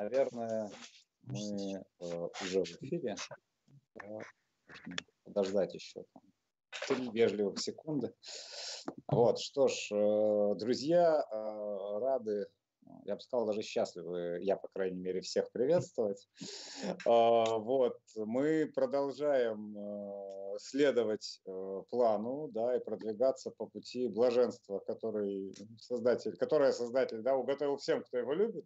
Наверное, мы э, уже в эфире. Подождать еще там три вежливых секунды. Вот, что ж, э, друзья, э, рады я бы сказал, даже счастливы, я, по крайней мере, всех приветствовать. А, вот, мы продолжаем э, следовать э, плану, да, и продвигаться по пути блаженства, который создатель, которое создатель, да, уготовил всем, кто его любит.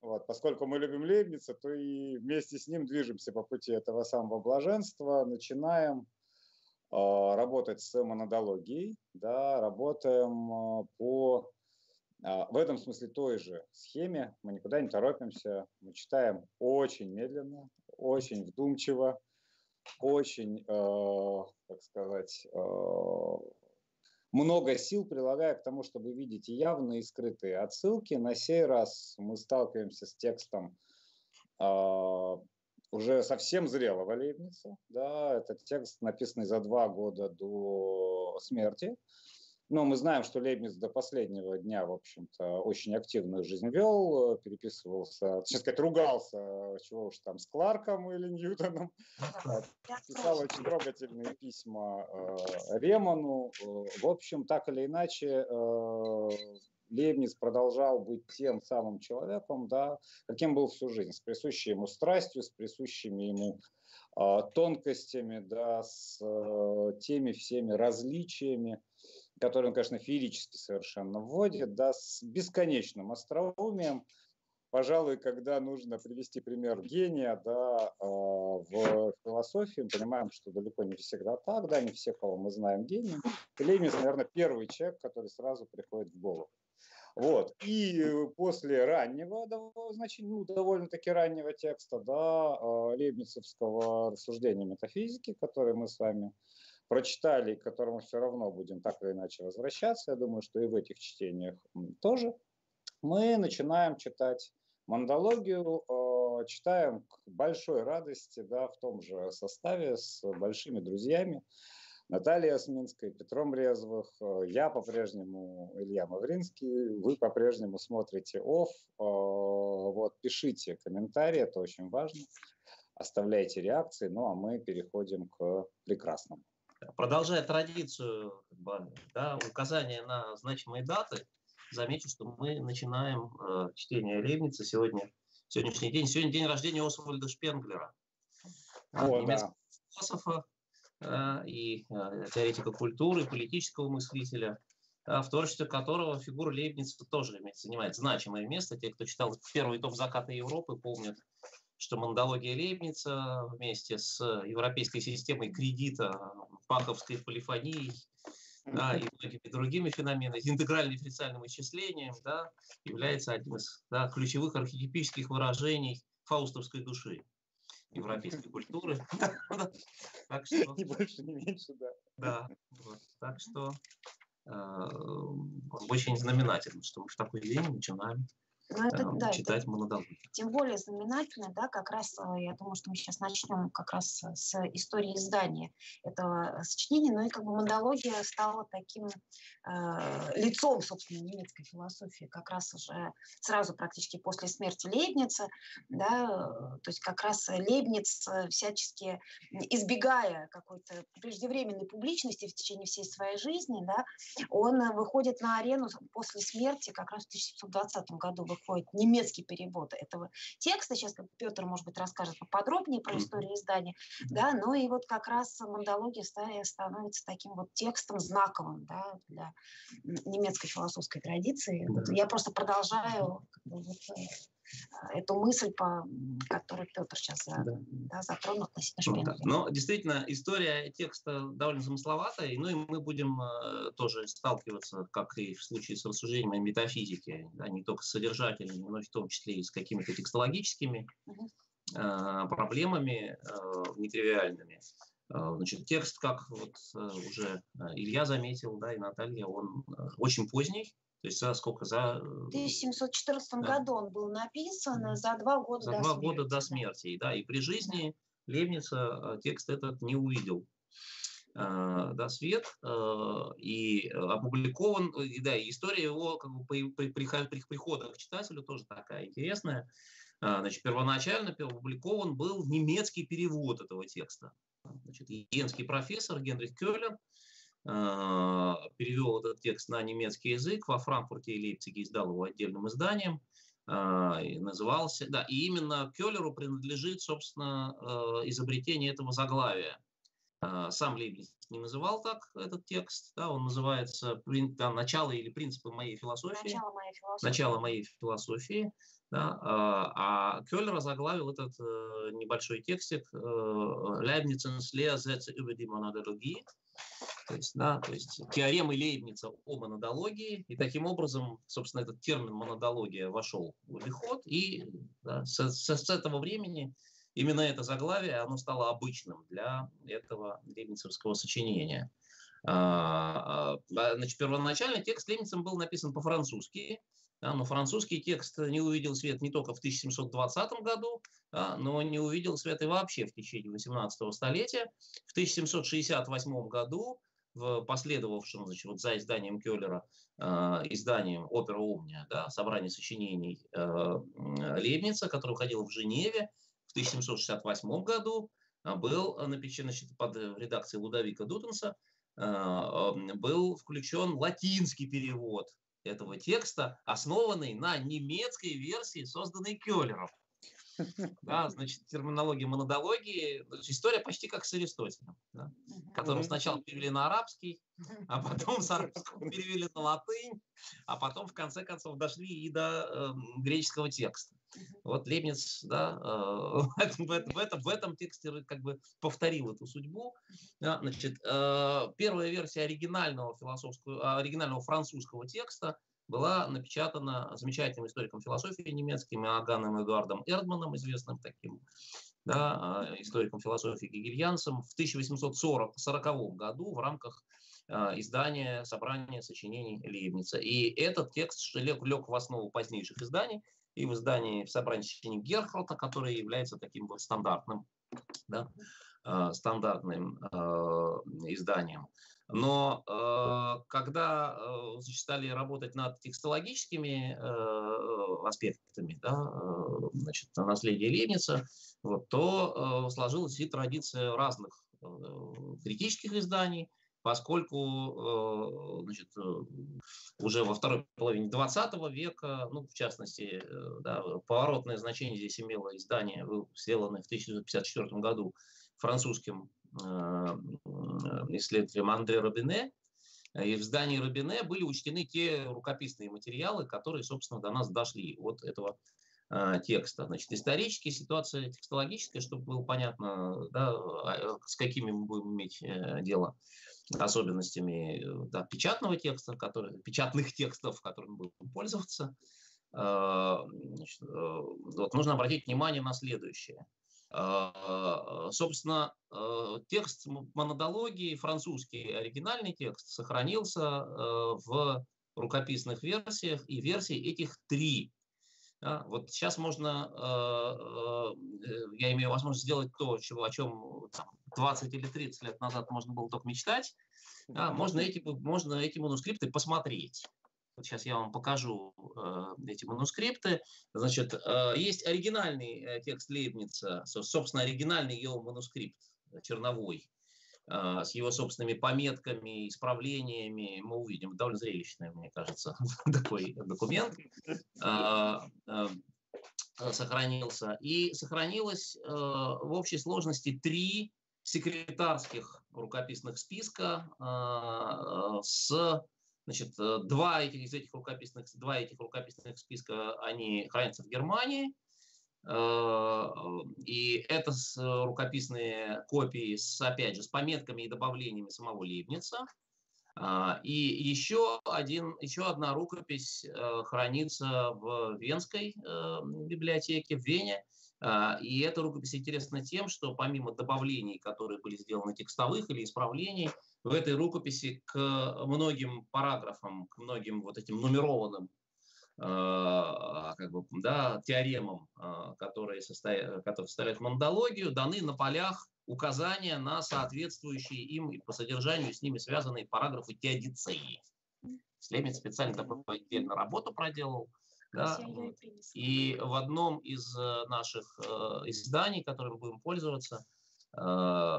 Вот, поскольку мы любим Лейбница, то и вместе с ним движемся по пути этого самого блаженства, начинаем э, работать с монодологией, да, работаем э, по а, в этом смысле той же схеме. Мы никуда не торопимся, мы читаем очень медленно, очень вдумчиво, очень, э, как сказать, э, много сил прилагая к тому, чтобы видеть явные и скрытые отсылки. На сей раз мы сталкиваемся с текстом э, уже совсем зрелого Лейбница. Да, это текст, написанный за два года до смерти. Но мы знаем, что Лейбниц до последнего дня, в общем-то, очень активную жизнь вел, переписывался, точнее сказать, ругался, чего уж там, с Кларком или Ньютоном, писал очень трогательные письма э, Реману. В общем, так или иначе, э, Лейбниц продолжал быть тем самым человеком, да, каким был всю жизнь, с присущей ему страстью, с присущими ему э, тонкостями, да, с теми всеми различиями, который он, конечно, феерически совершенно вводит, да, с бесконечным остроумием. Пожалуй, когда нужно привести пример гения да, э, в философии, мы понимаем, что далеко не всегда так, да, не все, кого мы знаем гением. Лейбниц, наверное, первый человек, который сразу приходит в голову. Вот. И после раннего, значит, ну, довольно-таки раннего текста, да, э, лейбницевского рассуждения метафизики, который мы с вами прочитали, к которому все равно будем так или иначе возвращаться, я думаю, что и в этих чтениях тоже, мы начинаем читать мандологию, э, читаем к большой радости, да, в том же составе с большими друзьями. Натальей Осминской, Петром Резвых, э, я по-прежнему Илья Мавринский, вы по-прежнему смотрите ОФ. Э, вот, пишите комментарии, это очень важно. Оставляйте реакции, ну а мы переходим к прекрасному продолжая традицию да, указания на значимые даты, замечу, что мы начинаем э, чтение Лейбница сегодня, сегодняшний день. Сегодня день рождения Освальда Шпенглера, О, немецкого да. философа э, и э, теоретика культуры, политического мыслителя, э, в творчестве которого фигура Лейбница тоже занимает значимое место. Те, кто читал первый том «Заката Европы», помнят что мандология Лейбница вместе с европейской системой кредита, паховской полифонией да, и многими другими феноменами, интегральным дифференциальным исчислением, да, является одним из да, ключевых архетипических выражений фаустовской души европейской культуры. Так что... Не больше, не меньше, да. Да, так что э, очень знаменательно, что мы в такой день начинаем ну, это, э, да, читать это, монодологию. Тем более знаменательно, да, как раз, э, я думаю, что мы сейчас начнем как раз с истории издания этого сочинения, но и как бы монология стала таким э, лицом, собственно, немецкой философии, как раз уже сразу практически после смерти Лейбница, да, то есть как раз Лейбниц всячески избегая какой-то преждевременной публичности в течение всей своей жизни, да, он выходит на арену после смерти как раз в 1720 году выходит немецкий перевод этого текста. Сейчас Петр, может быть, расскажет поподробнее про историю издания. Да, ну и вот как раз мандология становится таким вот текстом знаковым да, для немецкой философской традиции. Я просто продолжаю вот, э, эту мысль, по, которую Петр сейчас да. Да, затронул относительно ну, да. Но действительно, история текста довольно замысловатая, ну и мы будем э, тоже сталкиваться, как и в случае с рассуждениями метафизики, да, не только с содержательными, но в том числе и с какими-то текстологическими угу. э, проблемами э, нетривиальными. Э, значит, текст, как вот э, уже Илья заметил, да, и Наталья, он очень поздний, то есть за сколько? За... В 1714 да. году он был написан, за два года за до два смерти. года до смерти, да. И при жизни да. Левница э, текст этот не увидел э, да, свет э, и опубликован, и, да, и история его как бы, при, при, при прихода к читателю тоже такая интересная. Значит, первоначально опубликован был немецкий перевод этого текста. Значит, Йенский профессор Генрих Кёллер перевел этот текст на немецкий язык, во Франкфурте и Лейпциге издал его отдельным изданием, и назывался, да, и именно Кёллеру принадлежит, собственно, изобретение этого заглавия. Сам Лейбниц не называл так этот текст, да, он называется да, «Начало или принципы моей философии». Начало моей философии. Начало моей философии. Да, а, а Кёллер заглавил этот э, небольшой текстик э, «Leibnizens Lehrsätze über die Monadologie», то есть, да, то есть теоремы Лейбница о монодологии, и таким образом, собственно, этот термин монодология вошел в обиход, и да, с, с, с этого времени именно это заглавие, оно стало обычным для этого лейбницевского сочинения. А, а, значит, первоначально текст Лейбницем был написан по-французски, да, но французский текст не увидел свет не только в 1720 году, да, но не увидел свет и вообще в течение 18 столетия. В 1768 году, в последовавшем значит, вот за изданием Келлера, э, изданием опера Омния, да, собрание сочинений э, Лебница, которое выходило в Женеве в 1768 году, э, был напечатан значит, под редакцией Лудовика Дутенса, э, э, был включен латинский перевод этого текста, основанный на немецкой версии, созданной Келлером. Да, значит, терминология монодологии, история почти как с Аристотелем, да, которого сначала перевели на арабский, а потом с арабского перевели на латынь, а потом в конце концов дошли и до э, греческого текста. Вот Лебниц да, э, в, этом, в, этом, в этом тексте как бы повторил эту судьбу. Да, значит, э, первая версия оригинального философского, оригинального французского текста была напечатана замечательным историком философии немецким Аганом Эдуардом Эрдманом, известным таким да, а, историком философии гегельянцем, в 1840 году в рамках а, издания собрания сочинений Лейбница. И этот текст лег, лег в основу позднейших изданий, и в издании в собрании сочинений Герхарта, которое является таким вот стандартным, да, а, стандартным э, изданием. Но э, когда э, стали работать над текстологическими э, аспектами да, э, значит, наследия Лейбница, вот, то э, сложилась и традиция разных э, критических изданий, поскольку э, значит, э, уже во второй половине 20 века, ну, в частности, э, да, поворотное значение здесь имело издание, сделанное в 1954 году французским исследователем Андре Робине. И в здании Робине были учтены те рукописные материалы, которые, собственно, до нас дошли от этого э, текста. Значит, исторически ситуация текстологическая, чтобы было понятно, да, а, с какими мы будем иметь э, дело особенностями да, печатного текста, который, печатных текстов, которыми мы будем пользоваться. Значит, вот нужно обратить внимание на следующее – собственно, а, текст монодологии, французский оригинальный текст, сохранился а, в рукописных версиях, и версии этих три. Вот сейчас можно, я имею возможность сделать то, чего, о чем там, 20 или 30 лет назад можно было только мечтать. Можно эти, можно эти манускрипты посмотреть. Сейчас я вам покажу э, эти манускрипты. Значит, э, есть оригинальный э, текст Лейбница, собственно, оригинальный его манускрипт э, черновой, э, с его собственными пометками, исправлениями. Мы увидим. Довольно зрелищный, мне кажется, такой документ э, э, сохранился. И сохранилось э, в общей сложности три секретарских рукописных списка э, с Значит, э, два этих, из этих рукописных, два этих рукописных списка, они хранятся в Германии. Э, и это рукописные копии, с, опять же, с пометками и добавлениями самого Лейбница. И еще, один, еще одна рукопись э, хранится в Венской библиотеке в Вене. А, и эта рукопись интересна тем, что помимо добавлений, которые были сделаны текстовых или исправлений, в этой рукописи к многим параграфам, к многим вот этим нумерованным а, как бы, да, теоремам, а, которые, составляют мандологию, даны на полях указания на соответствующие им и по содержанию с ними связанные параграфы теодицеи. Слемец специально такую отдельную работу проделал, Да? И в одном из э, наших э, изданий, которым будем пользоваться, э,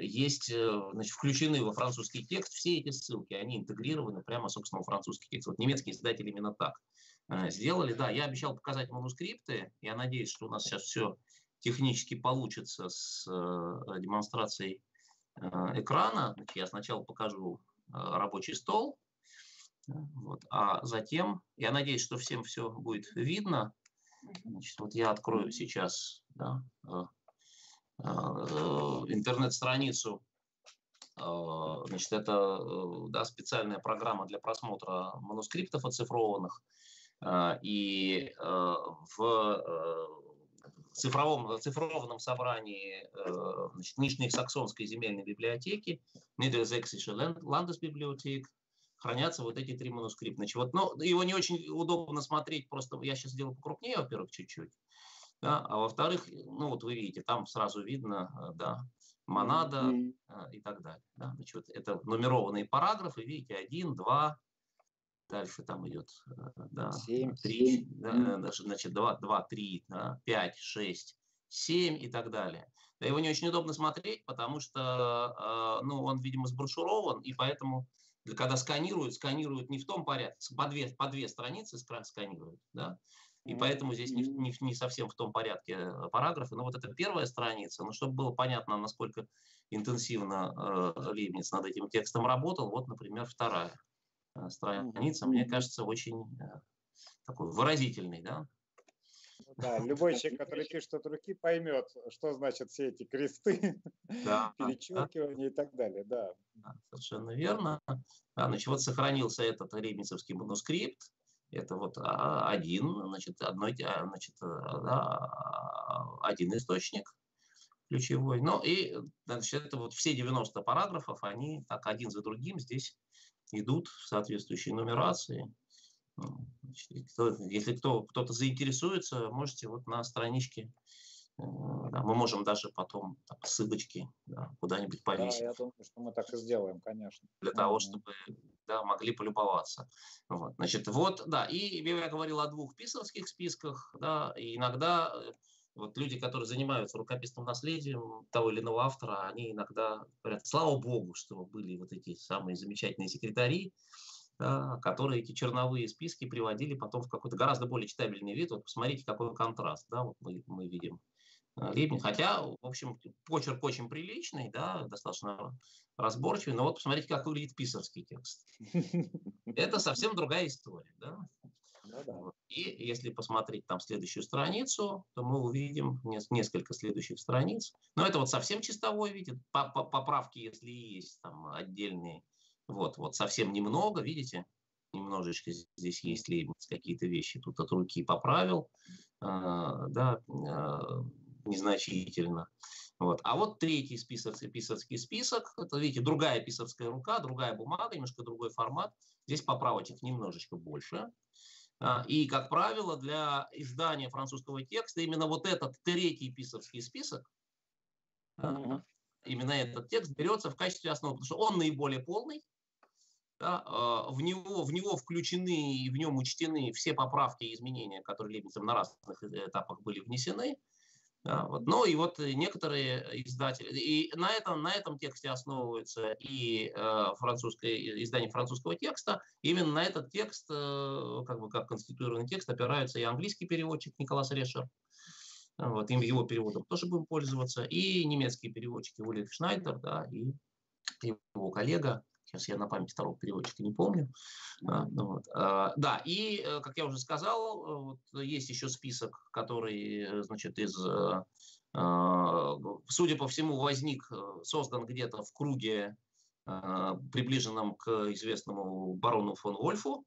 есть, значит, включены во французский текст все эти ссылки, они интегрированы прямо, собственно, в французский текст. Вот немецкие издатели именно так сделали. Да, я обещал показать манускрипты, я надеюсь, что у нас сейчас все технически получится с демонстрацией экрана. Я сначала покажу рабочий стол, вот. А затем, я надеюсь, что всем все будет видно. Значит, вот я открою сейчас да, э, э, интернет-страницу. Э, значит, это да, специальная программа для просмотра манускриптов оцифрованных. И в цифровом, цифрованном собрании значит, Нижнесаксонской земельной библиотеки, Niedersächsische Landesbibliothek, хранятся вот эти три манускрипта. Значит, вот, но его не очень удобно смотреть, просто я сейчас сделаю покрупнее, во-первых, чуть-чуть, да, а во-вторых, ну вот вы видите, там сразу видно, э, да, монада mm-hmm. и так далее. Да. Значит, вот это нумерованные параграфы, видите, один, два, дальше там идет, э, да, 7, 3, да, значит, 2, 2 3, да, 5, 6, 7 и так далее. Да, его не очень удобно смотреть, потому что, ну, он, видимо, сброшурован, и поэтому когда сканируют, сканируют не в том порядке, по две, по две страницы сканируют, да, и поэтому здесь не, не, не совсем в том порядке э, параграфы. Но вот это первая страница, но чтобы было понятно, насколько интенсивно э, Лейбниц над этим текстом работал, вот, например, вторая э, страница, мне кажется, очень э, такой выразительный, да, да, любой человек, который пишет от руки, поймет, что значат все эти кресты, да, перечеркивания да. и так далее. Да. да совершенно верно. Да, значит, вот сохранился этот ребницевский манускрипт. Это вот а, один, значит, одной, а, значит, да, один источник ключевой. Ну и значит, это вот все 90 параграфов, они так один за другим здесь идут в соответствующей нумерации. Кто, если кто, кто-то заинтересуется, можете вот на страничке, э, да, мы можем даже потом там, ссылочки да, куда-нибудь повесить. Да, я думаю, что мы так и сделаем, конечно. Для того, чтобы да, могли полюбоваться. Вот, значит, вот, да, и я говорил о двух писарских списках, да, и иногда э, вот люди, которые занимаются рукописным наследием того или иного автора, они иногда говорят, слава богу, что были вот эти самые замечательные секретари, да, которые эти черновые списки приводили потом в какой-то гораздо более читабельный вид. Вот посмотрите, какой контраст, да, вот мы, мы видим э. Хотя, в общем, почерк очень приличный, да, достаточно разборчивый, но вот посмотрите, как выглядит писарский текст. Это совсем другая история, да. Ну И если посмотреть там следующую страницу, то мы увидим несколько следующих страниц. Но это вот совсем чистовой вид, поправки, если есть там отдельные вот, вот совсем немного, видите, немножечко здесь есть Лейбниц, какие-то вещи тут от руки поправил, э, да, э, незначительно. Вот. А вот третий список, писарский список, это, видите, другая писарская рука, другая бумага, немножко другой формат. Здесь поправочек немножечко больше. И, как правило, для издания французского текста именно вот этот третий писарский список. Именно этот текст берется в качестве основы, потому что он наиболее полный, да, а, в, него, в него включены и в нем учтены все поправки и изменения, которые Лебницем на разных этапах были внесены. Да, вот. Ну и вот некоторые издатели, и на этом, на этом тексте основывается и э, французское, издание французского текста. Именно на этот текст, э, как бы как конституированный текст, опирается и английский переводчик Николас Решер. Вот, им его переводом тоже будем пользоваться. И немецкие переводчики Ульрих Шнайдер, да, и его коллега Сейчас я на память второго переводчика не помню. А, ну вот. а, да, и, э, как я уже сказал, э, вот есть еще список, который, э, значит, из, а, судя по всему, возник, создан где-то в круге, приближенном к известному барону фон Вольфу,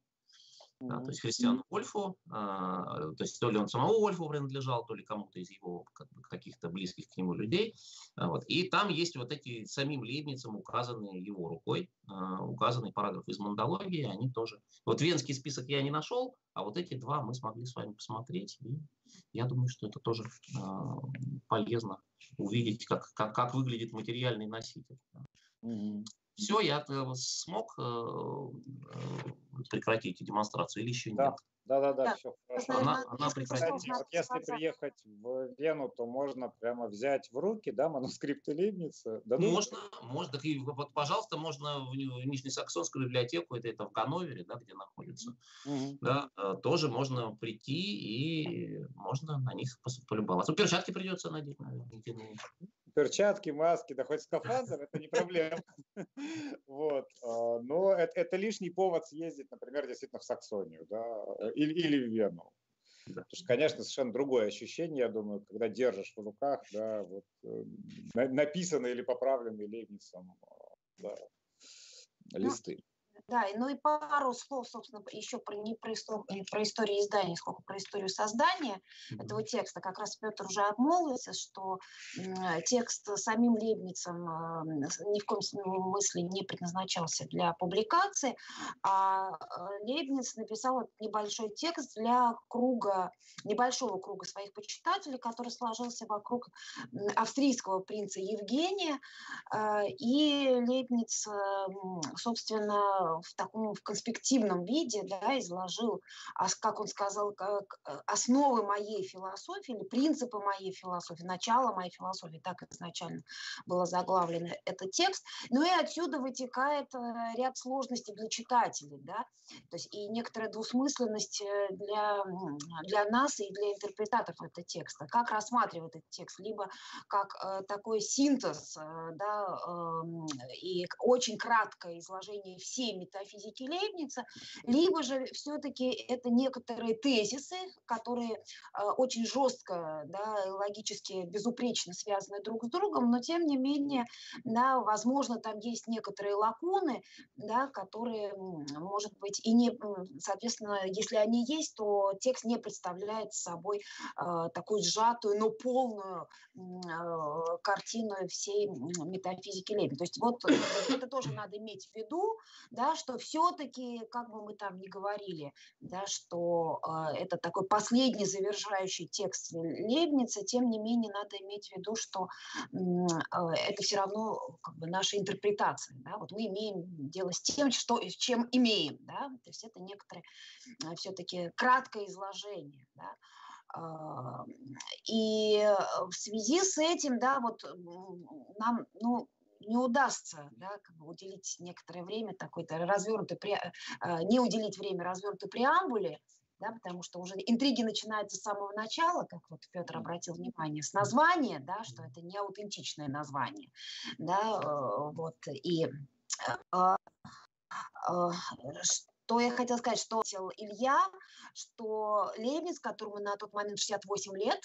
да, то есть Христиану Вольфу, а, то есть то ли он самому Вольфу принадлежал, то ли кому-то из его как бы, каких-то близких к нему людей. А, вот. И там есть вот эти самим Лейбницем указанные его рукой, а, указанные параграфы из Мандологии, они тоже. Вот венский список я не нашел, а вот эти два мы смогли с вами посмотреть. И я думаю, что это тоже полезно увидеть, как, как, как выглядит материальный носитель. Все, я э, смог э, э, прекратить демонстрацию или еще да. нет? Да-да-да, да. все хорошо. Она, она прекратится. Вот если приехать в Вену, то можно прямо взять в руки, да, манускрипты Лейбница? Дадут? Можно, можно. Так и, вот, пожалуйста, можно в Нижнесаксонскую библиотеку, это, это в Ганновере, да, где находится, угу. да, тоже можно прийти и можно на них полюбоваться. Ну, перчатки придется надеть, наверное. Перчатки, маски, да хоть скафандр, это не проблема. Вот. А, но это лишний повод съездить, например, действительно в Саксонию, да, или, или в Вену. Да. Потому что, конечно, совершенно другое ощущение, я думаю, когда держишь в руках, да, вот, э, написанные или поправленные Лейбницем да, ну, листы. Да, ну и пару слов, собственно, еще про, не про, историю, про историю издания, сколько про историю создания mm-hmm. этого текста. Как раз Петр уже обмолвился, что э, текст самим Лебницем э, ни в коем смысле не предназначался для публикации, а э, Лебниц написал этот небольшой текст для круга, небольшого круга своих почитателей, который сложился вокруг австрийского принца Евгения. Э, и Лебниц, э, собственно, в таком в конспективном виде да, изложил, как он сказал, как э, основы моей философии или принципы моей философии, начало моей философии, так изначально было заглавлено этот текст. Ну и отсюда вытекает э, ряд сложностей для читателей, да, то есть и некоторая двусмысленность э, для, для нас и для интерпретаторов этого текста. Как рассматривать этот текст? Либо как э, такой синтез, э, да, э, и очень краткое изложение всей метафизики Лейбница, либо же все-таки это некоторые тезисы, которые э, очень жестко, да, логически безупречно связаны друг с другом, но тем не менее, да, возможно, там есть некоторые лакуны, да, которые, может быть, и не, соответственно, если они есть, то текст не представляет собой э, такую сжатую, но полную э, картину всей метафизики Лейбница. То есть вот это тоже надо иметь в виду, да, что все-таки, как бы мы там ни говорили, да, что э, это такой последний завершающий текст Лебница, тем не менее надо иметь в виду, что э, это все равно как бы наша интерпретация. Да? Вот мы имеем дело с тем, что, чем имеем. Да? То есть это некоторое э, все-таки краткое изложение. Да? И в связи с этим, да, вот нам, ну, не удастся да, как бы уделить некоторое время такой-то развернутой, пре... Э, не уделить время развернутой преамбуле, да, потому что уже интриги начинаются с самого начала, как вот Петр обратил внимание, с названия, да, что это не аутентичное название, да, э, вот, и э, что я хотела сказать, что Илья, что Левинс, которому на тот момент 68 лет,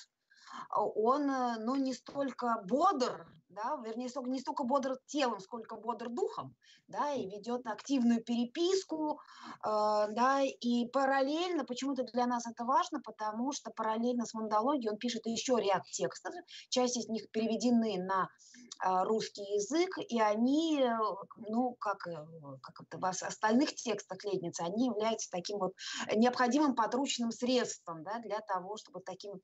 он, ну, не столько бодр, да, вернее, не столько бодр телом, сколько бодр духом, да, и ведет активную переписку, э, да, и параллельно, почему-то для нас это важно, потому что параллельно с мандологией он пишет еще ряд текстов, часть из них переведены на э, русский язык, и они, ну, как, э, как это в остальных текстах Ледницы, они являются таким вот необходимым подручным средством, да, для того, чтобы такими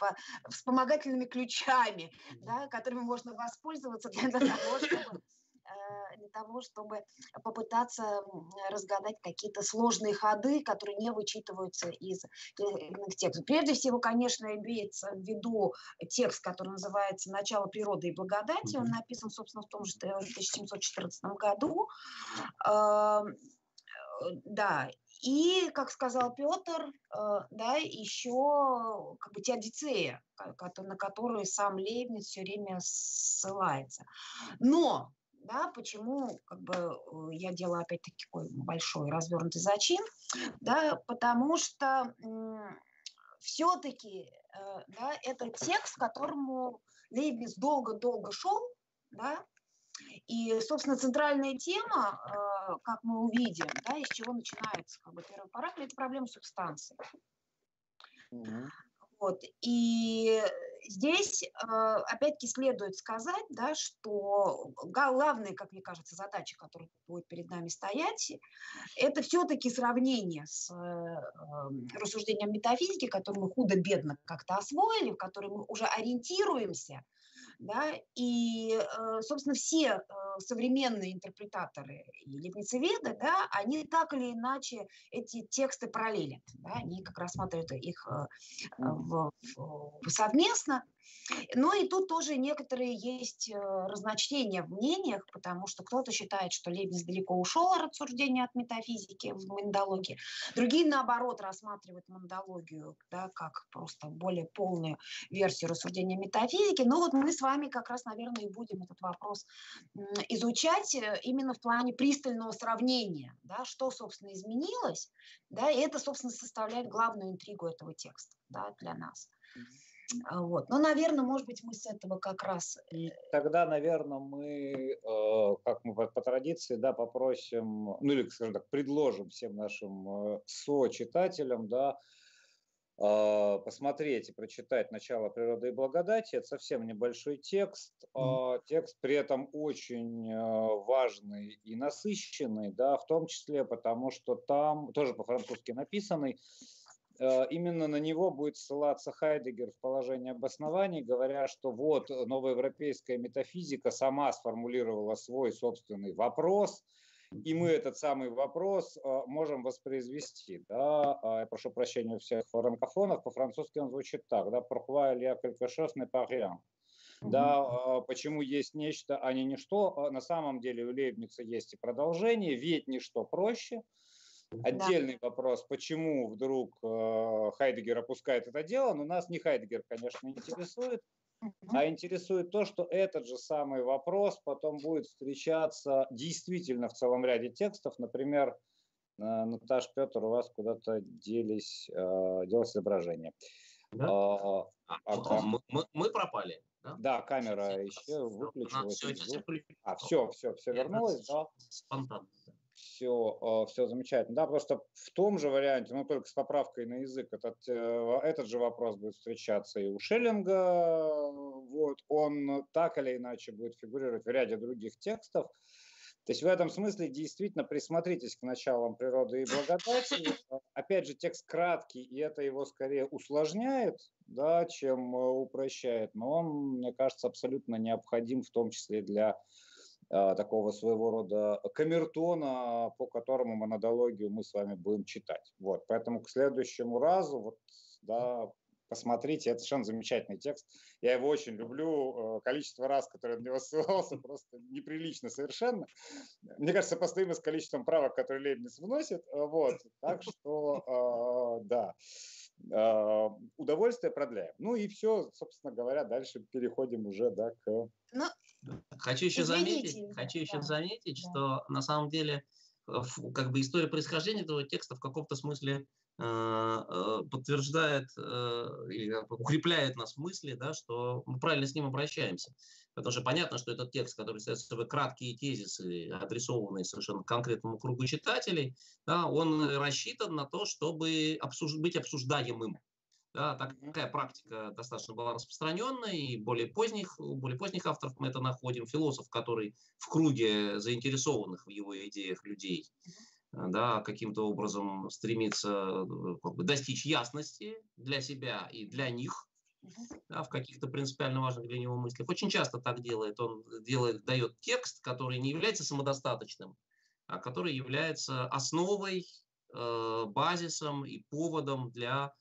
вспомогательными ключами, да, которыми можно воспользоваться воспользоваться для того, чтобы э, для того, чтобы попытаться разгадать какие-то сложные ходы, которые не вычитываются из иных текстов. Прежде всего, конечно, имеется в виду текст, который называется «Начало природы и благодати». Он написан, собственно, в том же 1714 году. Эм, э, да, и, как сказал Петр, э, да, еще как бы теодицея, на которую сам Лейбниц все время ссылается. Но да, почему как бы, э, я делаю опять-таки такой большой развернутый зачин, да, потому что все-таки э, да, это текст, к которому Лейбниц долго-долго шел, да, и, собственно, центральная тема, э, как мы увидим, да, из чего начинается как бы, первый параграф, это проблема субстанции. Mm-hmm. Вот. И здесь, э, опять-таки, следует сказать, да, что главная, как мне кажется, задача, которая будет перед нами стоять, это все-таки сравнение с э, рассуждением метафизики, которое мы худо-бедно как-то освоили, в которой мы уже ориентируемся, да, и, э, собственно, все современные интерпретаторы и либницеведы, да, они так или иначе эти тексты параллелят, да, они как рассматривают их э, в, в, совместно, но и тут тоже некоторые есть э, разночтения в мнениях, потому что кто-то считает, что Лейбниц далеко ушел от рассуждения от метафизики в мандологии, другие, наоборот, рассматривают мандологию да, как просто более полную версию рассуждения метафизики. Но вот мы с вами как раз, наверное, и будем этот вопрос изучать э, именно в плане пристального сравнения, да, что, собственно, изменилось, да, и это, собственно, составляет главную интригу этого текста да, для нас. А, вот. Но, наверное, может быть, мы с этого как раз... И тогда, наверное, мы, э, как мы по, по традиции, да, попросим, ну или, скажем так, предложим всем нашим э, сочитателям, да, э, посмотреть и прочитать «Начало природы и благодати». Это совсем небольшой текст. Mm. Текст при этом очень важный и насыщенный, да, в том числе потому, что там, тоже по-французски написанный, Э, именно на него будет ссылаться Хайдегер в положении обоснований, говоря, что вот новоевропейская метафизика сама сформулировала свой собственный вопрос, и мы этот самый вопрос э, можем воспроизвести. Да? А, я прошу прощения у всех франкофонов, по-французски он звучит так, да, «Pourquoi il y a quelque chose n'est pas rien?» Да, а, почему есть нечто, а не ничто. А, на самом деле у Лейбница есть и продолжение, ведь ничто проще – Отдельный да. вопрос, почему вдруг э, Хайдегер опускает это дело, но нас не Хайдегер, конечно, интересует, а интересует то, что этот же самый вопрос потом будет встречаться действительно в целом ряде текстов. Например, э, Наташ, Петр, у вас куда-то делись, э, делось изображение. Да? А, а, а, мы, мы, мы пропали. Да, да камера все, еще выключилась. Все, а, все, все, все вернулось, да? Спонтанно все, а, все замечательно. Да, просто в том же варианте, но только с поправкой на язык, этот, э, этот же вопрос будет встречаться и у Шеллинга. Вот, он так или иначе будет фигурировать в ряде других текстов. То есть в этом смысле действительно присмотритесь к началам природы и благодати. Опять же, текст краткий, и это его скорее усложняет, да, чем э, упрощает, но он, мне кажется, абсолютно необходим, в том числе для такого своего рода камертона, по которому монодологию мы с вами будем читать. Вот, поэтому к следующему разу, вот, да, посмотрите, это совершенно замечательный текст. Я его очень люблю. Э, количество раз, которое на него ссылался, просто неприлично совершенно. Мне кажется, сопоставимо с количеством правок, которые Лейбниц вносит. Вот. Так что, э, да, э, удовольствие продляем. Ну и все, собственно говоря, дальше переходим уже да, к... Ну, Хочу еще Извините. заметить, хочу еще да. заметить, да. что на самом деле э, как бы история происхождения этого текста в каком-то смысле э, э, подтверждает или укрепляет нас в мысли, да, что мы правильно с ним обращаемся. Потому что понятно, что этот текст, который стоит собой краткие тезисы, адресованные совершенно конкретному кругу читателей, да, он рассчитан на то, чтобы обсуж... быть обсуждаемым. Да, такая практика достаточно была распространенная, и более поздних, у более поздних авторов мы это находим. Философ, который в круге заинтересованных в его идеях людей да, каким-то образом стремится э, как бы, достичь ясности для себя и для них, да, в каких-то принципиально важных для него мыслях. Очень часто так делает. Он делает, дает текст, который не является самодостаточным, а который является основой, э, базисом и поводом для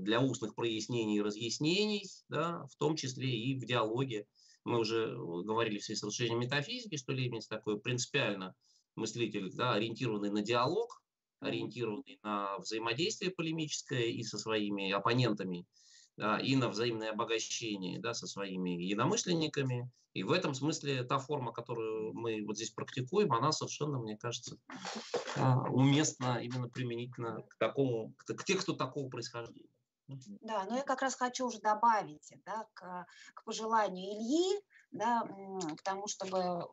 для устных прояснений и разъяснений, да, в том числе и в диалоге. Мы уже говорили в связи с расширением метафизики, что Лейбниц такой принципиально мыслитель, да, ориентированный на диалог, ориентированный на взаимодействие полемическое и со своими оппонентами, и на взаимное обогащение да, со своими единомышленниками. И в этом смысле та форма, которую мы вот здесь практикуем, она совершенно, мне кажется, а, уместна именно применительно к такому, к тексту такого происхождения. Да, но я как раз хочу уже добавить да, к, к пожеланию Ильи, да, к тому, чтобы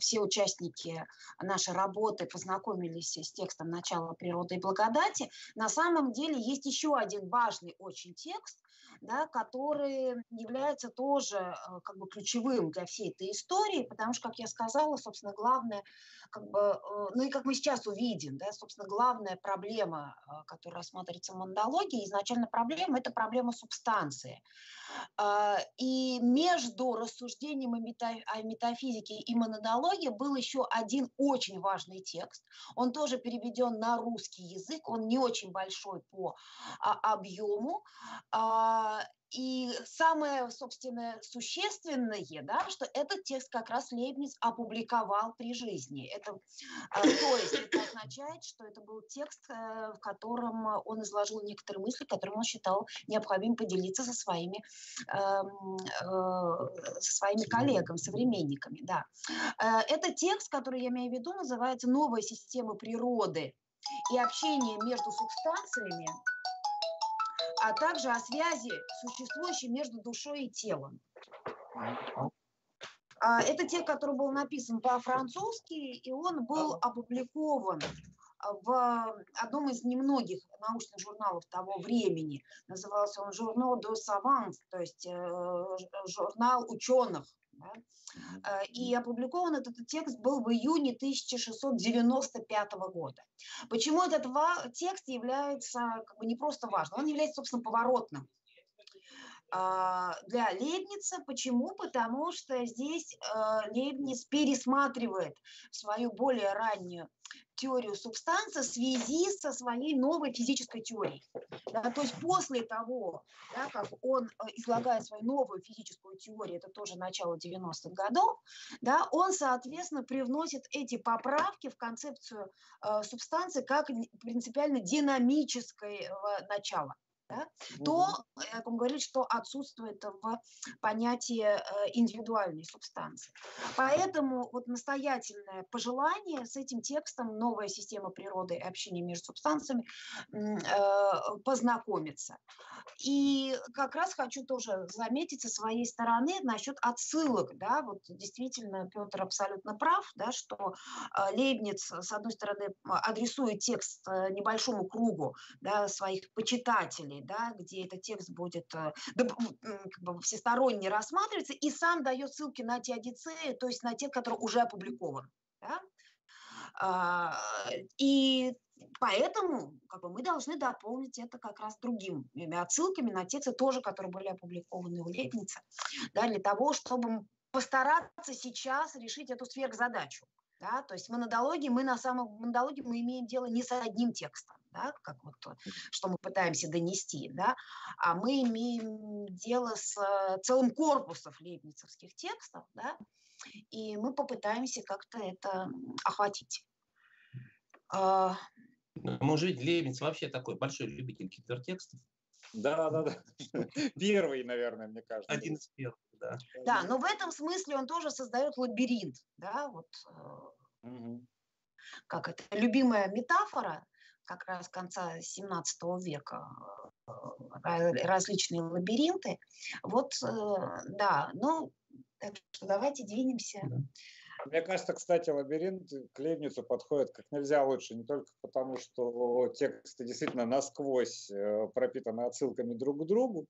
все участники нашей работы познакомились с текстом «Начало природы и благодати». На самом деле есть еще один важный очень текст, да, который является тоже э, как бы ключевым для всей этой истории, потому что, как я сказала, собственно, главное, как бы, э, ну и как мы сейчас увидим, да, собственно, главная проблема, э, которая рассматривается в мандологии, изначально проблема – это проблема субстанции. А, и между рассуждением о метафизике и монадологии был еще один очень важный текст. Он тоже переведен на русский язык, он не очень большой по а, объему. А, и самое, собственно, существенное, да, что этот текст как раз Лейбниц опубликовал при жизни. Это, то есть это означает, что это был текст, э, в котором он изложил некоторые мысли, которыми он считал необходимым поделиться со своими, эм, э, со своими коллегами, современниками. Да. Э, это текст, который я имею в виду, называется «Новая система природы и общение между субстанциями а также о связи, существующей между душой и телом. А, это текст, который был написан по-французски, и он был опубликован в одном из немногих научных журналов того времени. Назывался он «Журнал de Savants», то есть э, журнал ученых. Да? Э, и опубликован этот текст был в июне 1695 года. Почему этот текст является как бы не просто важным, он является, собственно, поворотным а, для Лейбница. Почему? Потому что здесь э, Лейбниц пересматривает свою более раннюю теорию субстанции в связи со своей новой физической теорией. Да, то есть после того, да, как он э, излагает свою новую физическую теорию, это тоже начало 90-х годов, да, он, соответственно, привносит эти поправки в концепцию э, субстанции как принципиально динамического начала да, то, как он говорит, что отсутствует в понятии э, индивидуальной субстанции. Поэтому вот настоятельное пожелание с этим текстом «Новая система природы и общения между субстанциями» э, познакомиться. И как раз хочу тоже заметить со своей стороны насчет отсылок. Да, вот действительно Петр абсолютно прав, да, что э, Лейбниц, с одной стороны, адресует текст небольшому кругу да, своих почитателей, да, где этот текст будет э, как бы всесторонне рассматриваться, и сам дает ссылки на теодицеи, то есть на те, которые уже опубликованы. Да? А, и поэтому как бы, мы должны дополнить это как раз другими отсылками на тексты тоже, которые были опубликованы у Лейбница, да, для того, чтобы постараться сейчас решить эту сверхзадачу. Да? То есть монодологии мы на самом монодологии мы имеем дело не с одним текстом, да, как вот что мы пытаемся донести, да, а мы имеем дело с э, целым корпусом лейбницевских текстов, да, и мы попытаемся как-то это охватить. А, ну, Может быть, Лейбниц вообще такой большой любитель гипертекстов? Да, да, да. Первый, наверное, мне кажется. Один из первых, да. Да, но в этом смысле он тоже создает лабиринт, да, вот. Угу. Как это любимая метафора как раз конца 17 века э, различные лабиринты. Вот, да, ну, так что давайте двинемся. Мне кажется, кстати, лабиринт к Лейбницу подходит как нельзя лучше, не только потому, что тексты действительно насквозь э, пропитаны отсылками друг к другу,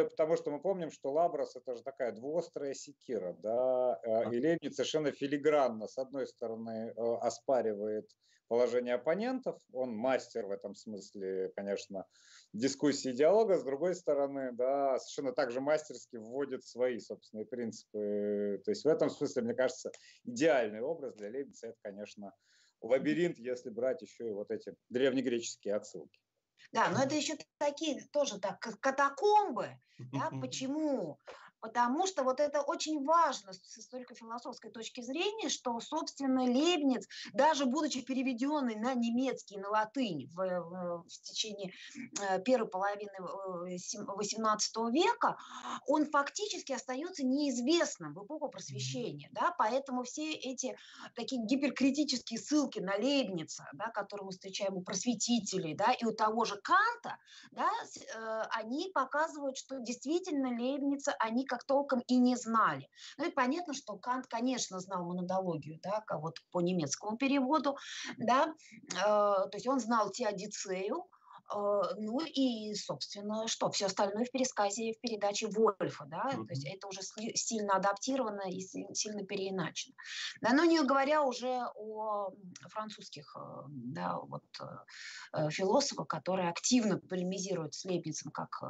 и потому, что мы помним, что Лаброс – это же такая двуострая секира, да, э, и Лейбниц совершенно филигранно, с одной стороны, э, оспаривает положение оппонентов, он мастер в этом смысле, конечно, дискуссии и диалога, с другой стороны, да, совершенно также мастерски вводит свои собственные принципы. То есть в этом смысле, мне кажется, идеальный образ для Лейбница – это, конечно, лабиринт, если брать еще и вот эти древнегреческие отсылки. Да, но это еще такие тоже так катакомбы. Да? Почему? Потому что вот это очень важно с историко-философской точки зрения, что, собственно, Лейбниц, даже будучи переведенный на немецкий, на латынь в, в, в течение э, первой половины XVIII э, века, он фактически остается неизвестным в эпоху просвещения, да, поэтому все эти такие гиперкритические ссылки на Лейбница, да, которые мы встречаем у просветителей, да, и у того же Канта, да, э, они показывают, что действительно Лейбница, они как толком и не знали. Ну и понятно, что Кант, конечно, знал монодологию, да, вот по немецкому переводу, да, э, то есть он знал теодицею, ну и, собственно, что? Все остальное в пересказе в передаче Вольфа, да, mm-hmm. то есть это уже сильно адаптировано и сильно переиначено. Да, но не говоря уже о французских э, да, вот, э, философах, которые активно полемизируют с Лейбницем как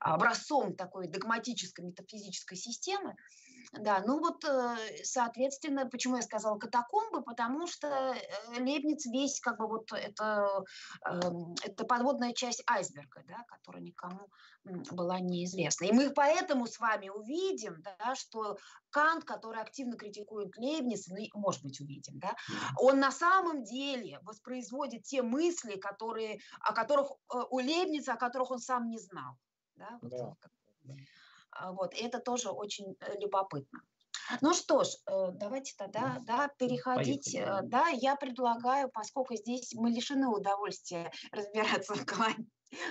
образцом такой догматической метафизической системы, да, ну вот, соответственно, почему я сказала катакомбы, потому что Лейбниц весь как бы вот это, эм, это подводная часть айсберга, да, которая никому была неизвестна. И мы поэтому с вами увидим, да, что Кант, который активно критикует Лейбница, ну, может быть, увидим, да, он на самом деле воспроизводит те мысли, которые, о которых э, у Лейбница, о которых он сам не знал. Да, да. Вот, вот, и это тоже очень э, любопытно. Ну что ж, э, давайте тогда да, переходить. Поехали. Да, я предлагаю, поскольку здесь мы лишены удовольствия разбираться в клане,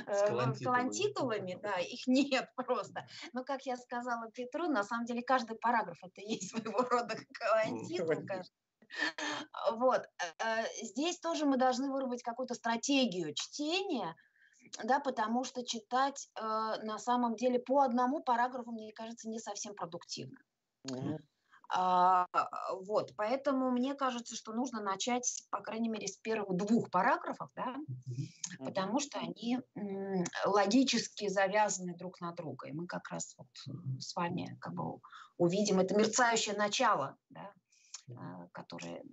с калантитулами, да, их нет просто. Но, как я сказала Петру, на самом деле каждый параграф это есть своего рода калантитул, Вот. Э, здесь тоже мы должны выработать какую-то стратегию чтения, да, потому что читать э, на самом деле по одному параграфу, мне кажется, не совсем продуктивно. Mm-hmm. А, вот, поэтому мне кажется, что нужно начать, по крайней мере, с первых двух параграфов, да, потому что они логически завязаны друг на друга, и мы как раз вот с вами как бы увидим это мерцающее начало, да, а, которое,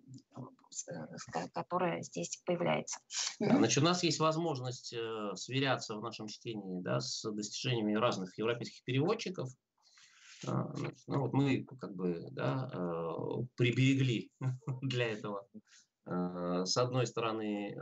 э, которое здесь появляется. Значит, у нас есть возможность э, сверяться в нашем чтении да, с достижениями разных европейских переводчиков. А, ну вот мы как бы да, э, приберегли для этого с одной стороны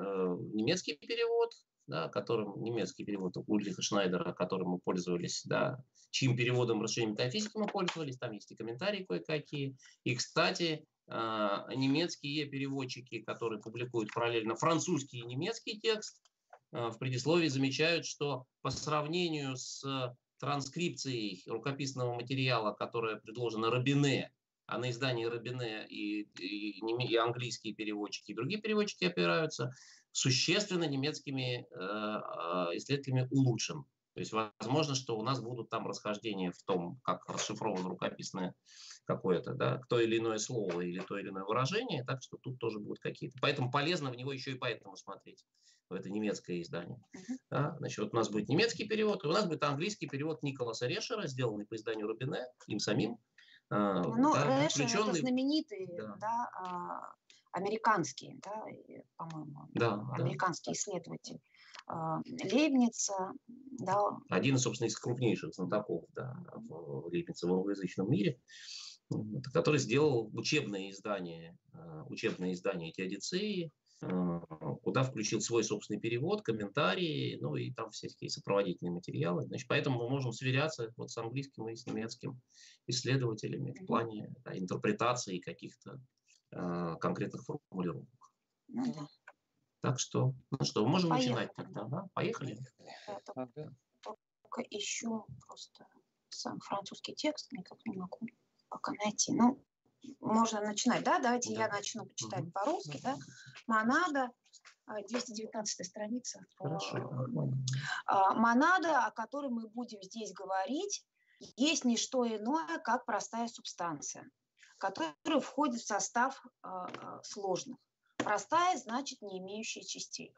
немецкий перевод, да, которым немецкий перевод Ульриха Шнайдера, которым мы пользовались, да, чьим переводом расширения метафизики мы пользовались, там есть и комментарии кое-какие. И, кстати, немецкие переводчики, которые публикуют параллельно французский и немецкий текст, в предисловии замечают, что по сравнению с транскрипцией рукописного материала, которое предложено Робине, а на издание Робине и, и, и английские переводчики, и другие переводчики опираются, существенно немецкими э, э исследователями улучшен. То есть возможно, что у нас будут там расхождения в том, как расшифровано рукописное какое-то, да, то или иное слово или то или иное выражение, так что тут тоже будут какие-то. Поэтому полезно в него еще и поэтому смотреть, в это немецкое издание. Uh-huh. Да, значит, вот у нас будет немецкий перевод, и у нас будет английский перевод Николаса Решера, сделанный по изданию Рубине, им самим. А, ну, да, Решер это знаменитый, да. Да, а, американский, да, по-моему, да, американский да. исследователь. А, Лейбница, да. Один, собственно, из крупнейших знатоков да, в англоязычном мире который сделал учебное издание, э, учебное издание эти Одиссеи, э, куда включил свой собственный перевод, комментарии, ну и там всякие сопроводительные материалы. Значит, поэтому мы можем сверяться вот с английским и с немецким исследователями в плане да, интерпретации каких-то э, конкретных формулировок. Ну, да. Так что, ну что, можем Поехали. начинать тогда, да? Поехали. Только, только ищу просто сам французский текст, никак не могу пока найти. Ну, можно начинать, да? Давайте да. я начну почитать угу. по-русски, да? Монада, 219 а, страница. Хорошо. А, монада, о которой мы будем здесь говорить, есть не что иное, как простая субстанция, которая входит в состав а, сложных. Простая значит не имеющая частей.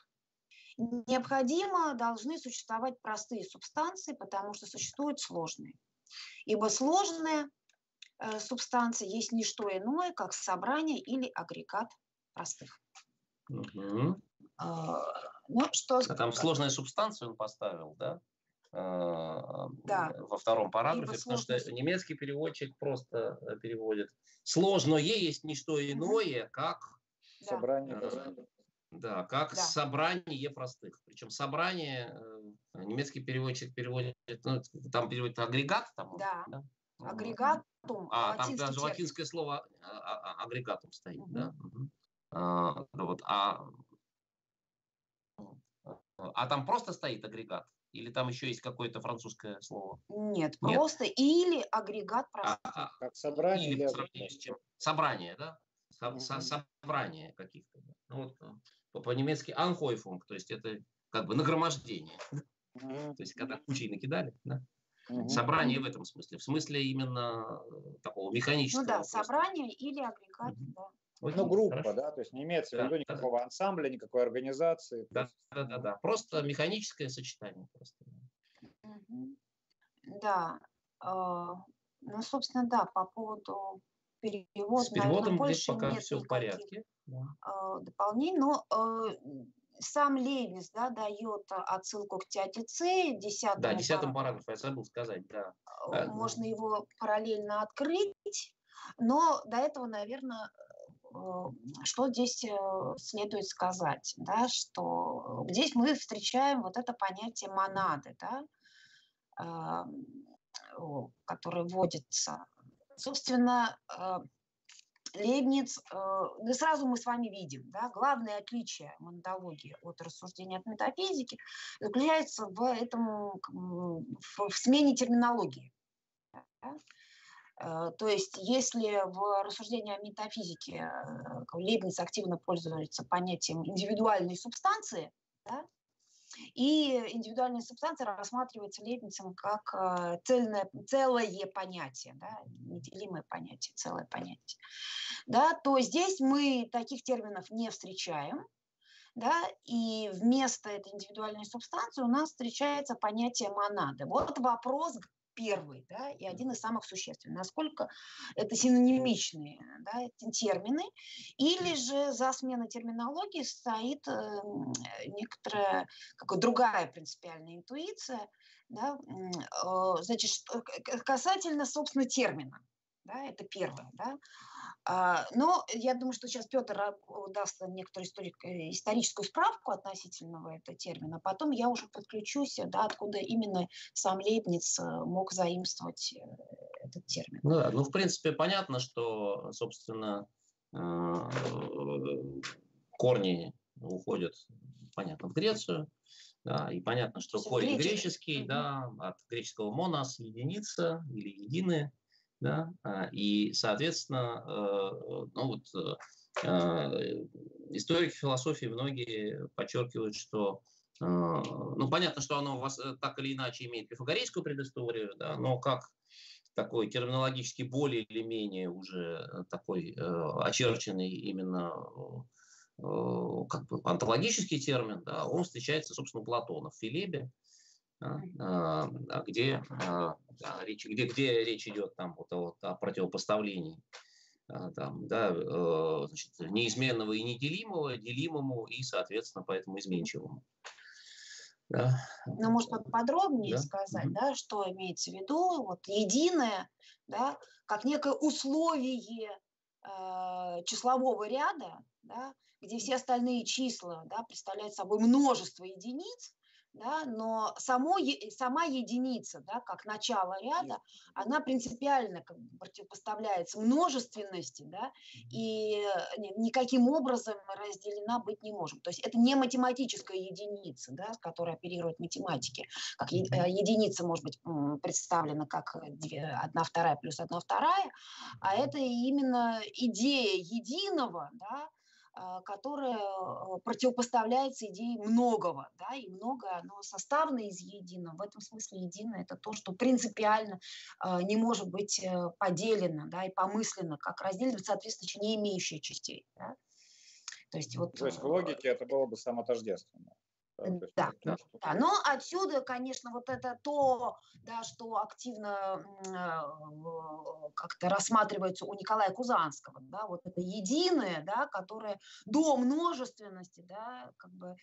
Необходимо должны существовать простые субстанции, потому что существуют сложные. Ибо сложные Э, субстанции есть не что иное, как собрание или агрегат простых. Угу. А, ну, что... А там сложная субстанция он поставил, да? А, да. Во втором параграфе, Либо потому сложность... что немецкий переводчик просто э, переводит. Сложное есть не что иное, как... Собрание э, Да, как да. собрание простых. Причем собрание, э, немецкий переводчик переводит, ну, там переводит агрегат. Там, да. да? Агрегатум. А, там даже латинское слово а, а, а, агрегатум стоит, угу. да? Угу. А, вот, а, а там просто стоит агрегат? Или там еще есть какое-то французское слово? Нет, Нет. просто или агрегат просто. А, а, как собрание. Или, или с чем? Собрание, да? Со, угу. Собрание каких-то. Ну, вот, по-немецки анхойфунг, то есть это как бы нагромождение. То есть, когда кучей накидали, да? Угу. Собрание в этом смысле, в смысле именно э, такого механического. Ну да, просто. собрание или агрегат, угу. да. ну, группа, хорошо. да, то есть не имеется да, в виду никакого да. ансамбля, никакой организации. Да, есть... да, да, да, просто механическое сочетание. Просто. Да, э, ну, собственно, да, по поводу перевода, С переводом наверное, больше пока нет все в порядке. Да. Э, дополнений, но э, сам Левис да, дает отсылку к тяте Ц, десятому Да, десятому параграфу, я забыл сказать, да. Э, можно его параллельно открыть, но до этого, наверное, э, что здесь следует сказать, да, что здесь мы встречаем вот это понятие монады, да, которое вводится. Собственно, Лейбниц, э, да сразу мы с вами видим, да, главное отличие монадологии от рассуждения от метафизики заключается в этом, в, в смене терминологии. Да? Э, то есть, если в рассуждении о метафизике э, Лейбниц активно пользуется понятием индивидуальной субстанции, да, и индивидуальная субстанция рассматривается Лейбницем как э, цельное, целое понятие, да, неделимое понятие, целое понятие. Да, то здесь мы таких терминов не встречаем, да, и вместо этой индивидуальной субстанции у нас встречается понятие монады. Вот вопрос, первый, да, и один из самых существенных. Насколько это синонимичные да, термины, или же за сменой терминологии стоит э, некоторая как другая принципиальная интуиция, да, э, значит, касательно, собственно, термина. Да, это первое. Да. А, но я думаю, что сейчас Петр даст некоторую э, историческую справку относительно этого термина. Потом я уже подключусь, да, откуда именно сам Лейбниц э, мог заимствовать э, этот термин. Ну да, ну в принципе понятно, что, собственно, корни уходят, понятно, в Грецию, да, и понятно, что корень греческий, да, от греческого монос, единица или единые, да, а, и, соответственно, э, ну вот э, э, историки философии многие подчеркивают, что ну, понятно, что оно у вас так или иначе имеет пифагорейскую предысторию, да, но как такой терминологически более или менее уже такой очерченный именно как бы онтологический термин, да, он встречается, собственно, у Платона в Филебе, где, а, речь, где, где речь идет там, вот, вот, о противопоставлении а, там, да, э, значит, неизменного и неделимого, делимому и, соответственно, поэтому изменчивому. Да. Но можно подробнее да? сказать, да, что имеется в виду, вот единое, да, как некое условие э, числового ряда, да, где все остальные числа да, представляют собой множество единиц, да, но само, сама единица, да, как начало ряда, она принципиально как бы противопоставляется множественности, да, и никаким образом разделена быть не может. То есть это не математическая единица, да, с которой оперируют математики. Как э, единица может быть представлена как одна вторая плюс одна вторая, а это именно идея единого, да, а, которая а, противопоставляется идее многого, да, и многое оно составлено из единого. В этом смысле единое – это то, что принципиально а, не может быть э, поделено, да, и помысленно, как разделено, соответственно, не имеющие частей. Да. То есть, вот, то есть в э, логике это было бы самотождественно. Да, да, да. Но отсюда, конечно, вот это то, да, что активно э, как-то рассматривается у Николая Кузанского, да, вот это единое, да, которое до множественности, да, как бы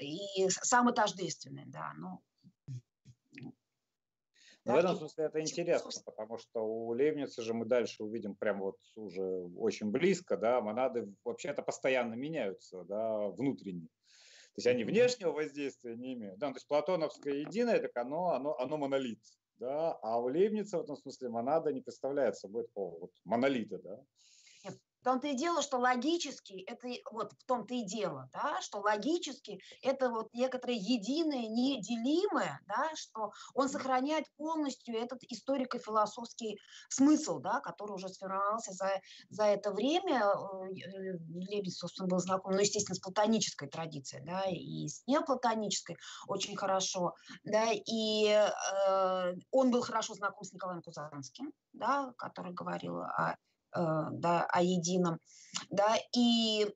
и самотождественное, да, ну, да, в этом смысле это интересно, потому что у Лейбница же мы дальше увидим прямо вот уже очень близко, да, монады вообще-то постоянно меняются, да, внутренне. То есть они внешнего воздействия не имеют. Да, то есть платоновское единое, так оно, оно, оно монолит. Да? А у Лейбница в этом смысле монада не представляет собой такого вот монолита. Да? В том-то и дело, что логически, это вот в том-то и дело, да, что логически это вот некоторое единое, неделимое, да, что он сохраняет полностью этот историко-философский смысл, да, который уже сформировался за, за это время. Э, Лебедь, собственно, был знаком, ну, естественно, с платонической традицией, да, и с неоплатонической очень хорошо, да, и э, он был хорошо знаком с Николаем Кузанским, да, который говорил о Э, да, о едином. Да, и,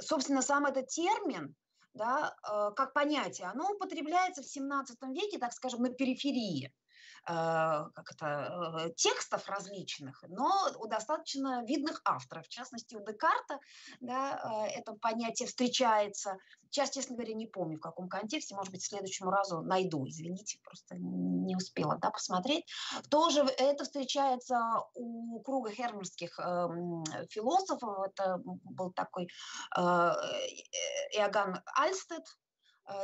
собственно, сам этот термин, да, э, как понятие, оно употребляется в 17 веке, так скажем, на периферии. Э, как это, э, текстов различных, но у достаточно видных авторов. В частности, у Декарта да, э, это понятие встречается. Сейчас, честно говоря, не помню, в каком контексте. Может быть, следующему разу найду. Извините, просто не успела да, посмотреть. Тоже это встречается у круга хермерских э, философов. Это был такой э, Иоганн Альстед,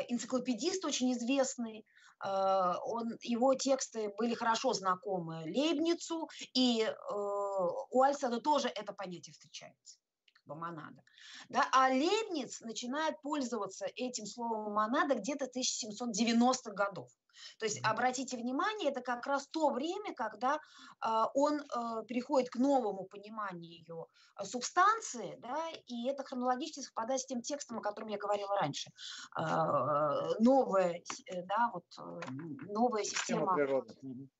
энциклопедист очень известный, он, его тексты были хорошо знакомы Лейбницу, и э, у Альсона тоже это понятие встречается монада. Да? А Лейбниц начинает пользоваться этим словом монада где-то 1790-х годов. То есть, обратите внимание, это как раз то время, когда э, он э, переходит к новому пониманию э, субстанции, да, и это хронологически совпадает с тем текстом, о котором я говорила раньше. Э, новая, э, да, вот, новая система,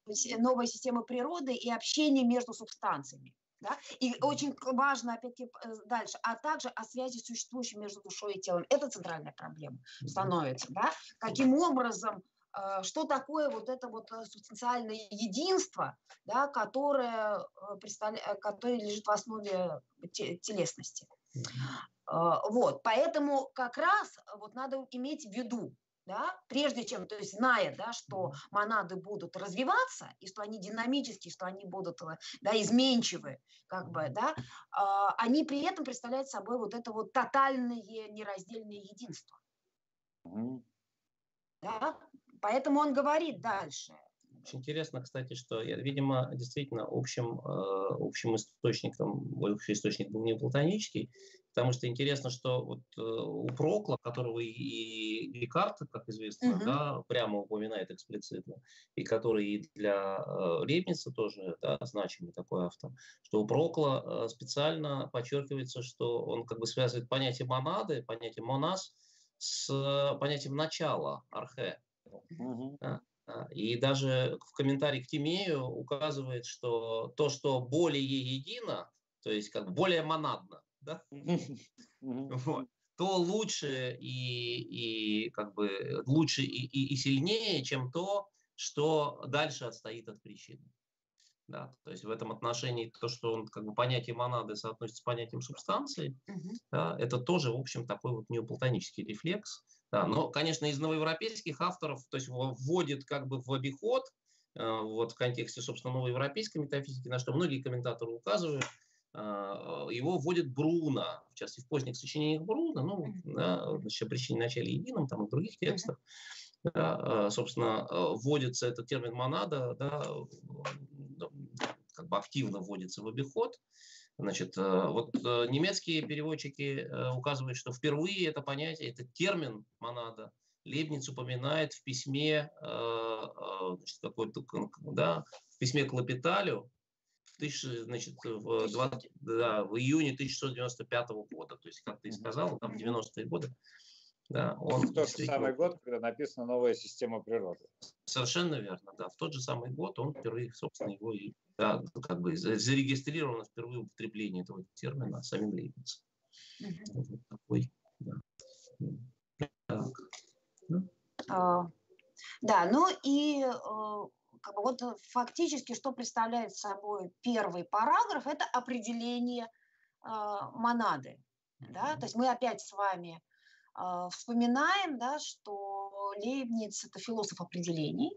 система новая система природы и общение между субстанциями. Да? И очень важно, опять-таки, дальше, а также о связи существующей между душой и телом. Это центральная проблема становится. Да? Каким образом а, что такое вот это вот э, субстанциальное единство, да, которое, э, э, которое лежит в основе телесности. Вот, поэтому как раз вот надо иметь в виду, да, прежде чем, то есть зная, да, что монады будут развиваться, и что они динамические, что они будут да, изменчивы, как бы, да, они при этом представляют собой вот это вот тотальное нераздельное единство. Да? Поэтому он говорит дальше. Очень интересно, кстати, что, видимо, действительно общим, э, общим источником, общий источник был не платонический, потому что интересно, что вот э, у Прокла, которого и Декарт, как известно, угу. да, прямо упоминает эксплицитно, и который и для э, Лейбница тоже да, значимый такой автор, что у Прокла специально подчеркивается, что он как бы связывает понятие монады, понятие монас с понятием начала, архе. Угу. И даже в комментарии к Тимею указывает, что то, что более едино, то есть как более монадно, да? вот, то лучше и, и как бы лучше и, и, и сильнее, чем то, что дальше отстоит от причины. Да, то есть в этом отношении то, что он как бы понятие монады соотносится с понятием субстанции, угу. да, это тоже, в общем, такой вот неоплатонический рефлекс. Да, но, конечно, из новоевропейских авторов, то есть вводит как бы в обиход, э, вот в контексте, собственно, новоевропейской метафизики, на что многие комментаторы указывают, э, его вводит Бруно, в частности, в поздних сочинениях Бруно, ну, да, значит, о причине начале едином, там и в других текстах, да, э, собственно, вводится этот термин монада, да, как бы активно вводится в обиход, Значит, э, вот э, немецкие переводчики э, указывают, что впервые это понятие, этот термин монада Лебниц упоминает в письме, значит, какой-то, да, в письме к Лапиталю, значит, в, 20, да, в июне 1695 года, то есть, как ты сказал, там 90-е годы. Да, он в тот же самый год, когда написана новая система природы. Совершенно верно, да. В тот же самый год он впервые, собственно, его и да, как бы зарегистрировано впервые употребление этого термина самим Лейбницем. Вот такой, да. Так. Ну. А, да, ну и э, как бы вот фактически, что представляет собой первый параграф, это определение э, монады. Да? То есть мы опять с вами вспоминаем, да, что Лейбниц – это философ определений,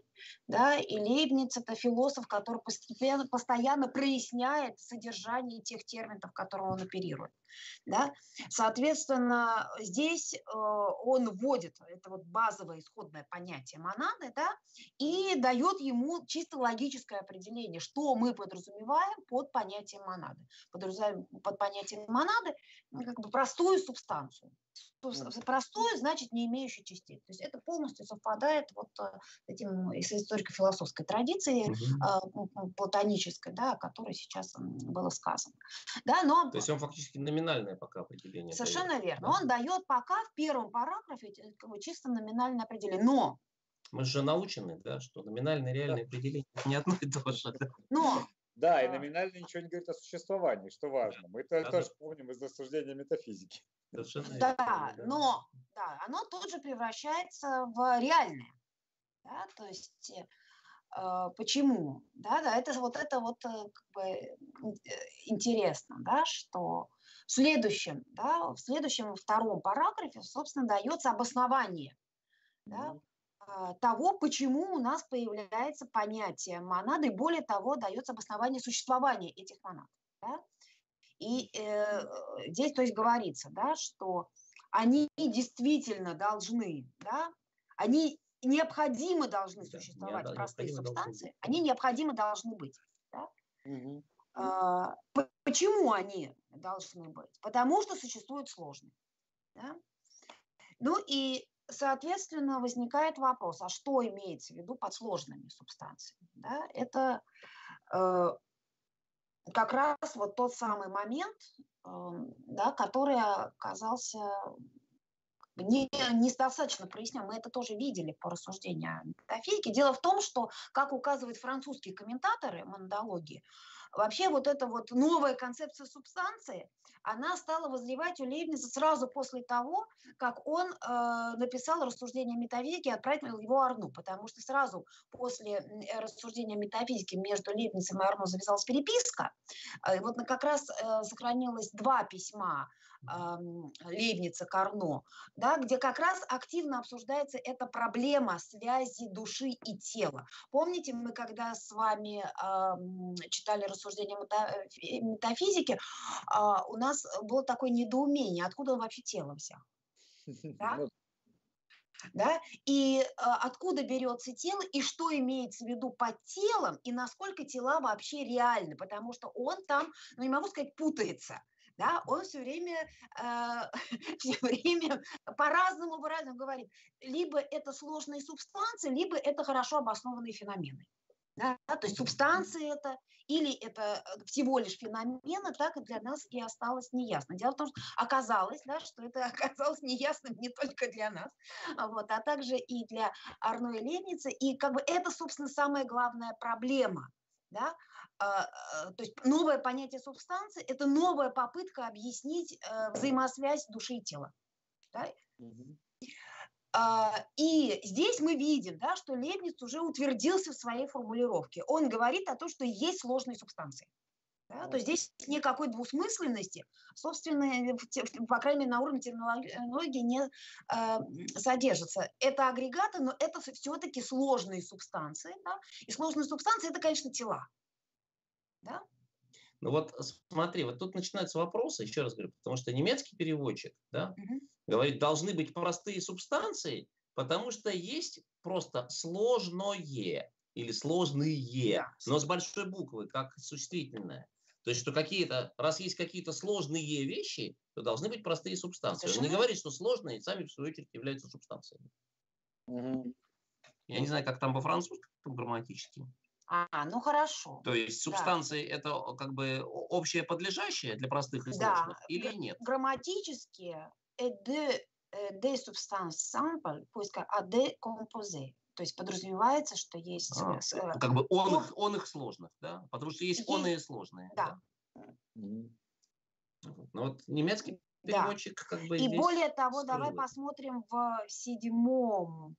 да, и Лейбниц – это философ, который постепенно, постоянно проясняет содержание тех терминов, которые он оперирует. Да? Соответственно, здесь э, он вводит это вот базовое исходное понятие монады да, и дает ему чисто логическое определение, что мы подразумеваем под понятием монады. Подразумеваем под понятием монады ну, как бы простую субстанцию. Простую, значит, не имеющую частиц. То есть это полностью совпадает вот э, с этим с историко-философской традицией угу. платонической, да, о которой сейчас было сказано. Да, но... То есть он фактически номинальное пока определение. Совершенно дает. верно. Да? Он дает пока в первом параграфе бы, чисто номинальное определение. Но мы же научены, да, что номинальное и реальное да. определение не одно и то же. Да? Но да, и номинально ничего не говорит о существовании, что важно. Мы это да, тоже да. помним из рассуждения метафизики. Совершенно да, да, но да, оно тут же превращается в реальное. Да, то есть э, почему? Да, да, это вот это вот э, как бы э, интересно, да, что в следующем, да, в следующем втором параграфе, собственно, дается обоснование, да, того, почему у нас появляется понятие монады, и более того, дается обоснование существования этих монад. Да? И э, здесь, то есть, говорится, да, что они действительно должны, да, они необходимо должны существовать, да, простые субстанции, они необходимо должны быть. Да? Угу. А, почему они должны быть? Потому что существуют сложные. Да? Ну и соответственно, возникает вопрос, а что имеется в виду под сложными субстанциями? Да? Это э, как раз вот тот самый момент, э, да, который оказался не, недостаточно прояснен. Мы это тоже видели по рассуждению метафизики. Дело в том, что, как указывают французские комментаторы монадологии, Вообще вот эта вот новая концепция субстанции, она стала возливать у Лейбница сразу после того, как он э, написал рассуждение метафизики и отправил его Арну, потому что сразу после рассуждения метафизики между Лейбницем и Арну завязалась переписка. Э, вот как раз э, сохранилось два письма э, Лейбница к Арну, да, где как раз активно обсуждается эта проблема связи души и тела. Помните, мы когда с вами э, читали рассуждения э, метафизики, а, у нас было такое недоумение, откуда он вообще тело взял. Да? Ну да? И э, откуда берется тело, и что имеется в виду под телом, и насколько тела вообще реальны, потому что он там, ну не могу сказать, путается. Да, он все время, э, все время по-разному, по-разному говорит. Либо это сложные субстанции, либо это хорошо обоснованные феномены. Да? То есть субстанции это или это э, всего лишь феномены, так и для нас и осталось неясно. Дело в том, что оказалось, да, что это оказалось неясным не только для нас, а вот, а также и для Арно и Лебница. И как бы это, собственно, самая главная проблема. Да? А, а, то есть новое понятие субстанции – это новая попытка объяснить э, взаимосвязь души и тела. Да? Угу. А, и здесь мы видим, да, что Лебниц уже утвердился в своей формулировке. Он говорит о том, что есть сложные субстанции. Да, то есть здесь никакой двусмысленности, собственно, по крайней мере, на уровне терминологии не э, содержится. Это агрегаты, но это все-таки сложные субстанции. Да? И сложные субстанции – это, конечно, тела. Да? Ну вот смотри, вот тут начинаются вопросы, еще раз говорю, потому что немецкий переводчик да, угу. говорит, должны быть простые субстанции, потому что есть просто сложное или сложные, но с большой буквы, как существительное. То есть, что какие-то, раз есть какие-то сложные вещи, то должны быть простые субстанции. Совершенно. Он не говорит, что сложные сами в свою очередь являются субстанциями. Угу. Я не знаю, как там по-французски грамматически. А, ну хорошо. То есть субстанции да. это как бы общее подлежащее для простых и сложных да. или нет? Грамматически deux, deux substances simples puisque à deux composés. То есть подразумевается, что есть... А, э, как бы он, их, он их сложных, да? Потому что есть, есть он и сложные. Да. да. Ну вот немецкий переводчик да. как бы... И более того, скрыл. давай посмотрим в седьмом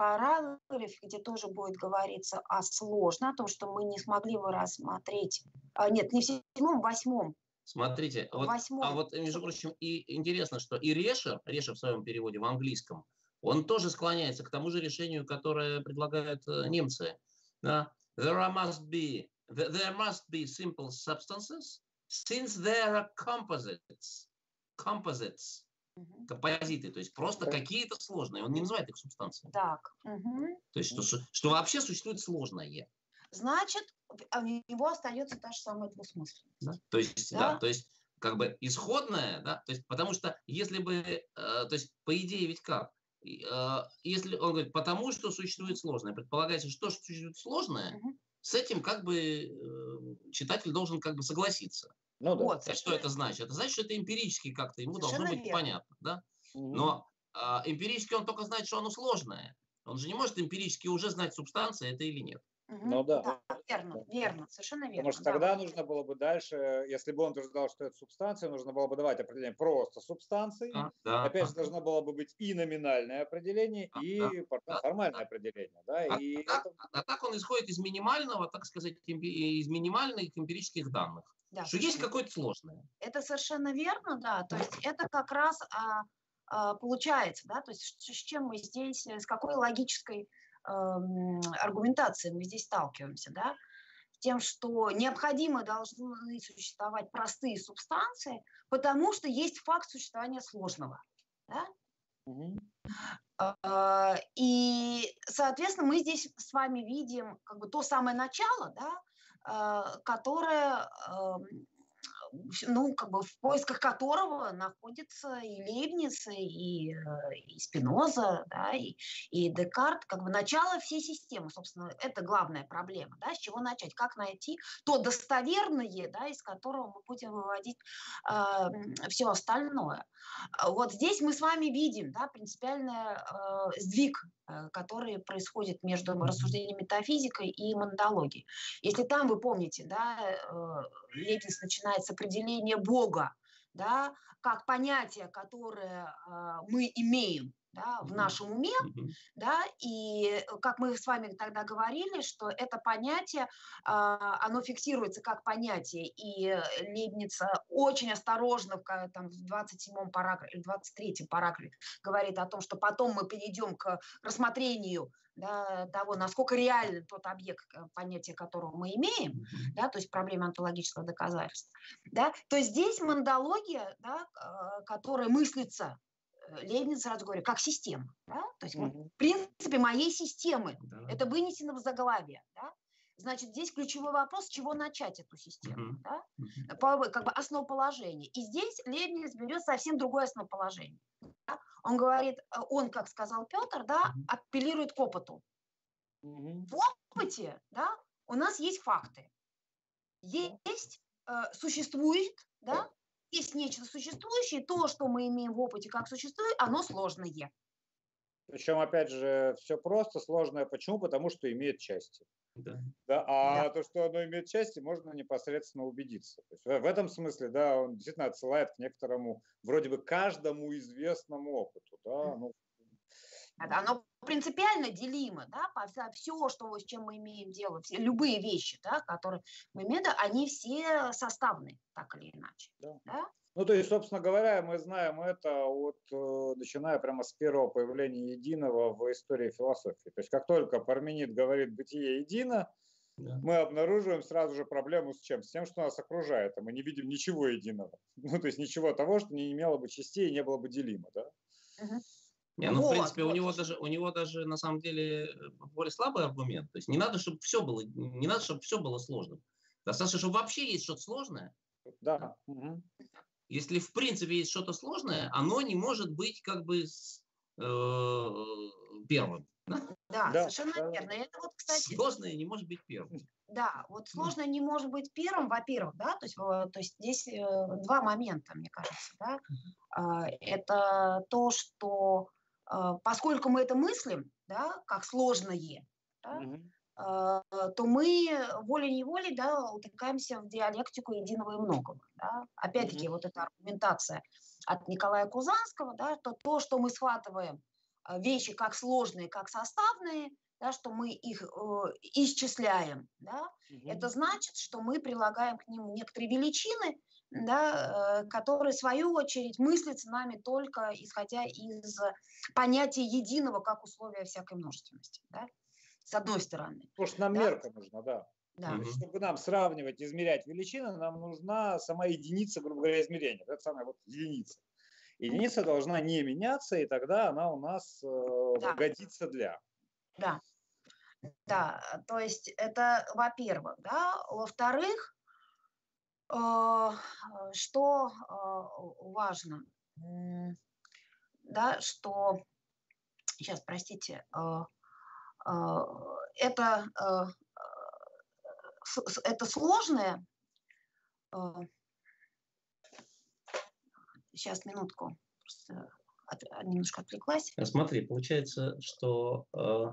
параграфе, где тоже будет говориться о сложном, о том, что мы не смогли бы рассмотреть, а, нет, не в седьмом, в восьмом, Смотрите, вот, а вот, между прочим, и интересно, что и Решер, Решер в своем переводе в английском, он тоже склоняется к тому же решению, которое предлагают э, немцы. Да? There must be there must be simple substances since there are composites. Composites. Угу. Композиты, то есть просто какие-то сложные. Он не называет их субстанциями. Так. Угу. То есть, что, что вообще существует сложное. Значит, а у него остается та же самая двусмысленность. Да? То есть, да? да, то есть как бы исходное, да, то есть, потому что если бы, э, то есть, по идее ведь как, э, если он говорит, потому что существует сложное, предполагается, что существует сложное, угу. с этим как бы э, читатель должен как бы согласиться. Ну да. Вот, что это значит? Это значит, что это эмпирически как-то ему Совершенно должно быть верно. понятно, да? Угу. Но э, эмпирически он только знает, что оно сложное. Он же не может эмпирически уже знать, субстанция это или нет. Ну да. да. Верно, верно, совершенно верно. Потому что да. тогда нужно было бы дальше, если бы он утверждал, что это субстанция, нужно было бы давать определение просто субстанции. А, да, Опять же, должно было бы быть и номинальное определение, а, и да, формальное да, определение. Да, а, и а, это... а так он исходит из минимального, так сказать, из минимальных эмпирических данных. Да, что есть какое-то сложное. Это совершенно верно, да. То есть это как раз а, а, получается, да, то есть с чем мы здесь, с какой логической аргументацией мы здесь сталкиваемся, да, тем, что необходимо должны существовать простые субстанции, потому что есть факт существования сложного. Да? Угу. И, соответственно, мы здесь с вами видим как бы то самое начало, да, а, которое ну, как бы в поисках которого находится и Лейбниц, и, э, и Спиноза, да, и, и Декарт, как бы начало всей системы, собственно, это главная проблема, да, с чего начать, как найти то достоверное, да, из которого мы будем выводить э, все остальное. Вот здесь мы с вами видим, да, принципиальный э, сдвиг которые происходят между рассуждением метафизикой и монадологией. Если там, вы помните, да, э, Лейбниц начинает с определения Бога, да, как понятие, которое э, мы имеем да, в нашем уме, да, и э, как мы с вами тогда говорили, что это понятие, а, оно фиксируется как понятие, и Лейбниц очень осторожно в, там, в 27-м параграфе, 23-м параграфе говорит о том, что потом мы перейдем к рассмотрению да, того, насколько реален тот объект, э, понятие которого мы имеем, да, то есть проблема онтологического доказательства, да, то здесь мандология, да, которая мыслится Лейбниц сразу говорю, как система. Да? То есть, mm-hmm. в принципе, моей системы. Да. Это вынесено в заглавие. Да? Значит, здесь ключевой вопрос, с чего начать эту систему. Mm-hmm. Да? Mm-hmm. По, как бы основоположение. И здесь Лейбниц берет совсем другое основоположение. Да? Он говорит, э, он, как сказал Петр, да, mm-hmm. апеллирует к опыту. Mm-hmm. В опыте да, у нас есть факты. Есть, э, существует да, есть нечто существующее, то, что мы имеем в опыте как существует, оно сложное. Причем, опять же, все просто, сложное. Почему? Потому что имеет части. Да. Да, а да. то, что оно имеет части, можно непосредственно убедиться. То есть в, этом смысле, да, он действительно отсылает к некоторому, вроде бы каждому известному опыту. Да, ну, оно принципиально делимо, да, все, что, с чем мы имеем дело, все, любые вещи, да, которые мы имеем, они все составны, так или иначе. Да. Да? Ну, то есть, собственно говоря, мы знаем это от, э, начиная прямо с первого появления единого в истории философии. То есть, как только Парменид говорит «бытие едино», да. мы обнаруживаем сразу же проблему с чем? С тем, что нас окружает, а мы не видим ничего единого. Ну, то есть, ничего того, что не имело бы частей и не было бы делимо, да? Угу. Не, ну, вот, в принципе, вот. у него даже, у него даже на самом деле более слабый аргумент. То есть не надо, чтобы все было, не надо, чтобы все было сложным. Достаточно, чтобы вообще есть что-то сложное. Да. Угу. Если в принципе есть что-то сложное, оно не может быть как бы с, э, первым. Да, да, совершенно да. верно. Это вот, кстати, сложное не может быть первым. Да, вот сложное не может быть первым, во-первых, да, то есть, то есть здесь э, два момента, мне кажется, да. Э, это то, что а, поскольку мы это мыслим, да, как сложное, да, угу. то мы волей-неволей да, утыкаемся в диалектику единого и многого. Да. Опять-таки, угу. вот эта аргументация от Николая Кузанского, да, то, то, что мы схватываем а, вещи как сложные, как составные, да, что мы их э, исчисляем, да, угу. это значит, что мы прилагаем к ним некоторые величины, да, который, в свою очередь, мыслится нами только исходя из понятия единого как условия всякой множественности. Да? С одной стороны. Потому что нам да? мерка нужна, да. Да. Есть, чтобы нам сравнивать, измерять величины, нам нужна сама единица, грубо говоря, измерения. Это самая вот единица. Единица должна не меняться, и тогда она у нас э, да. годится для. Да. Да, то есть это, во-первых, да, во-вторых, э, что э, важно, да, что, сейчас, простите, э, э, это э, это сложное. Сейчас, э, минутку. Просто от, немножко отвлеклась. А смотри, получается, что э, э,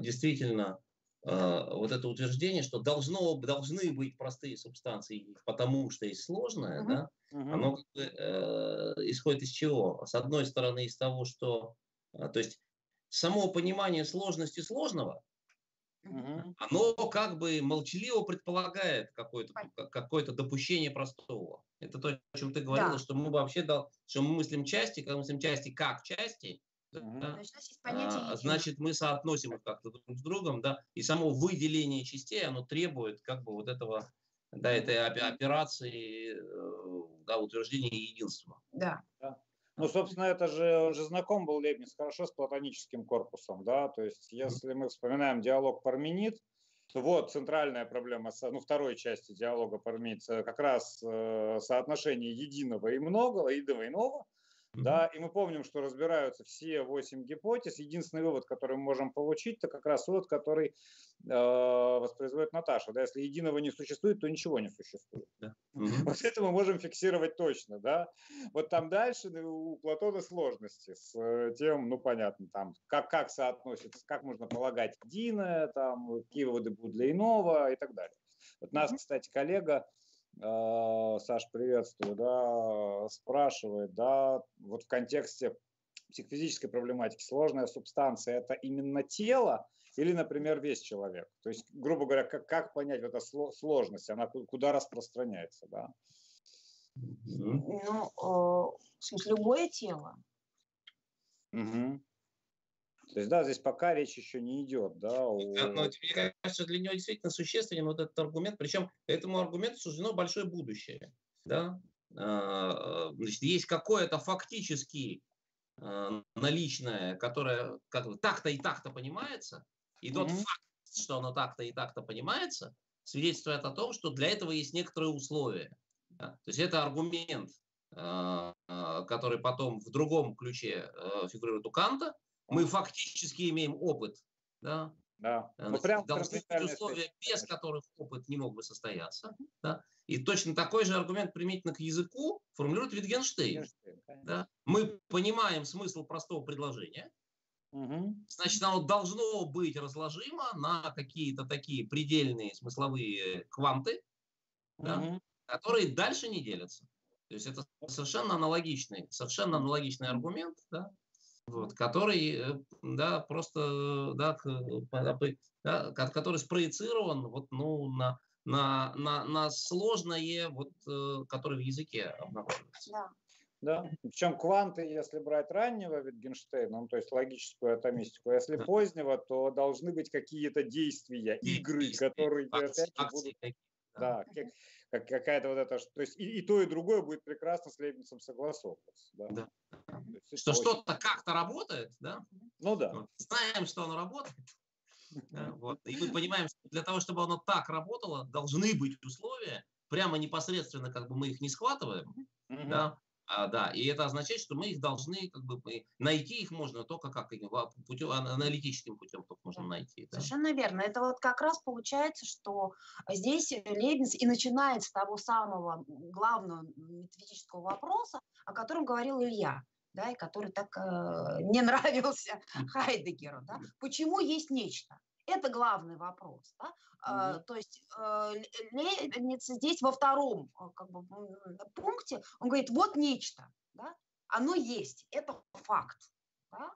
действительно э, вот это утверждение, что должно, должны быть простые субстанции, потому что есть сложное, угу. да, оно как бы, э, исходит из чего? С одной стороны, из того, что... Э, то есть само понимание сложности сложного – Угу. Оно как бы молчаливо предполагает какое-то какое допущение простого. Это то, о чем ты говорила, да. что мы вообще дал, что мы мыслим части, когда мы мыслим части как части, да, а, значит мы соотносим их как-то друг с другом, да, и само выделение частей, оно требует как бы вот этого, да, этой операции, э, да, утверждения единства. Да. да. Ну, собственно, это же уже знаком был Лейбниц хорошо с платоническим корпусом, да, то есть если мы вспоминаем диалог Парменид, то вот центральная проблема, ну, второй части диалога Парменид, как раз э, соотношение единого и многого, единого и нового, да, и мы помним, что разбираются все восемь гипотез. Единственный вывод, который мы можем получить, это как раз вывод, который э, воспроизводит Наташа. Да, если единого не существует, то ничего не существует. Да. Вот это мы можем фиксировать точно. Да? Вот там дальше у Платона сложности с э, тем, ну понятно, там как, как соотносится, как можно полагать единое, там, какие выводы будут для иного и так далее. Вот нас, кстати, коллега Саш, приветствую, да, спрашивает, да, вот в контексте психофизической проблематики сложная субстанция – это именно тело или, например, весь человек? То есть, грубо говоря, как, как понять вот эту сложность, она куда распространяется, да? Ну, э, в смысле, любое тело. Угу. То есть, да, здесь пока речь еще не идет, да. О... Но мне кажется, для него действительно существенен вот этот аргумент, причем этому аргументу суждено большое будущее, да. А, значит, есть какое-то фактически а, наличное, которое как бы так-то и так-то понимается, и тот mm-hmm. факт, что оно так-то и так-то понимается, свидетельствует о том, что для этого есть некоторые условия. Да? То есть это аргумент, а, который потом в другом ключе фигурирует у Канта, мы фактически имеем опыт, да, да. Э, ну, прям Должны быть условия, без которых опыт не мог бы состояться. Да? И точно такой же аргумент применительно к языку формулирует Витгенштейн. Витгенштейн да? Мы понимаем смысл простого предложения, угу. значит, оно должно быть разложимо на какие-то такие предельные смысловые кванты, угу. да, которые дальше не делятся. То есть это совершенно аналогичный, совершенно аналогичный аргумент, да, вот, который, э, да, просто, да, да, который спроецирован вот, ну, на, на, на, на сложное, вот, э, которое в языке обнаруживается. Да. Да. Причем кванты, если брать раннего Витгенштейна, ну, то есть логическую атомистику, если да. позднего, то должны быть какие-то действия, игры, действия, которые акции, опять будут... Да, как, какая-то вот это, то есть и, и то, и другое будет прекрасно с Лейбницем согласовываться. Да. да. Что очень... что-то как-то работает, да? Ну да. знаем, что оно работает. Да, вот. И мы понимаем, что для того, чтобы оно так работало, должны быть условия, прямо непосредственно как бы мы их не схватываем, угу. да, а, да, и это означает, что мы их должны, как бы, найти их можно только как путем, аналитическим путем только можно найти. Да? Совершенно верно. Это вот как раз получается, что здесь Лейбниц и начинает с того самого главного метафизического вопроса, о котором говорил Илья да, и который так э, не нравился Хайдегеру. Да? Почему есть нечто? Это главный вопрос. Да? Mm-hmm. то есть э, Лейбниц здесь во втором э, как бы, пункте, он говорит, вот нечто, да? оно есть, это факт. Да?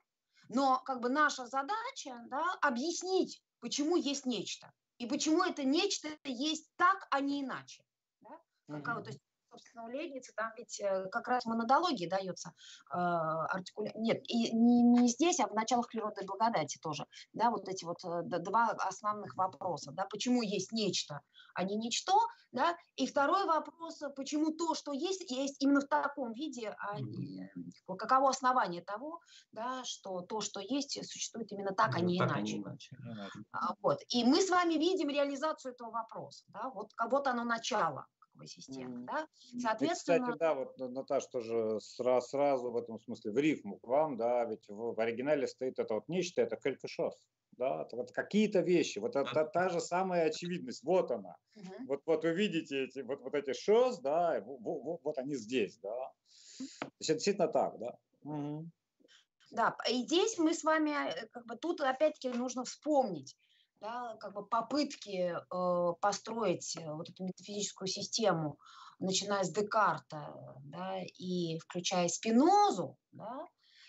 Но как бы наша задача да, объяснить, почему есть нечто. И почему это нечто есть так, а не иначе. Да? Mm-hmm. То есть собственно, у Лейбница там ведь э, как раз монодология дается э, артикуля... Нет, и не, не здесь, а в началах природы и благодати тоже. Да, вот эти вот э, два основных вопроса. Да, почему есть нечто, а не ничто, да, и второй вопрос, почему то, что есть, есть именно в таком виде, а не, каково основание того, да, что то, что есть, существует именно так, а не так, иначе. Не иначе. А, Вот. И мы с вами видим реализацию этого вопроса. Да? Вот, вот оно начало какой системы. Да? И, Соответственно, кстати, да, вот На- Наташ тоже сра- сразу в этом смысле в рифму к вам, да, ведь в, в оригинале стоит это вот нечто, это калькашос, да, это вот какие-то вещи, вот это та же самая очевидность, вот она, мгм. вот, вот вы видите эти, вот, вот эти шос, да, и во- во- во- вот они здесь, да, то есть это действительно так, да. Мгм. Да, и здесь мы с вами, э, как бы тут опять-таки нужно вспомнить, да, как бы попытки э, построить э, вот эту метафизическую систему, начиная с Декарта, да, и включая Спинозу, да,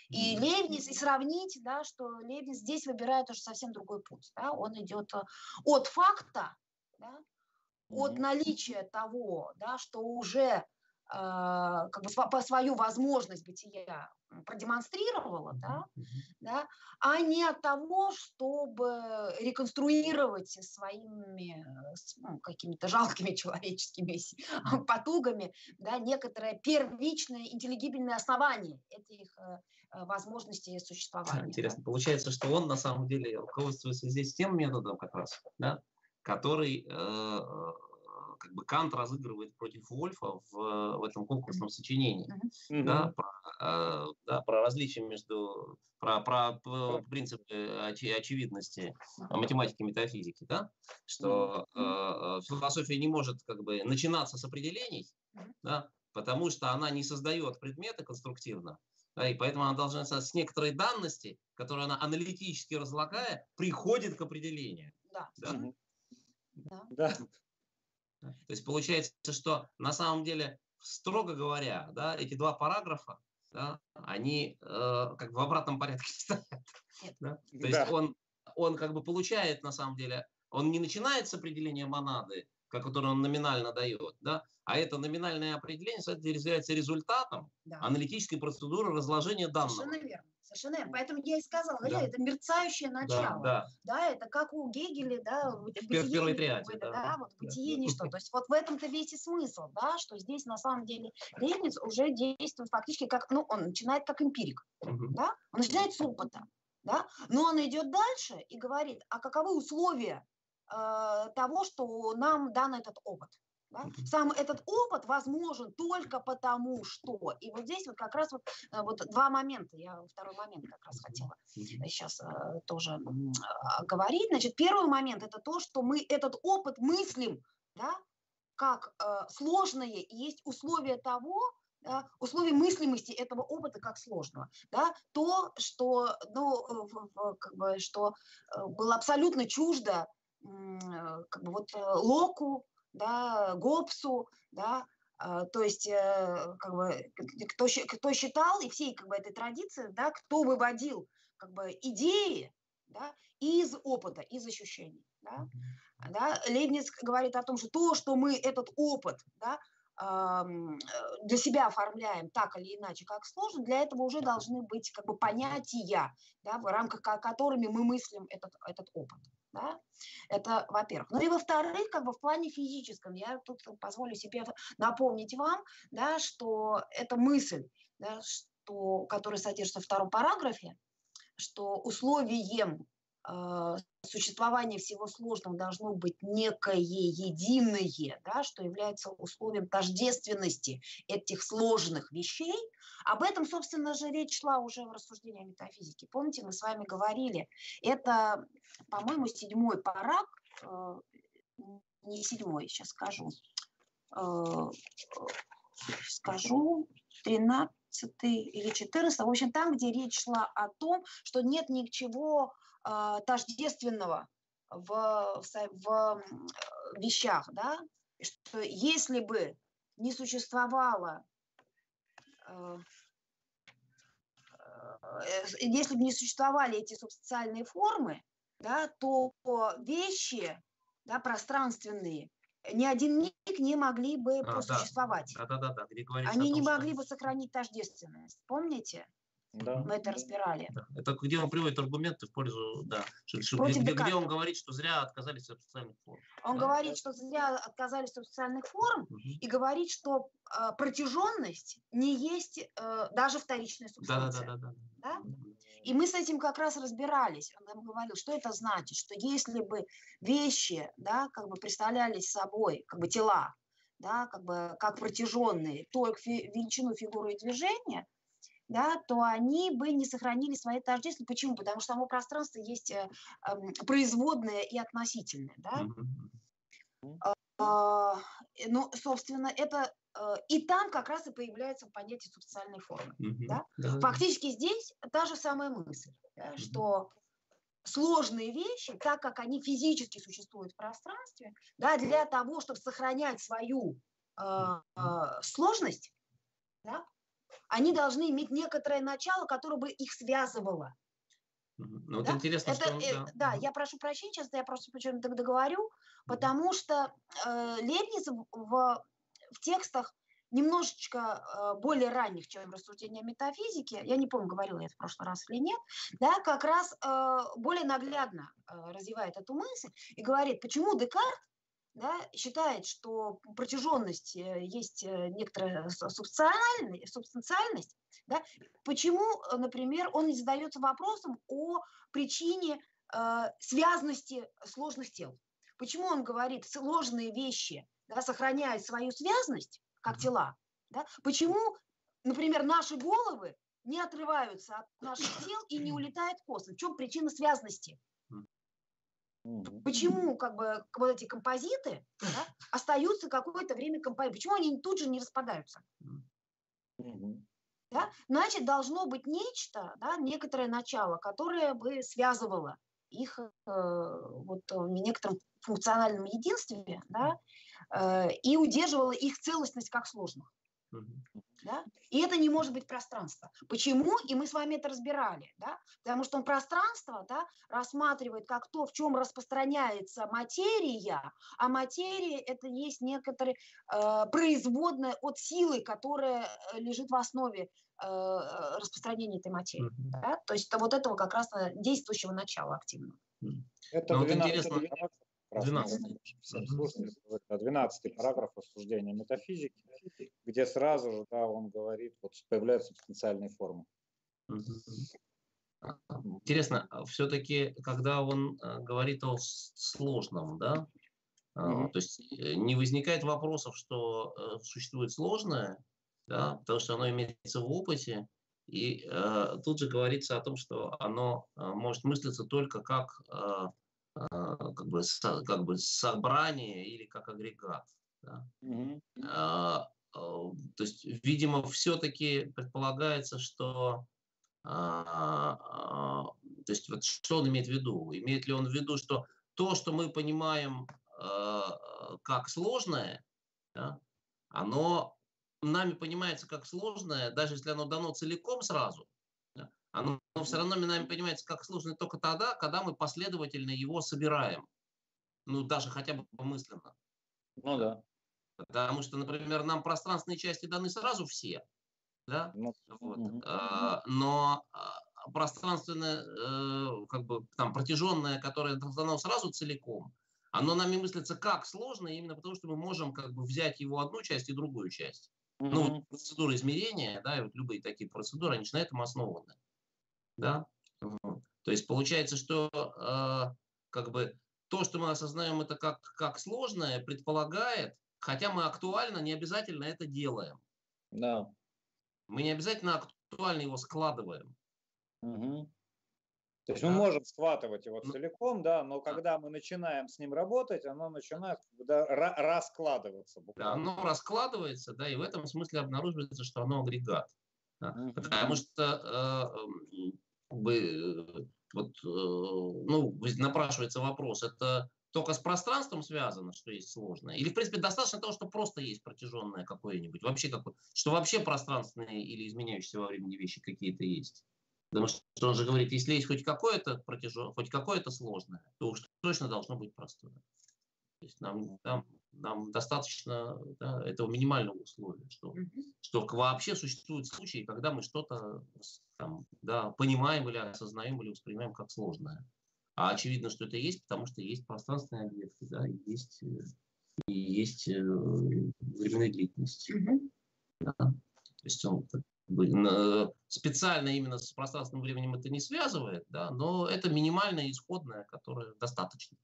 и. Лейбниц, и сравнить, да, что Лейбниц здесь выбирает уже совсем другой путь, да, он идет э, от факта, да, от наличия того, да, что уже как бы по свою возможность бытия продемонстрировала, да, да, а не от того, чтобы реконструировать своими э, ну, какими-то жалкими человеческими потугами да, некоторое первичное интеллигибельное основание этих э, э, возможностей существования. Интересно. Получается, что он на самом деле руководствуется здесь тем методом как раз, да, который э, как бы Кант разыгрывает против Вольфа в, в этом конкурсном сочинении. Мгм. Да, про, э, да, про различия между, про, про, Про- принципы очи- очевидности математики и метафизики, да, что э, э, философия не может как бы начинаться с определений, Мгм. да, потому что она не создает предметы конструктивно, да, и поэтому она должна с некоторой данности, которую она аналитически разлагая, приходит к определению. Да, Да. Мгм. да. Да. То есть получается, что на самом деле, строго говоря, да, эти два параграфа, да, они э, как бы в обратном порядке стоят. Нет. Да? То есть Да. он, он как бы получает на самом деле, он не начинает с определения монады, как которое он номинально дает, да, а это номинальное определение соответственно, является результатом да. аналитической процедуры разложения данного. Совершенно верно. Совершенно верно. Поэтому я и сказала, Да. да, это мерцающее Да, начало. да. Да, это как у Гегеля, да, бытие, триаде, да, да. вот Да. бытие ничто. То есть вот в этом-то весь и смысл, да, что здесь на самом деле Лейбниц уже действует фактически как, ну, он начинает как эмпирик, Мгм. да, он начинает с опыта, да, но он идет дальше и говорит, а каковы условия э, того, что нам дан этот опыт. Да? Сам этот опыт возможен только потому, что. И вот здесь вот как раз вот, э, вот два момента, я второй момент как раз хотела сейчас э, тоже м, а, говорить. Значит, первый момент это то, что мы этот опыт мыслим, да, как э, сложное, и есть условия того, да, условия мыслимости этого опыта как сложного, да, то, что, ну, э, как бы, что э, было абсолютно чуждо, э, как бы вот э, Локу, да, Гоббсу, да, а, то есть, э, как бы, кто, кто считал, и всей как бы, этой традиции, да, кто выводил как бы, идеи да, из опыта, из ощущений. Да? Да? Лейбниц говорит о том, что то, что мы этот опыт да, э, для себя оформляем так или иначе, как сложно, для этого уже должны быть как бы, понятия, да, в рамках ко- которыми мы мыслим этот, этот опыт. Да? Это во-первых. Ну и во-вторых, как бы в плане физическом, я тут позволю себе напомнить вам, да, что эта мысль, да, что, которая содержится во втором параграфе, что условием э, существования всего сложного должно быть некое единое, да, что является условием тождественности этих сложных вещей. Об этом, собственно же, речь шла уже в рассуждении о метафизике. Помните, мы с вами говорили, это, по-моему, седьмой параг, э, не седьмой, сейчас скажу, э, скажу, 13 или 14, в общем, там, где речь шла о том, что нет ничего тождественного в, в, вещах, да, что если бы не существовало э, э, если бы не существовали эти субстанциальные формы, да, то вещи да, пространственные ни один миг не могли бы а, просуществовать. Да, да, да, да, Они том, не могли что... бы сохранить тождественность. Помните? Да. Мы это разбирали. Да. Это где он приводит аргументы в пользу, да, что, где, где он говорит, что зря отказались от социальных форм. Он да? говорит, что зря отказались от социальных форм угу. и говорит, что э, протяженность не есть э, даже вторичная субстанция. Да, да, да, да, да. да? И мы с этим как раз разбирались. Он нам говорил, что это значит, что если бы вещи, да, как бы представлялись собой, как бы тела, да, как бы как протяженные только фи- величину фигуры и движения, да, то они бы не сохранили свои тождественности. Почему? Потому что само пространство есть э, э, производное и относительное. Да? Э, ну, собственно, это э, и там как раз и появляется понятие субстанциальной формы. Да? Фактически здесь та же самая мысль, да, что сложные вещи, так как они физически существуют в пространстве, да, для того, чтобы сохранять свою э, э, сложность, да, они должны иметь некоторое начало, которое бы их связывало. Ну, вот да? интересно, это, что он, э, да. да, я прошу прощения, сейчас я просто почему-то договорю, потому что э, Лебниц в, в текстах немножечко э, более ранних, чем рассуждения метафизики, я не помню, говорила я это в прошлый раз или нет, да, как раз э, более наглядно э, развивает эту мысль и говорит, почему Декарт да, считает, что протяженность э, есть э, некоторая субстанциальность, да, почему, э, например, он не задается вопросом о причине э, связности сложных тел? Почему он говорит, сложные вещи да, сохраняют свою связность, как тела? Да? Почему, например, наши головы не отрываются от наших тел и не улетают в космос? В чем причина связности? Почему как бы вот эти композиты да, остаются какое-то время композиты? Почему они тут же не распадаются? Да? Значит, должно быть нечто, да, некоторое начало, которое бы связывало их э, вот, в некотором функциональном единстве да, э, и удерживало их целостность как сложных. Да? И это не может быть пространство. Почему? И мы с вами это разбирали. Да? Потому что он пространство да, рассматривает как то, в чем распространяется материя, а материя это есть некоторые э, производная от силы, которая э, лежит в основе э, распространения этой материи. Mm-hmm. Да? То есть это вот этого как раз э, действующего начала активного. Это ну, вот интересно. 12. Всем слушателям, 12 параграф рассуждения метафизики, где сразу же да, он говорит, вот появляются потенциальные формы. Интересно, а все-таки, когда он э, говорит о сложном, да, mm-hmm. то есть э, не возникает вопросов, что э, существует сложное, да, потому что оно имеется в опыте, и э, тут же говорится о том, что оно может мыслиться только как а, как бы, как бы собрание или как агрегат. Да? Mm-hmm. А, то есть, видимо, все-таки предполагается, что а, а, то есть, вот что он имеет в виду? Имеет ли он в виду, что то, что мы понимаем а, как сложное, да, оно нами понимается как сложное, даже если оно дано целиком сразу, оно все равно нами понимается как сложно только тогда, когда мы последовательно его собираем. Ну, даже хотя бы помысленно. Ну да. Потому что, например, нам пространственные части даны сразу все. Да? Ну, вот. угу. а, но а, пространственное, э, как бы там протяженное, которое дано сразу целиком, оно нами мыслится как сложно, именно потому что мы можем как бы взять его одну часть и другую часть. Угу. Ну, вот процедура измерения, да, и вот любые такие процедуры, они же на этом основаны да. То есть получается, что э, как бы то, что мы осознаем это как, как сложное, предполагает, хотя мы актуально не обязательно это делаем. Да. Мы не обязательно актуально его складываем. Угу. То есть да. мы можем схватывать его целиком, да, но когда мы начинаем с ним работать, оно начинает да, раскладываться. Буквально. Да, оно раскладывается, да, и в этом смысле обнаруживается, что оно агрегат. Да. Угу. Потому что э, бы, э, вот, э, ну, напрашивается вопрос, это только с пространством связано, что есть сложное? Или, в принципе, достаточно того, что просто есть протяженное какое-нибудь? Вообще, какое, что вообще пространственные или изменяющиеся во времени вещи какие-то есть? Потому что он же говорит, если есть хоть какое-то протяженное, хоть какое-то сложное, то уж точно должно быть простое. То есть нам, нам нам достаточно да, этого минимального условия, что, что вообще существуют случаи, когда мы что-то там, да, понимаем или осознаем или воспринимаем как сложное. А очевидно, что это есть, потому что есть пространственные объекты, да, и есть, и есть э, временная длительность. Да. То есть он как бы, специально именно с пространственным временем это не связывает, да, но это минимальное исходное, которое достаточно.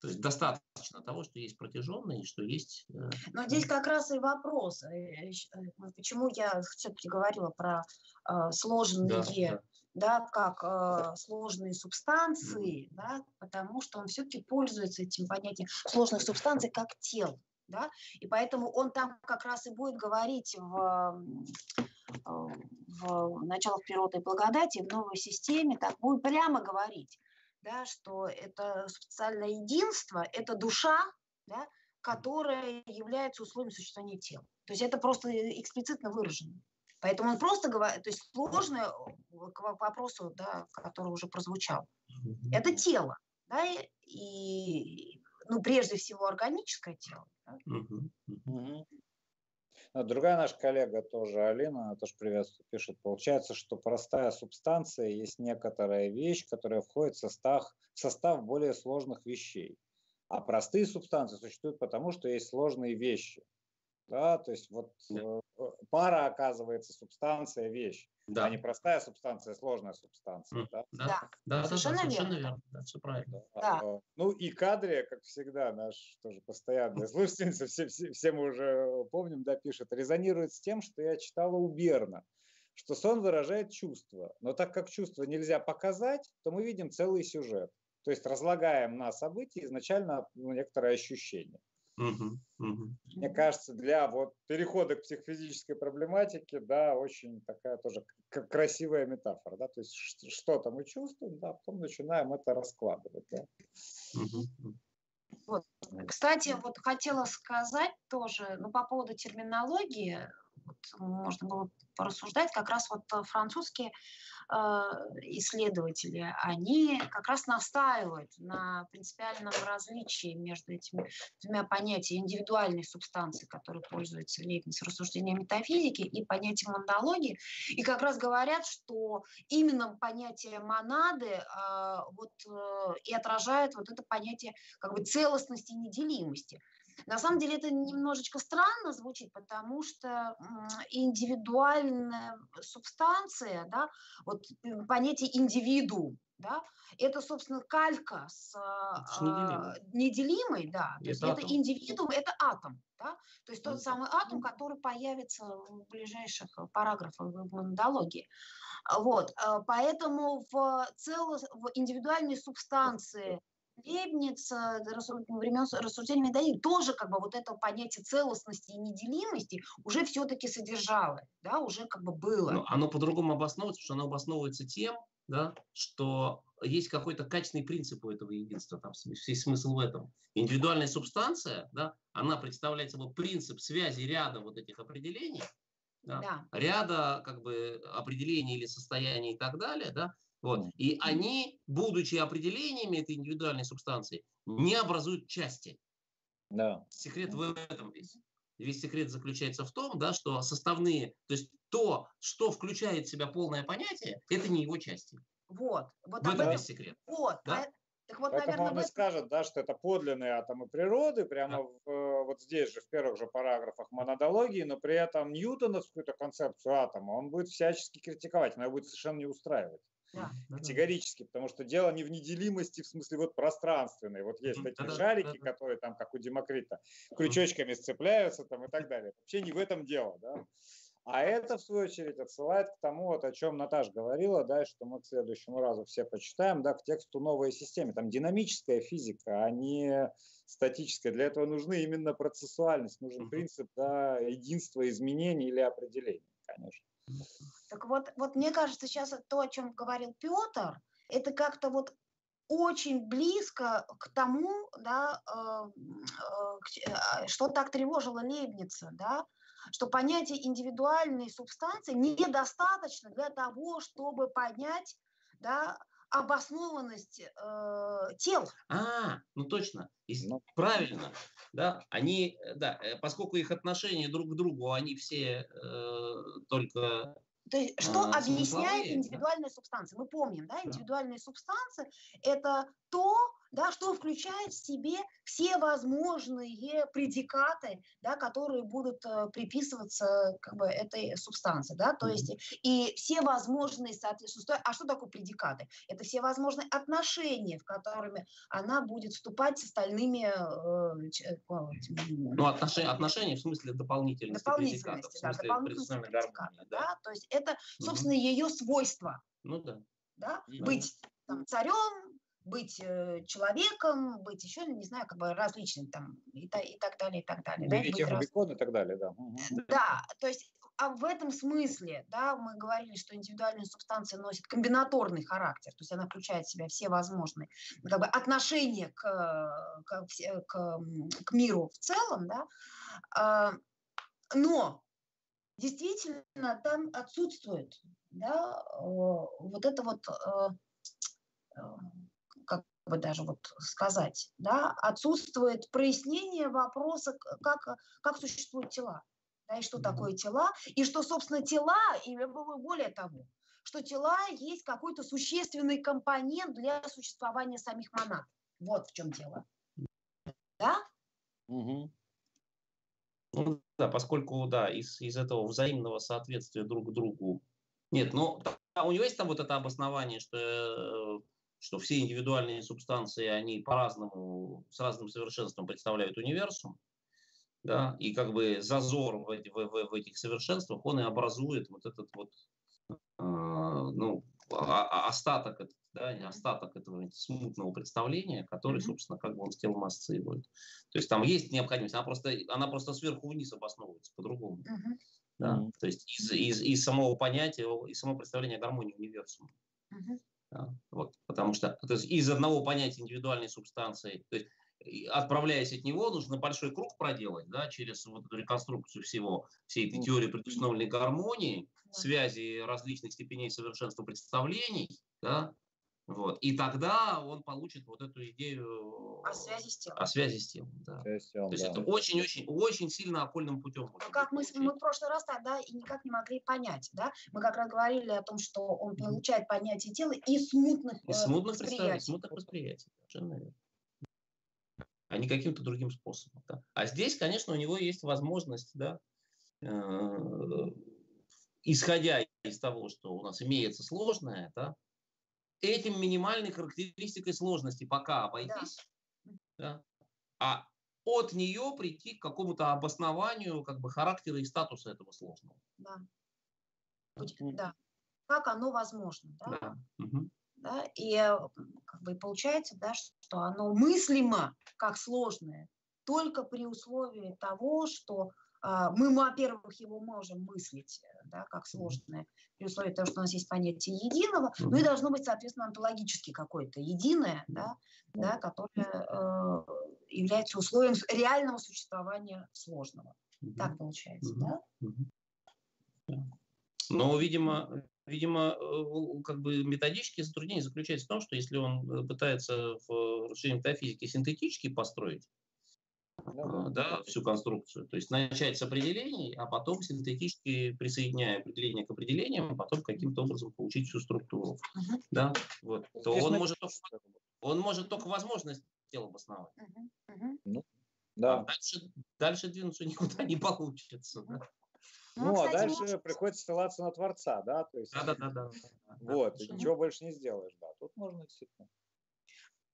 То есть достаточно того, что есть протяженный и что есть... Э, Но здесь как раз и вопрос, э, э, почему я все-таки говорила про сложные, да, да. да как сложные субстанции, да, потому что он все-таки пользуется этим понятием сложных субстанций как тел. Да? И поэтому он там как раз и будет говорить в, в началах природы и благодати, в новой системе, так будет прямо говорить, да, что это специальное единство, это душа, да, которая является условием существования тела. То есть это просто эксплицитно выражено. Поэтому он просто говорит, то есть сложное к вопросу, да, который уже прозвучал. Это тело, да, и, ну, прежде всего органическое тело. Да? Другая наша коллега тоже, Алина, тоже приветствую, пишет, получается, что простая субстанция есть некоторая вещь, которая входит в состав, в состав более сложных вещей. А простые субстанции существуют потому, что есть сложные вещи. Да, то есть вот. Э, пара оказывается субстанция вещь, да. а не простая субстанция, а сложная субстанция. Да, да, да, да, совершенно, да, совершенно верно. Да, все правильно. Да. Да. Ну и кадре, как всегда, наш тоже постоянный слушательница, все, все, все мы уже помним, да, пишет, резонирует с тем, что я читала у Берна, что сон выражает чувство. Но так как чувство нельзя показать, то мы видим целый сюжет. То есть разлагаем на события изначально ну, некоторое ощущение. Угу, угу. Мне кажется, для вот перехода к психофизической проблематике, да, очень такая тоже красивая метафора, да, то есть что-то мы чувствуем, да, потом начинаем это раскладывать, да. Угу. Вот. Кстати, вот хотела сказать тоже, ну, по поводу терминологии, вот, можно было порассуждать, как раз вот французские исследователи, они как раз настаивают на принципиальном различии между этими двумя понятиями индивидуальной субстанции, которой пользуется Лейбниц рассуждением метафизики, и понятием монадологии, и как раз говорят, что именно понятие монады э, вот, э, и отражает вот это понятие как бы целостности и неделимости. На самом деле это немножечко странно звучит, потому что индивидуальная субстанция, да, вот понятие индивиду, да, это, собственно, калька с неделимой, э, неделимой да, то есть это индивидуум, это атом, да, то есть тот самый атом, который появится в ближайших параграфах в монадологии. Вот, э, поэтому в, цело, в индивидуальной субстанции Лейбниц, времен рассуждения Медаи, тоже как бы вот это понятие целостности и неделимости уже все-таки содержало, да, уже как бы было. Но оно по-другому обосновывается, что оно обосновывается тем, да, что есть какой-то качественный принцип у этого единства, там весь смысл в этом. Индивидуальная субстанция, да, она представляет собой принцип связи ряда вот этих определений, да, да. ряда как бы определений или состояний и так далее, да, вот. И они, будучи определениями этой индивидуальной субстанции, не образуют части. Да. Секрет в этом весь. Весь секрет заключается в том, да, что составные, то есть то, что включает в себя полное понятие, это не его части. Вот. вот в этом весь секрет. Вот. Да? А, так вот, Поэтому наверное, он и скажет, да, что это подлинные атомы природы, прямо да. в, э, вот здесь же, в первых же параграфах монадологии, но при этом ньютоновскую концепцию атома он будет всячески критиковать, она его будет совершенно не устраивать. Да, категорически, да. потому что дело не в неделимости, в смысле вот пространственной. Вот есть такие да, шарики, да, которые там, как у Демокрита, крючочками сцепляются там и так далее. Вообще не в этом дело, да. А это, в свою очередь, отсылает к тому, вот, о чем Наташа говорила, да, что мы к следующему разу все почитаем, да, к тексту новой системы. Там динамическая физика, а не статическая. Для этого нужны именно процессуальность, нужен принцип да, единства изменений или определений, конечно. Так вот, вот мне кажется, сейчас то, о чем говорил Петр, это как-то вот очень близко к тому, да, э, э, э, что так тревожило Лейбница, да, что понятие индивидуальной субстанции недостаточно для того, чтобы понять да, обоснованность э, тел. А, ну точно, ну. правильно, да, они, э, да, э, поскольку их отношения друг к другу, они все э, только то есть, что а, объясняет индивидуальная да? субстанция? Мы помним, да, индивидуальные да. субстанции – это то, да, что включает в себе все возможные предикаты, да, которые будут э, приписываться как бы, этой субстанции. Да, то есть и все возможные соответствующие... А что такое предикаты? Это все возможные отношения, в которыми она будет вступать с остальными... Э, ну, отношения, отношения в смысле дополнительности, дополнительности да, дополнительности предикатов. Да? Да? То есть это, собственно, mm-hmm. ее свойство. Ну да. Да? да. Быть там, царем, быть э, человеком, быть еще, не знаю, как бы различным там и, та, и так далее, и так далее. Да, быть раз... и так далее, да. Да, то есть а в этом смысле, да, мы говорили, что индивидуальная субстанция носит комбинаторный характер, то есть она включает в себя все возможные как бы, отношения к, к, к, к миру в целом, да, а, но действительно там отсутствует да, вот это вот э, бы даже вот сказать, да, отсутствует прояснение вопроса, как, как существуют тела, да, и что такое тела, и что, собственно, тела, и более того, что тела есть какой-то существенный компонент для существования самих монад. Вот в чем дело. Да? Угу. Ну, да, поскольку, да, из, из этого взаимного соответствия друг другу. Нет, ну, у него есть там вот это обоснование, что э, что все индивидуальные субстанции, они по-разному, с разным совершенством представляют универсум, да, и как бы зазор в, в, в этих совершенствах, он и образует вот этот вот, э, ну, остаток, да, остаток этого смутного представления, который, собственно, как бы он с телом ассоциирует. То есть там есть необходимость, она просто, она просто сверху вниз обосновывается по-другому. Uh-huh. Да? Uh-huh. То есть из, из, из самого понятия, из самого представления гармонии универсума. Uh-huh. Вот, потому что то есть из одного понятия индивидуальной субстанции, то есть отправляясь от него, нужно большой круг проделать, да, через вот эту реконструкцию всего, всей этой теории предустановленной гармонии, связи различных степеней совершенства представлений, да, вот. И тогда он получит вот эту идею о связи с телом. О связи с телом, да. С телом, То есть да. это очень-очень очень сильно окольным путем. Ну, как мы, мы в прошлый раз тогда и никак не могли понять, да? Мы как раз говорили о том, что он получает понятие тела из смутных, из э, смутных восприятий. Смутных восприятий, совершенно верно. А не каким-то другим способом. Да? А здесь, конечно, у него есть возможность, да, э, исходя из того, что у нас имеется сложное, да, этим минимальной характеристикой сложности пока обойтись, да. Да, а от нее прийти к какому-то обоснованию как бы характера и статуса этого сложного. Да. да. Как оно возможно. Да? Да. Угу. Да? И э, как бы получается, да, что оно мыслимо как сложное только при условии того, что мы, во-первых, его можем мыслить э, да, как сложное, при условии того, что у нас есть понятие единого, ну и должно быть, соответственно, онтологически какое-то единое, да, да, которое э, является условием реального существования сложного. Так получается, да? Но, видимо, видимо, э, как бы методические затруднения заключаются в том, что если он э, пытается в расширении метафизики синтетически построить, да, всю конструкцию. То есть начать с определений, а потом синтетически присоединяя определение к определениям, потом каким-то образом получить всю структуру. Uh-huh. Да, вот. То он может, только, он может только возможность тела обосновать. Uh-huh. Uh-huh. Ну, да. А дальше, дальше двинуться никуда не получится. Да? Ну, ну а дальше может... приходится ссылаться на Творца, да, то есть. Да, да, да, да. Вот, да, ничего больше не сделаешь, да. Тут можно действительно.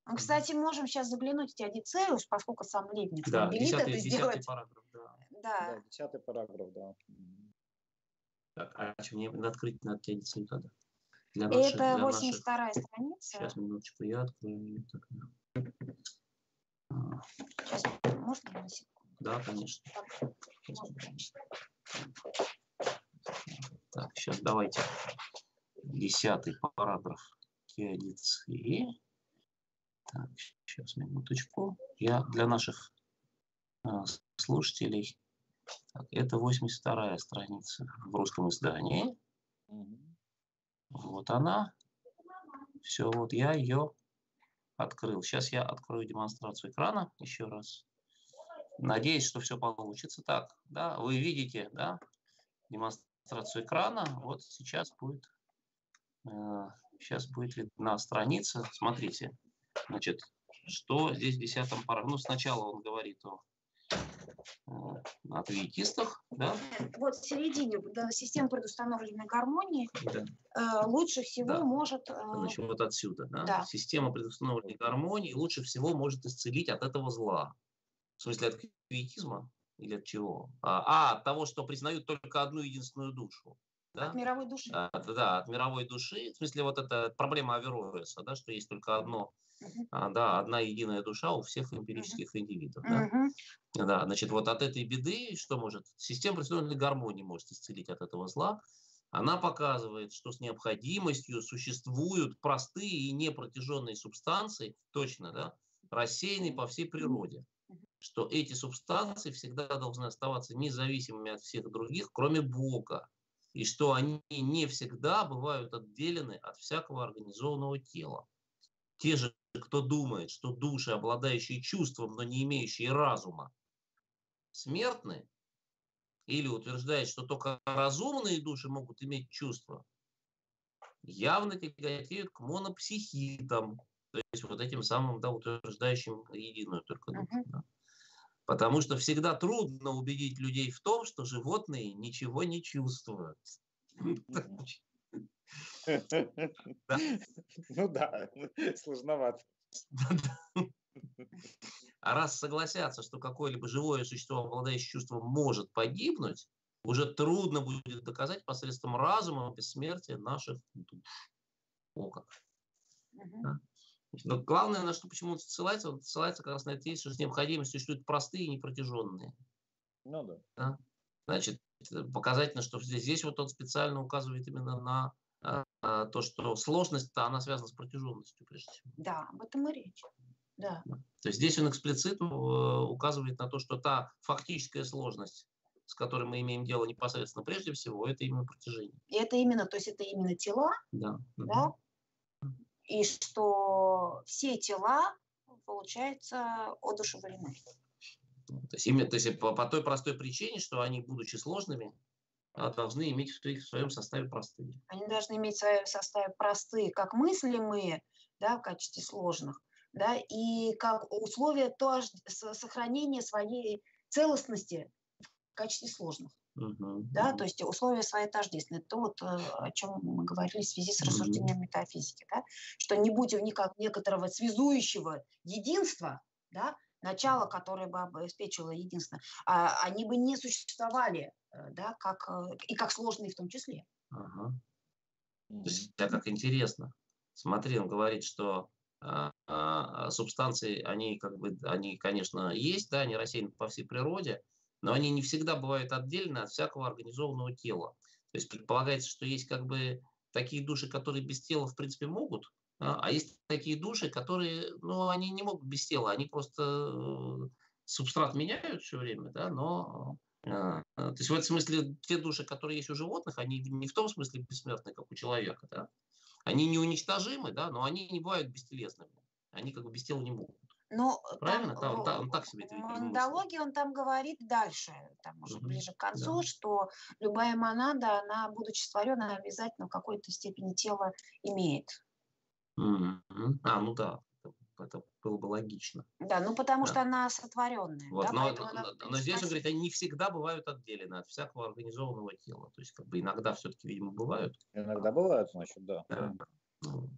Ну, кстати, можем сейчас заглянуть в Теодицеус, поскольку сам Лебниц да, велит 10, это 10 сделать. параграф, да. Да. да. Десятый параграф, да. Так, а что, мне надо открыть на Теодицею тогда? Для наших, это 82 наших... страница. Сейчас, минуточку, я открою. Так. Сейчас, можно на секунду? Да, конечно. Так, сейчас давайте. Десятый параграф Теодицеи. Так, сейчас минуточку. Я для наших э, слушателей. Так, это 82 страница в русском издании. Вот она. Все, вот я ее открыл. Сейчас я открою демонстрацию экрана еще раз. Надеюсь, что все получится. Так, да, вы видите, да, демонстрацию экрана. Вот сейчас будет, э, сейчас будет видна страница. Смотрите, значит, что здесь в 10 параграфе. Ну, сначала он говорит о адвентистах, да? Вот в середине да, система предустановленной гармонии да. э, лучше всего да. может... Э, Значит, вот отсюда, да? да? Система предустановленной гармонии лучше всего может исцелить от этого зла. В смысле, от квиетизма или от чего? А, а, от того, что признают только одну единственную душу. Да? От мировой души. Да, да, от мировой души. В смысле, вот это проблема Авероэса, да, что есть только одно а, да, одна единая душа у всех эмпирических uh-huh. индивидов. Да? Uh-huh. да, значит, вот от этой беды, что может, система представленной гармонии может исцелить от этого зла. Она показывает, что с необходимостью существуют простые и непротяженные субстанции, точно, да, рассеянные по всей природе. Что эти субстанции всегда должны оставаться независимыми от всех других, кроме Бога. И что они не всегда бывают отделены от всякого организованного тела. Те же кто думает, что души, обладающие чувством, но не имеющие разума, смертны, или утверждает, что только разумные души могут иметь чувства, явно тяготеют к монопсихитам, то есть вот этим самым да, утверждающим единую только душу. Uh-huh. Да. Потому что всегда трудно убедить людей в том, что животные ничего не чувствуют. Ну да, сложновато. А раз согласятся, что какое-либо живое существо, обладающее чувством, может погибнуть, уже трудно будет доказать посредством разума бессмертие наших душ. О как. Да? Но главное, на что почему он ссылается, он ссылается как раз на это, что с необходимостью существуют простые и непротяженные. Ну да. да? Значит, показательно, что здесь, здесь вот он специально указывает именно на а, то, что сложность-то, она связана с протяженностью, прежде всего. Да, об этом и речь. Да. То есть здесь он эксплицит э, указывает на то, что та фактическая сложность, с которой мы имеем дело непосредственно прежде всего, это именно протяжение. И это именно, то есть это именно тела, да. да? И что все тела, получается, одушевлены. То есть, именно, то есть по, по той простой причине, что они, будучи сложными, а, должны иметь в, в своем составе простые. Они должны иметь в своем составе простые, как мыслимые, да, в качестве сложных, да, и как условия тоже сохранения своей целостности в качестве сложных. Uh-huh, да, то есть условия своей тождественны. То, вот, э, о чем мы говорили в связи с рассуждением uh-huh. метафизики, да, что не будь никак некоторого связующего единства, да, начало, которое бы обеспечило единство, а, они бы не существовали, э, да, как, э, и как сложные в том числе. Ага. То есть, да, как интересно. Смотри, он говорит, что а, а, субстанции, они как бы, они, конечно, есть, да, они рассеяны по всей природе, но они не всегда бывают отдельно от всякого организованного тела. То есть предполагается, что есть как бы такие души, которые без тела, в принципе, могут а, а есть такие души, которые, ну, они не могут без тела, они просто э, субстрат меняют все время, да, но а, то есть в этом смысле те души, которые есть у животных, они не в том смысле бессмертны, как у человека, да, они неуничтожимы, да, но они не бывают бестелесными, они как бы без тела не могут. Но Правильно? Там, там, он так себе это монологии он там говорит дальше, там уже угу. ближе к концу, да. что любая монада, она, будучи створенной, обязательно в какой-то степени тело имеет. А, ну да, это было бы логично. Да, ну потому да. что она сотворенная. Вот, да, но, она, но здесь он говорит, они не всегда бывают отделены от всякого организованного тела. То есть, как бы иногда все-таки, видимо, бывают. Иногда бывают, значит, да. да. Да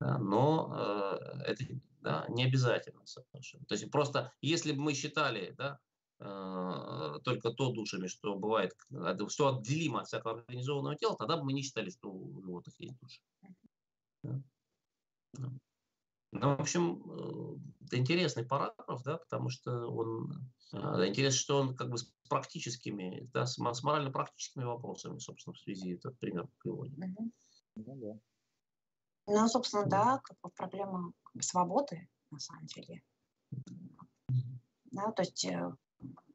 но э, это да, не обязательно совершенно. То есть просто если бы мы считали, да, э, только то душами, что бывает, что отделимо от всякого организованного тела, тогда бы мы не считали, что у животных есть души. Да. Ну, в общем, э, это интересный параграф, да, потому что он э, интересно, что он как бы с практическими, да, с, морально-практическими вопросами, собственно, в связи этот пример приводит. Угу. Ну, да. ну, собственно, да, как бы проблема свободы, на самом деле. Да, то есть э,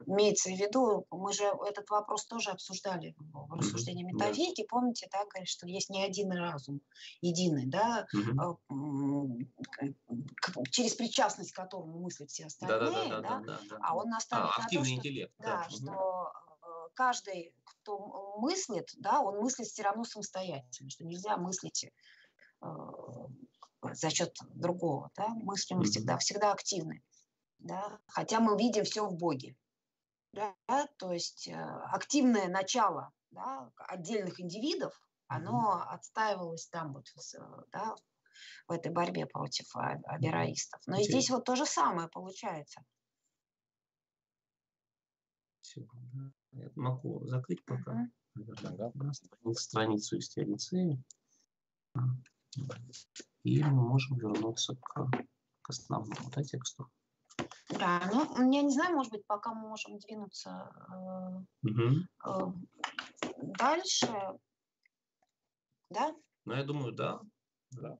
Имеется в виду, мы же этот вопрос тоже обсуждали в рассуждении метафизики. Помните, да, говорит, что есть не один разум единый, да, mm через причастность к которому мыслят все остальные, да, да, да, да, да, а он наставит а, на то, что, интеллект, да, да, что э, каждый, кто мыслит, да, он мыслит все равно самостоятельно, что нельзя мыслить э, за счет другого, да, мысли мы всегда, всегда активны, да, хотя мы видим все в Боге да, то есть э, активное начало да, отдельных индивидов, оно отстаивалось там вот, да, в этой борьбе против абераистов. Но и здесь вот то же самое получается. Все, да. Я могу закрыть пока. Uh-huh. страницу из теорицы. И мы можем вернуться к, к основному да, тексту. Да, ну, я не знаю, может быть, пока мы можем двинуться угу. дальше. Да? Ну, я думаю, да. да.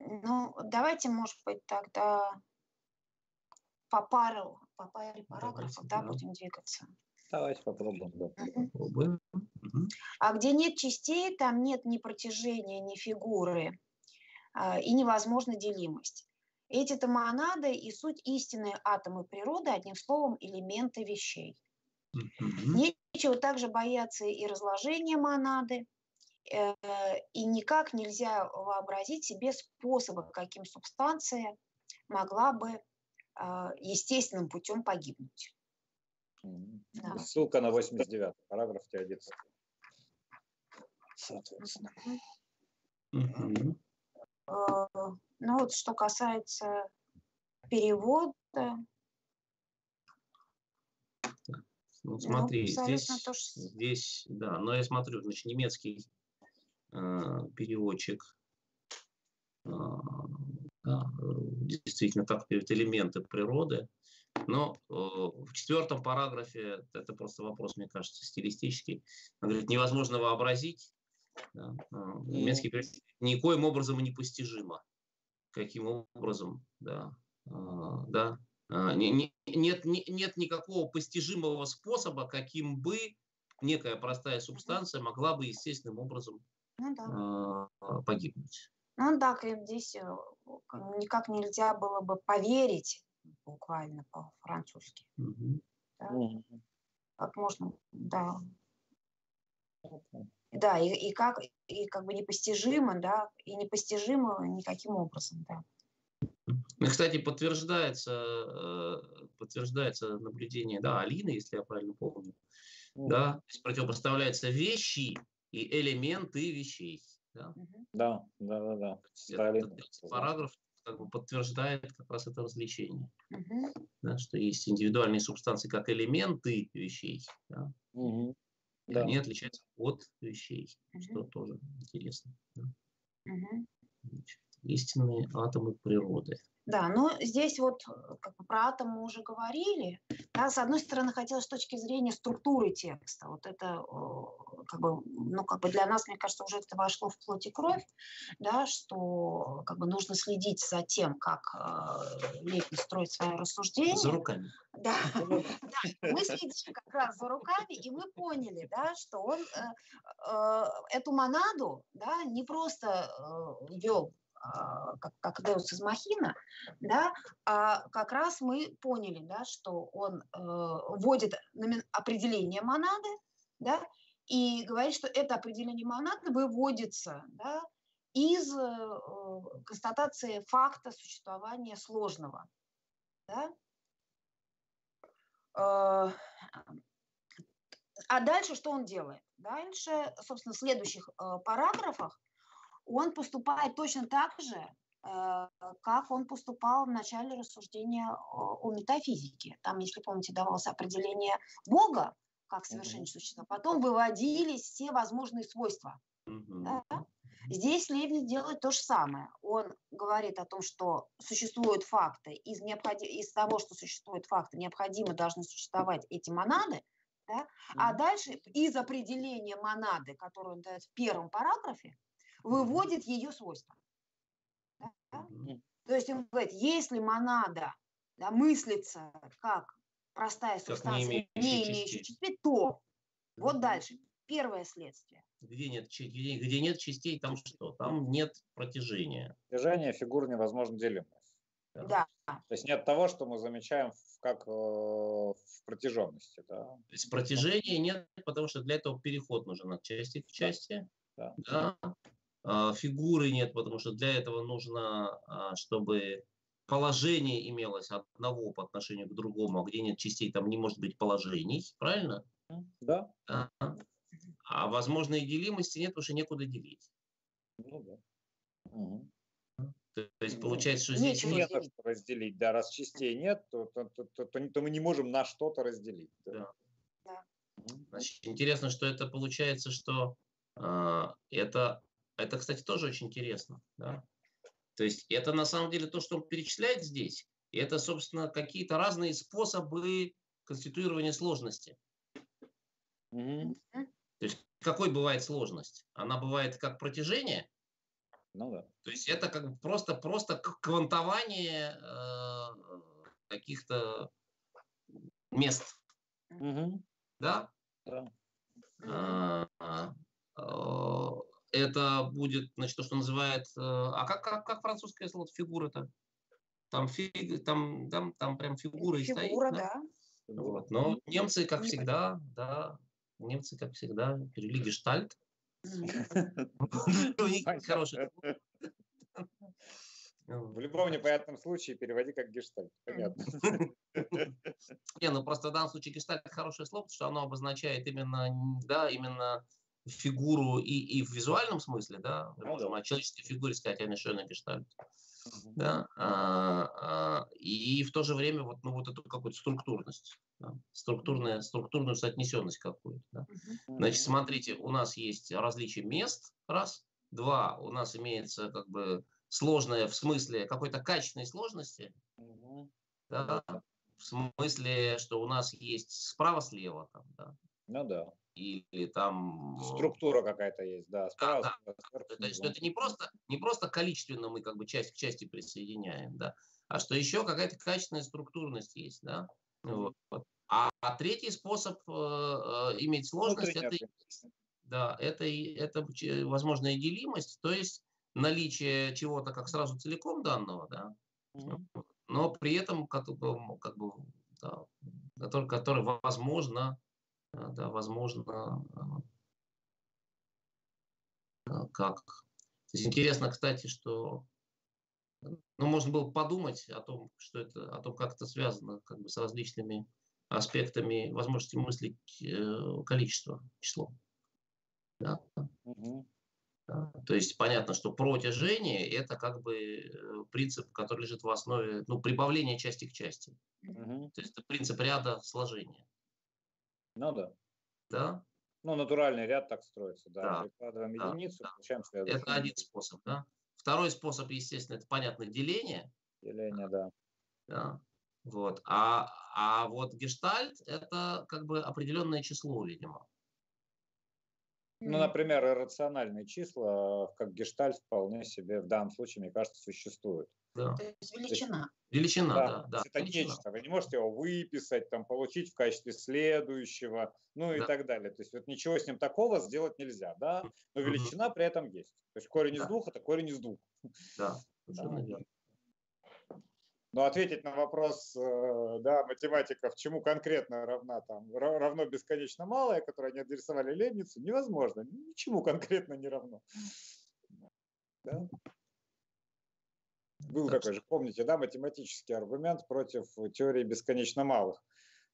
Ну, давайте, может быть, тогда по пару, по паре параграфов, да, да, будем двигаться. Давайте попробуем, да. Попробуем. Угу. А где нет частей, там нет ни протяжения, ни фигуры. А, и невозможна делимость. Эти-то монады и суть истинные атомы природы, одним словом, элементы вещей. Нечего также бояться и разложения монады, э, и никак нельзя вообразить себе способа, каким субстанция могла бы а, естественным путем погибнуть. Да. Ссылка на 89 параграф теодица. Соответственно. Mm-hmm. Э, ну вот что касается перевода. Ну, смотри, ну, здесь, тоже... здесь, да, но я смотрю, значит, немецкий э, переводчик, э, да, действительно, как элементы природы, но э, в четвертом параграфе, это просто вопрос, мне кажется, стилистический, он говорит, невозможно вообразить, да, э, немецкий перевод никоим образом непостижимо. Каким образом, да, а, да, а, нет, нет, нет никакого постижимого способа, каким бы некая простая субстанция могла бы естественным образом ну, да. А, погибнуть. Ну да, здесь э, никак нельзя было бы поверить, буквально по-французски. Угу. Да? Как можно, да. Да, и, и как и как бы непостижимо, да, и непостижимо никаким образом, да. Ну, кстати, подтверждается, э, подтверждается наблюдение, да, Алины, если я правильно помню, mm. да, то есть противопоставляются вещи и элементы вещей. Да, да, да, да. да. Этот, этот параграф как бы подтверждает как раз это развлечение, mm-hmm. да, что есть индивидуальные субстанции как элементы вещей, да, mm-hmm. Да. Они отличаются от вещей, угу. что тоже интересно. Да? Угу. Значит, истинные атомы природы. Да, но здесь вот э, как бы про атом мы уже говорили. Да, с одной стороны, хотелось с точки зрения структуры текста. Вот это как бы, ну, как бы для нас, мне кажется, уже это вошло в плоть и кровь, да, что как бы нужно следить за тем, как э, Лепин строит свое рассуждение. За руками. Да, да, мы следим как раз за руками, и мы поняли, да, что он э, э, эту монаду да, не просто э, вел а, как, как Деус из Махина, да, а как раз мы поняли, да, что он э, вводит определение монады, да, и говорит, что это определение монады выводится да, из э, констатации факта существования сложного. Да? Э, а дальше что он делает? Дальше, собственно, в следующих э, параграфах он поступает точно так же, э, как он поступал в начале рассуждения о метафизике. Там, если помните, давалось определение Бога как совершенное существо. Потом выводились все возможные свойства. Да? Здесь Левин делает то же самое. Он говорит о том, что существуют факты, из, необходи... из того, что существуют факты, необходимо должны существовать эти монады, да? а дальше из определения монады, которую он дает в первом параграфе, выводит ее свойства. Да? То есть он говорит, если монада да, мыслится как простая субстанция, не, не имеющая частей, то вот дальше, первое следствие. Где нет, где, где нет частей, там что? Там нет протяжения. Протяжение фигур невозможно делимость. Да. да. То есть нет того, что мы замечаем в, как э, в протяженности. Да? То есть протяжения нет, потому что для этого переход нужен от части к части. Да. Да. А, фигуры нет, потому что для этого нужно, а, чтобы положение имелось одного по отношению к другому, а где нет частей, там не может быть положений, правильно? Да. А, возможной делимости нет, потому что некуда делить. Ну да. Угу. То есть получается, что здесь нет что разделить. Да, раз частей нет, то, то, то, то, то, то мы не можем на что-то разделить. Да. да. Значит, интересно, что это получается, что э, это, это, кстати, тоже очень интересно. Да? То есть это на самом деле то, что он перечисляет здесь, и это, собственно, какие-то разные способы конституирования сложности. Mm-hmm. То есть какой бывает сложность? Она бывает как протяжение, ну да. То есть это как бы просто, просто квантование э, каких-то мест. Угу. Да? Да. А, а, это будет, значит, то, что называет... Э, а как, как, как французское слово фигура-то? Там, фиг, там, там, там прям фигура, фигура и стоит. да. да? Вот. Но немцы, как всегда, да, немцы, как всегда, перевели гештальт. У них хороший. В любом непонятном случае переводи как гештальт. Понятно. Не, ну просто в данном случае гештальт хорошее слово, потому что оно обозначает именно, да, именно фигуру и, и в визуальном смысле, да, мы ну можем о человеческой фигуре сказать, а не гештальт. Да, а, а, и в то же время вот, ну, вот эту какую-то структурность, да, структурная, структурную соотнесенность какую-то. Да. Значит, смотрите, у нас есть различие мест, раз, два, у нас имеется как бы сложное в смысле какой-то качественной сложности, да, в смысле, что у нас есть справа-слева, там, да, ну да. Или там... Структура какая-то есть, да. Справа, да, да. Сверху, То есть, это не просто, не просто количественно мы как бы часть к части присоединяем, да, а что еще какая-то качественная структурность есть, да. Вот. А, а третий способ э, э, иметь сложность, это, да, это, это возможная делимость, то есть наличие чего-то как сразу целиком данного, да, mm-hmm. но при этом как, как бы, да, который, который возможно да, возможно, а, как. То есть интересно, кстати, что ну, можно было подумать о том, что это, о том, как это связано как бы, с различными аспектами возможности мыслить э, количество, число. Да? Угу. Да? То есть понятно, что протяжение – это как бы э, принцип, который лежит в основе ну, прибавления части к части. Угу. То есть это принцип ряда сложения. Ну да. Да? Ну, натуральный ряд так строится, да. да. Прикладываем да. единицу, да. получаем следующий. Это один способ, да. Второй способ, естественно, это понятно деление. Деление, да. Да. Вот. А, а вот гештальт – это как бы определенное число, видимо. Ну, например, иррациональные числа, как гештальт, вполне себе в данном случае, мне кажется, существуют. Да. То есть величина. Величина, да. да, да это величина. нечто. Вы не можете его выписать, там, получить в качестве следующего, ну и да. так далее. То есть вот ничего с ним такого сделать нельзя, да? Но величина при этом есть. То есть корень да. из двух – это корень из двух. Да, совершенно верно. Но ответить на вопрос, э, да, математиков, чему конкретно равна там, равно бесконечно малое, которое они адресовали Лейбницу, невозможно. Ничему конкретно не равно. Да? Был такой же, помните, да, математический аргумент против теории бесконечно малых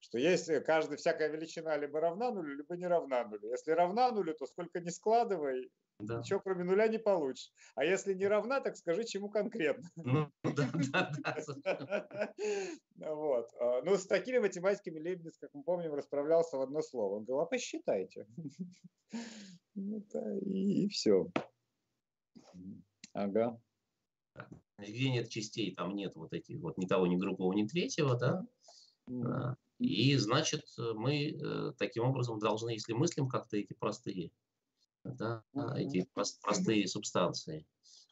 что если каждая всякая величина либо равна нулю, либо не равна нулю. Если равна нулю, то сколько не складывай, да. ничего кроме нуля не получишь. А если не равна, так скажи, чему конкретно. Ну, да, да, да. Вот. А, ну, с такими математиками Лейбниц, как мы помним, расправлялся в одно слово. Он говорил, а посчитайте. Ну, и все. Ага. Где нет частей, там нет вот этих вот ни того, ни другого, ни третьего, да. И, значит, мы э, таким образом должны, если мыслим как-то эти простые, да, эти простые субстанции,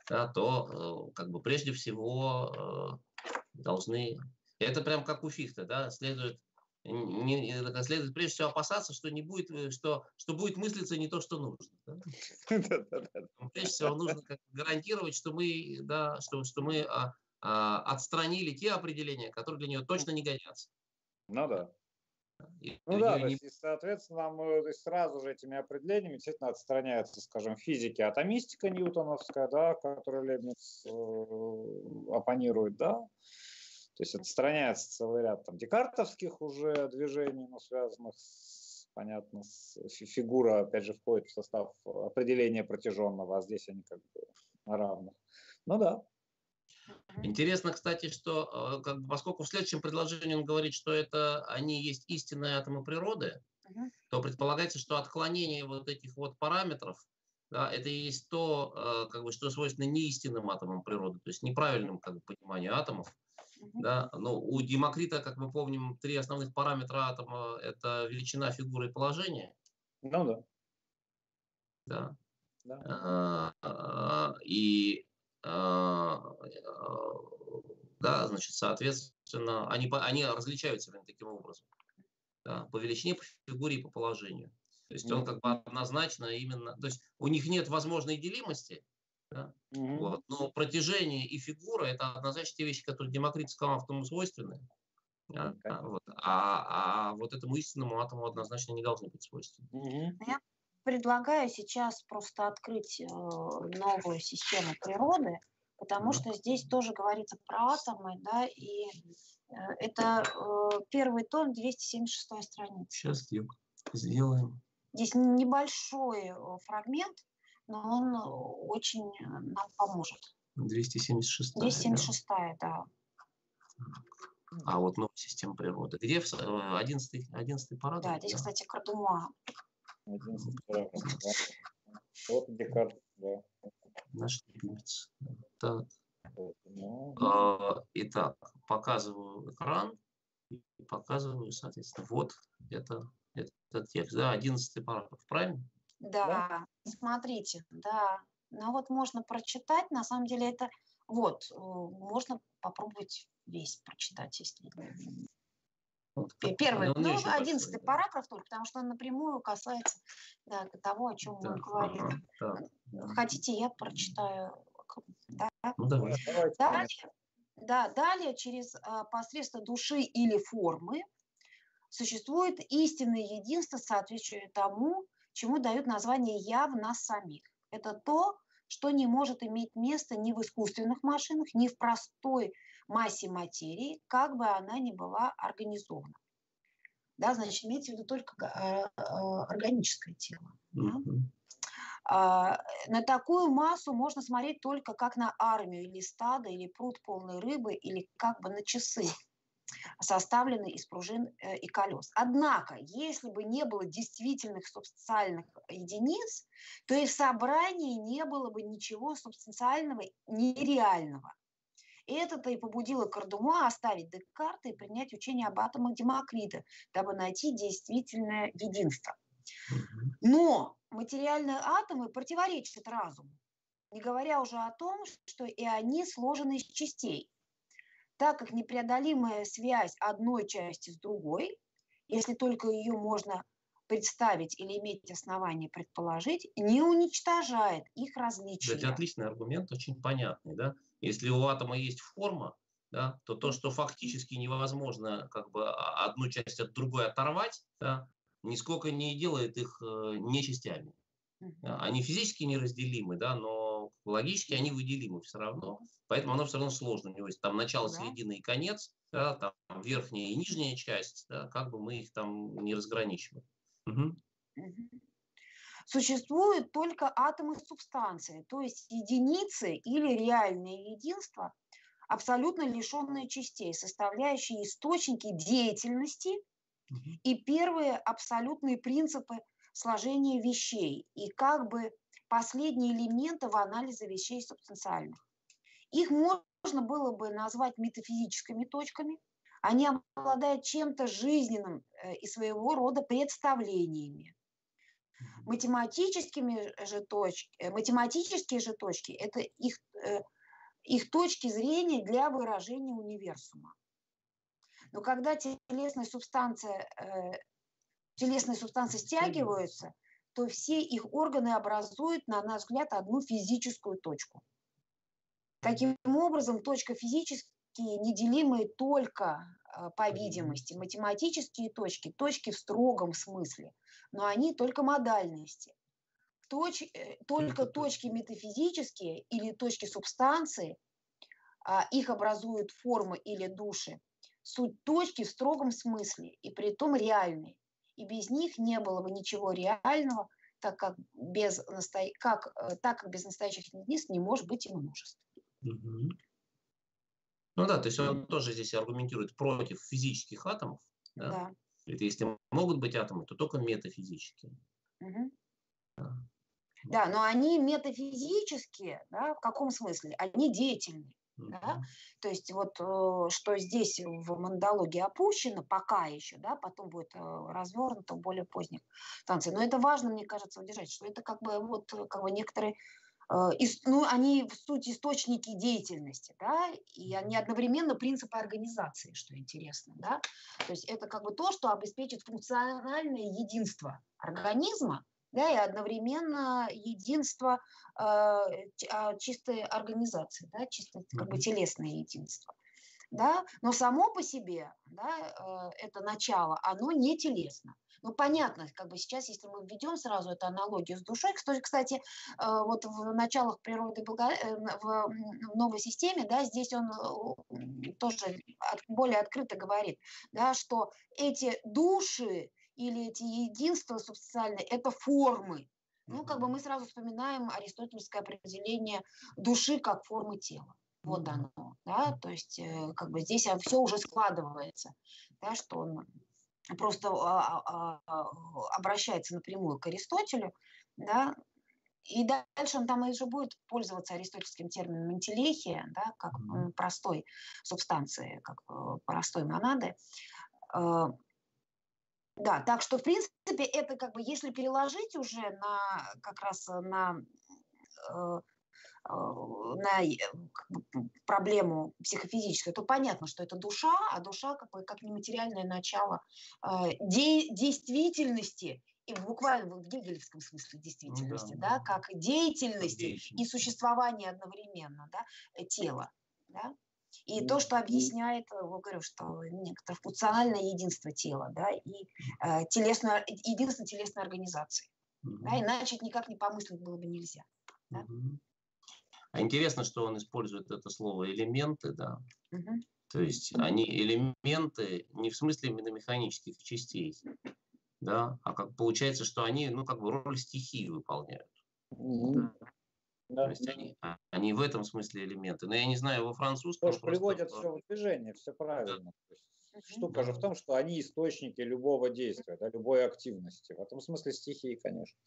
да, то э, как бы прежде всего э, должны... Это прям как у Фихта, да, следует не, следует прежде всего опасаться, что не будет, э, что, что будет мыслиться не то, что нужно. Да? Прежде всего нужно как гарантировать, что мы, да, что, что мы а, а, отстранили те определения, которые для нее точно не годятся. Ну да. И, ну да, не... есть, соответственно, мы то есть, сразу же этими определениями, естественно, отстраняется, скажем, физики, атомистика ньютоновская, да, которую Лебниц э, оппонирует, да, то есть отстраняется целый ряд там декартовских уже движений, но связанных с, понятно, с фигура, опять же, входит в состав определения протяженного, а здесь они как бы на равных. Ну да. Интересно, кстати, что э, как бы, поскольку в следующем предложении он говорит, что это они есть истинные атомы природы, uh-huh. то предполагается, что отклонение вот этих вот параметров да, это есть то, э, как бы, что свойственно неистинным атомам природы, то есть неправильным как бы, пониманию атомов. Да? Ну, у Демокрита, как мы помним, три основных параметра атома – это величина, фигура и положение. Ну да. Да. да. А, а, и а, да, значит, соответственно, они, они различаются именно таким образом. Да, по величине, по фигуре и по положению. То есть он как бы однозначно именно, то есть у них нет возможной делимости, да? Угу. Вот. Но протяжение и фигура – это однозначно те вещи, которые демокритскому атому свойственны. Да? Вот. А, а вот этому истинному атому однозначно не должны быть свойственны. Угу. Я предлагаю сейчас просто открыть э, новую систему природы, потому угу. что здесь тоже говорится про атомы, да, и э, это э, первый том, 276 страница. Сейчас сделаем. Здесь небольшой э, фрагмент, но он э, очень э, нам поможет. 276. 276, да. да. А вот новая система природы. Где 11, 11 параграф? Да, здесь, да? кстати, Кардумуа. 11 параграф, да. Вот Декарт, да. Наш любимец. Так. Итак, показываю экран и показываю, соответственно, вот это, этот текст. Да, 11 параграф, правильно? Да, да, смотрите, да. Ну вот можно прочитать, на самом деле это, вот, э, можно попробовать весь прочитать, если... Первый, ну, одиннадцатый параграф только, потому что он напрямую касается да, того, о чем да, мы говорим. Ага, да. Хотите, я прочитаю? Да? Ну, давай. Далее, да, далее через а, посредство души или формы существует истинное единство, соответствующее тому, чему дают название «я» в нас самих. Это то, что не может иметь место ни в искусственных машинах, ни в простой массе материи, как бы она ни была организована. Да, значит, имеется в виду только э, э, органическое тело. Да? А, на такую массу можно смотреть только как на армию или стадо, или пруд полной рыбы, или как бы на часы составлены из пружин э, и колес. Однако, если бы не было действительных субстанциальных единиц, то и в собрании не было бы ничего субстанциального нереального. И это-то и побудило Кардума оставить Декарта и принять учение об атомах Демокрита, дабы найти действительное единство. Но материальные атомы противоречат разуму, не говоря уже о том, что и они сложены из частей так как непреодолимая связь одной части с другой, если только ее можно представить или иметь основания предположить, не уничтожает их различия. Это отличный аргумент, очень понятный. Да? Если у атома есть форма, да, то то, что фактически невозможно как бы одну часть от другой оторвать, да, нисколько не делает их э, не частями. Они физически неразделимы, да, но логически они выделимы все равно. Поэтому оно все равно сложно. У него есть там начало, да. середина и конец, да, там верхняя и нижняя часть, да, как бы мы их там не разграничиваем. Угу. Существуют только атомы субстанции, то есть единицы или реальные единства, абсолютно лишенные частей, составляющие источники деятельности и первые абсолютные принципы сложения вещей и как бы последние элементы в анализе вещей субстанциальных. Их можно было бы назвать метафизическими точками. Они обладают чем-то жизненным э, и своего рода представлениями. Математическими же точки, э, математические же точки – это их, э, их точки зрения для выражения универсума. Но когда телесные субстанции, э, телесные субстанции стягиваются, то все их органы образуют, на наш взгляд, одну физическую точку. Таким образом, точка физически неделимые только, э, по видимости, математические точки, точки в строгом смысле, но они только модальности. Точ, э, только точки метафизические или точки субстанции, а их образуют формы или души, суть точки в строгом смысле и при том реальные. И без них не было бы ничего реального, так как без, насто... как, э, так как без настоящих единиц не может быть и множества. Угу. Ну да, то есть он тоже здесь аргументирует против физических атомов. Да? да. Это если могут быть атомы, то только метафизические. Угу. Да. да, но они метафизические, да, в каком смысле? Они деятельные. Да? То есть вот э, что здесь в мандалогии опущено, пока еще, да, потом будет э, развернуто в более поздних станциях. Но это важно, мне кажется, удержать, что это как бы вот как бы некоторые э, ну, они в суть источники деятельности, да, и они одновременно принципы организации, что интересно, да. То есть это как бы то, что обеспечит функциональное единство организма, да, и одновременно единство э, чистой организации, да, чисто как бы телесное единство. Да? Но само по себе да, э, это начало, оно не телесно. Ну, понятно, как бы сейчас, если мы введем сразу эту аналогию с душой, кстати, э, вот в началах природы э, в новой системе, да, здесь он тоже более открыто говорит, да, что эти души, или эти единства субстанциальные – это формы. Ну, как бы мы сразу вспоминаем аристотельское определение души как формы тела. Вот оно, да, то есть э, как бы здесь все уже складывается, да, что он просто а, а, а, обращается напрямую к Аристотелю, да, и дальше он там уже будет пользоваться аристотельским термином интеллихия, да, как простой субстанции, как э, простой монады. Э, да, так что, в принципе, это как бы, если переложить уже на как раз на, э, э на э, проблему психофизическую, то понятно, что это душа, а душа как бы как нематериальное начало э, де действительности и буквально в гегелевском смысле действительности, ну, да, да, как деятельности и существование одновременно, да, э, тела, да. И то, что объясняет, э, вот говорю, что некоторое функциональное единство тела, да, и э, телесное, единство телесной организации. Угу. Да, иначе никак не помыслить было бы нельзя. Да? Угу. А интересно, что он использует это слово элементы, да. Угу. То есть они элементы не в смысле именно механических частей, да, а как получается, что они, ну, как бы роль стихии выполняют. Угу. Да. То есть они, а, они в этом смысле элементы. Но я не знаю, во французском... Тоже приводят все в движение, все правильно. Да. Штука да. же в том, что они источники любого действия, да, любой активности. В этом смысле стихии, конечно.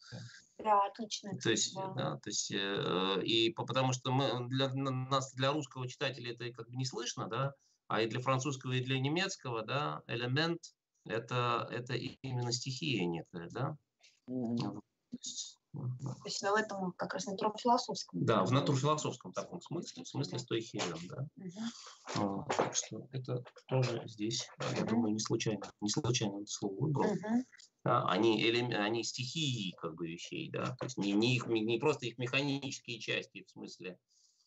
Да, отлично. То есть, да. Да, то есть э, и потому что мы, для нас, для русского читателя это как бы не слышно, да, а и для французского, и для немецкого, да, элемент это, это именно стихия некая, да. Угу. То есть, в этом как раз натурфилософском. Да, в натурфилософском таком смысле, в смысле стоихизм, да. Угу. Так что это тоже здесь, я угу. думаю, не случайно, не случайно это слово выбрал. Угу. Да, они, они стихии как бы вещей, да, то есть не, не, их, не просто их механические части, в смысле,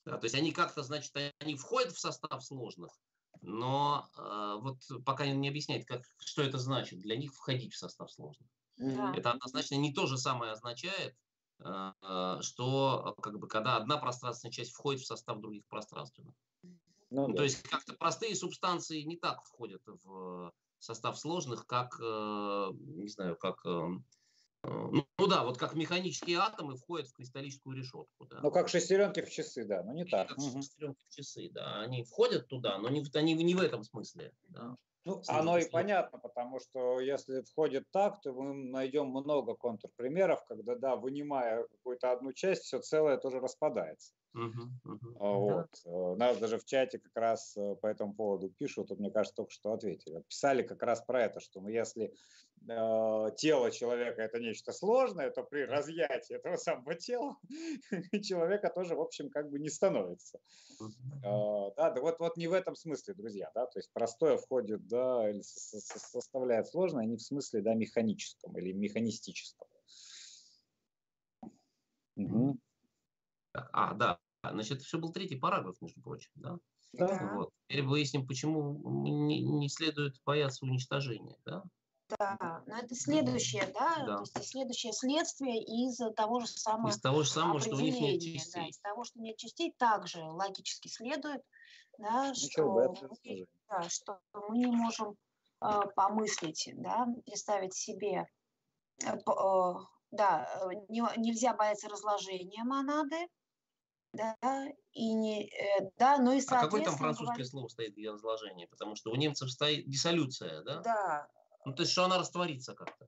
да, то есть они как-то, значит, они входят в состав сложных, но э, вот пока не объясняет, как, что это значит для них входить в состав сложных. Да. Это однозначно не то же самое означает, э, что как бы когда одна пространственная часть входит в состав других пространственных. Ну, ну, да. То есть как-то простые субстанции не так входят в состав сложных, как, э, не знаю, как э, ну, ну да, вот как механические атомы входят в кристаллическую решетку. Да. Ну, как шестеренки в часы, да, но не так. Как угу. шестеренки в часы, да. Они входят туда, но не, они не в этом смысле. Да. Ну, оно и понятно, потому что если входит так, то мы найдем много контрпримеров, когда, да, вынимая какую-то одну часть, все целое тоже распадается. Uh-huh, uh-huh. Вот. Да. Нас даже в чате как раз э, по этому поводу пишут, вот мне кажется, только что ответили. Писали как раз про это, что ну, если э, тело человека это нечто сложное, то при разъятии этого самого тела человека тоже, в общем, как бы не становится. Э, да, да вот, вот не в этом смысле, друзья, да, то есть простое входит, да, или составляет сложное, не в смысле, да, механическом или механистическом. Угу. А, да, значит, все был третий параграф, между прочим, да? Да. Вот. Теперь выясним, почему не, не следует бояться уничтожения, да? Да, но это следующее, да, Да. то есть следующее следствие из того же самого Из того же самого, что у них нет определения, да, частей. из того, что нет частей, также логически следует, да, Ничего, что, мы, да, что мы не можем э, помыслить, да, представить себе, э, э, да, э, не- нельзя бояться разложения монады, да, и не, э, да, ну и А какое там соответственно французское слово стоит для разложения? Потому что у немцев стоит диссолюция, да? да, Ну, то есть, что она растворится как-то.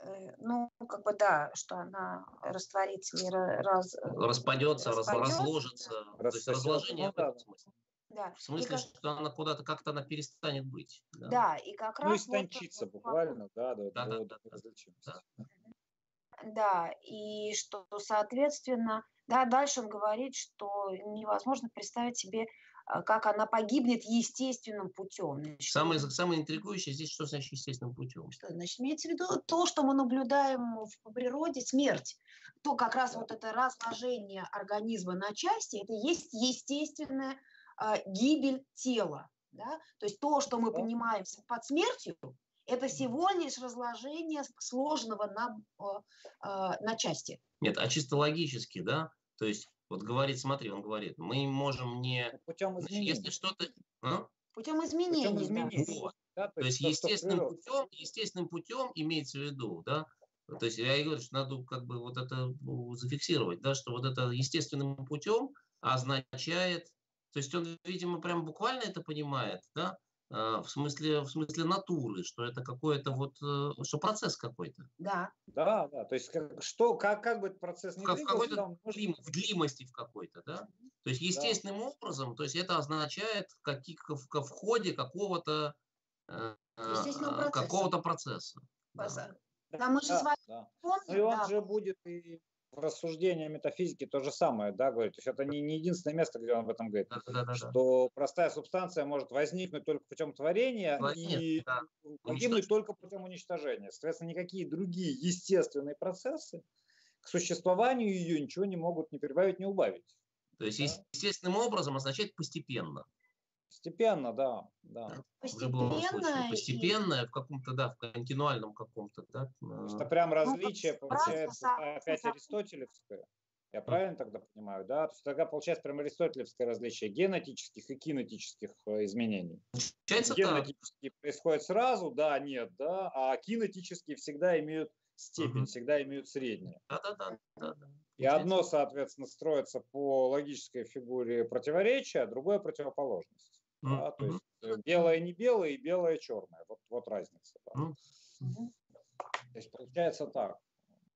Э, Ну, как бы да, что она растворится ра- раз, э, Распадется, раз- распадётся, разложится. То есть, разложение Ну в этом да. смысле. да. В И смысле, как- что она куда-то, как-то она перестанет быть. Да. да, и как Ну, раз вот, истончиться э, буквально, да, до, Да, да, до- да, до да. различимости. Да. Да, и что, соответственно, да, дальше он говорит, что невозможно представить себе, а, как она погибнет естественным путем. Значит, Самое, самое интригующее здесь, что значит естественным путем. что, значит, имеется в виду то, что мы наблюдаем в природе, смерть. То как раз вот это разложение организма на части, это есть естественная а, гибель тела. Да? То есть то, что мы понимаем под смертью, это всего лишь разложение сложного на, а, на части. Нет, а чисто логически, да? То есть, вот говорит, смотри, он говорит, мы можем не... Ну, Путем Значит, изменений. если что-то... а? Путем изменений. Путем да. изменений. Вот. Да, То есть то, что естественным путем, естественным путем имеется в виду, да, то есть я и говорю, что надо как бы вот это ну, зафиксировать, да, что вот это естественным путем означает, то есть он, видимо, прям буквально это понимает, да, в смысле, в смысле натуры, что это какое-то вот, э, что процесс какой-то, Да. Да, да. То есть как, что, как, как бы процесс не ка- в двигался, какой-то да, может- длим- в длимости в какой-то, да, то есть естественным образом, то есть это означает каких, в, в ходе какого-то э, э, процесса. какого-то процесса. да. Пос- Да, мы же да, с вами да. помним, Ну и он да, же будет и в рассуждении метафизики то же самое, да, говорит. То есть это не, не единственное место, где он об этом говорит. Да-да-да-да. Что простая субстанция может возникнуть только путем творения Творение, и да. погибнуть только путем уничтожения. Соответственно, никакие другие естественные процессы к существованию ее ничего не могут ни прибавить, ни убавить. То есть Да. естественным образом означает постепенно. Постепенно, да, да. Постепенно. слышно. и- Постепенно, в каком-то, да, в континуальном каком-то, да. Это прям Ну, различие просто получается сам- опять сам- аристотелевское. Я правильно тогда понимаю, да? То есть тогда получается прям аристотелевское различие генетических и кинетических э, изменений. Получается так. Генетические происходят сразу, да, нет, да, а кинетические всегда имеют степень, Мгм. всегда имеют среднее. Да-да-да. да-да. И одно, соответственно, строится по логической фигуре противоречия, а другое противоположность. Да? То есть э, белое не белое и белое черное. Вот, вот разница. да. Ну. То есть получается так.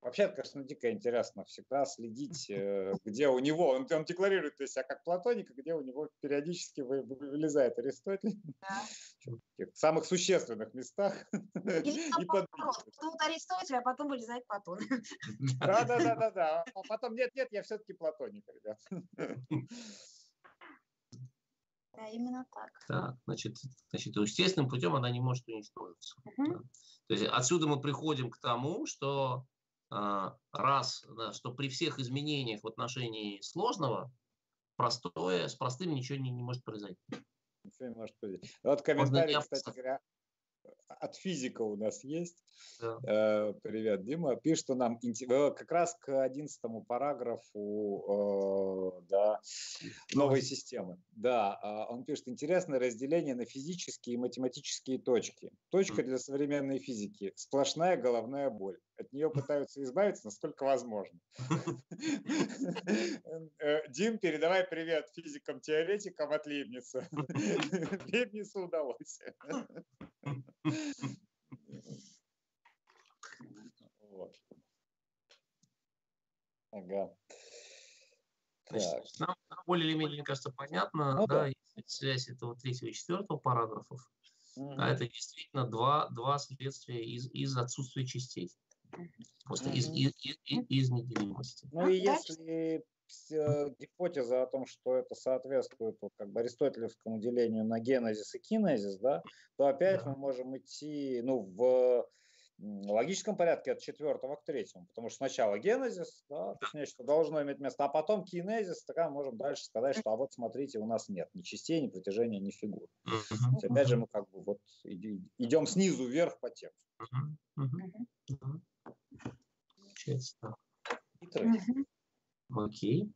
Вообще, это, конечно, дико интересно всегда следить, э, где у него, он, он декларирует то есть, себя как платоник, а где у него периодически вы- вы- вылезает Аристотель Да. в самых существенных местах Или и подвижных. тут Аристотель, а потом вылезает Платон. Да, да, да, да, да. А потом нет, нет, я все-таки платоник, ребят. Да, именно так. Так, значит, значит, естественным путем она не может уничтожиться. Мгм. Да. То есть отсюда мы приходим к тому, что а, раз, да, что при всех изменениях в отношении сложного, простое, с простым ничего не, не может произойти. Ничего не может быть. Вот Можно комментарий, кстати говоря, от физика у нас есть. Да. Э, Привет, Дима. Пишет нам э, как раз к одиннадцатому параграфу э, да, новой системы. Да, а, он пишет интересное разделение на физические и математические точки. Точка для современной физики – сплошная головная боль. От нее пытаются избавиться, насколько возможно. Э, Дим, передавай привет физикам-теоретикам от Лейбница. Лейбницу удалось. Вот. Ага. Значит, нам более или менее, мне кажется, понятно, Ну да, да. связь этого третьего и четвертого параграфов. А это действительно два, два следствия из, из отсутствия частей. Просто угу. из, из, из, из неделимости. Ну и если гипотеза о том, что это соответствует вот, как бы аристотелевскому делению на генезис и кинезис, да, то опять да. мы можем идти ну, в логическом порядке от четвертого к третьему, потому что сначала генезис, да, то есть нечто должно иметь место, а потом кинезис, тогда можем дальше сказать, что а вот смотрите, у нас нет ни частей, ни протяжения, ни фигур. Uh-huh. Есть, опять же, мы как бы вот идем снизу вверх по тексту. Uh-huh. Uh-huh. Окей.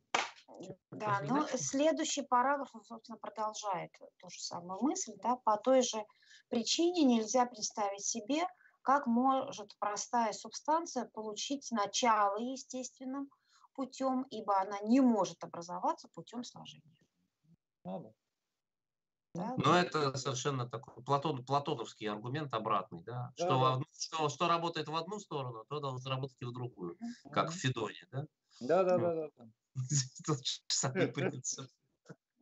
Да, но следующий параграф, он, собственно, продолжает ту же самую мысль. Да, по той же причине нельзя представить себе, как может простая субстанция получить начало естественным путем, ибо она не может образоваться путем сложения. Надо. Да? Но это совершенно такой платон, платоновский аргумент обратный, да? да, что, да. что, что работает в одну сторону, то должно работать и в другую, как в Федоне, да? Да, да, да, да. Тот же самый принцип.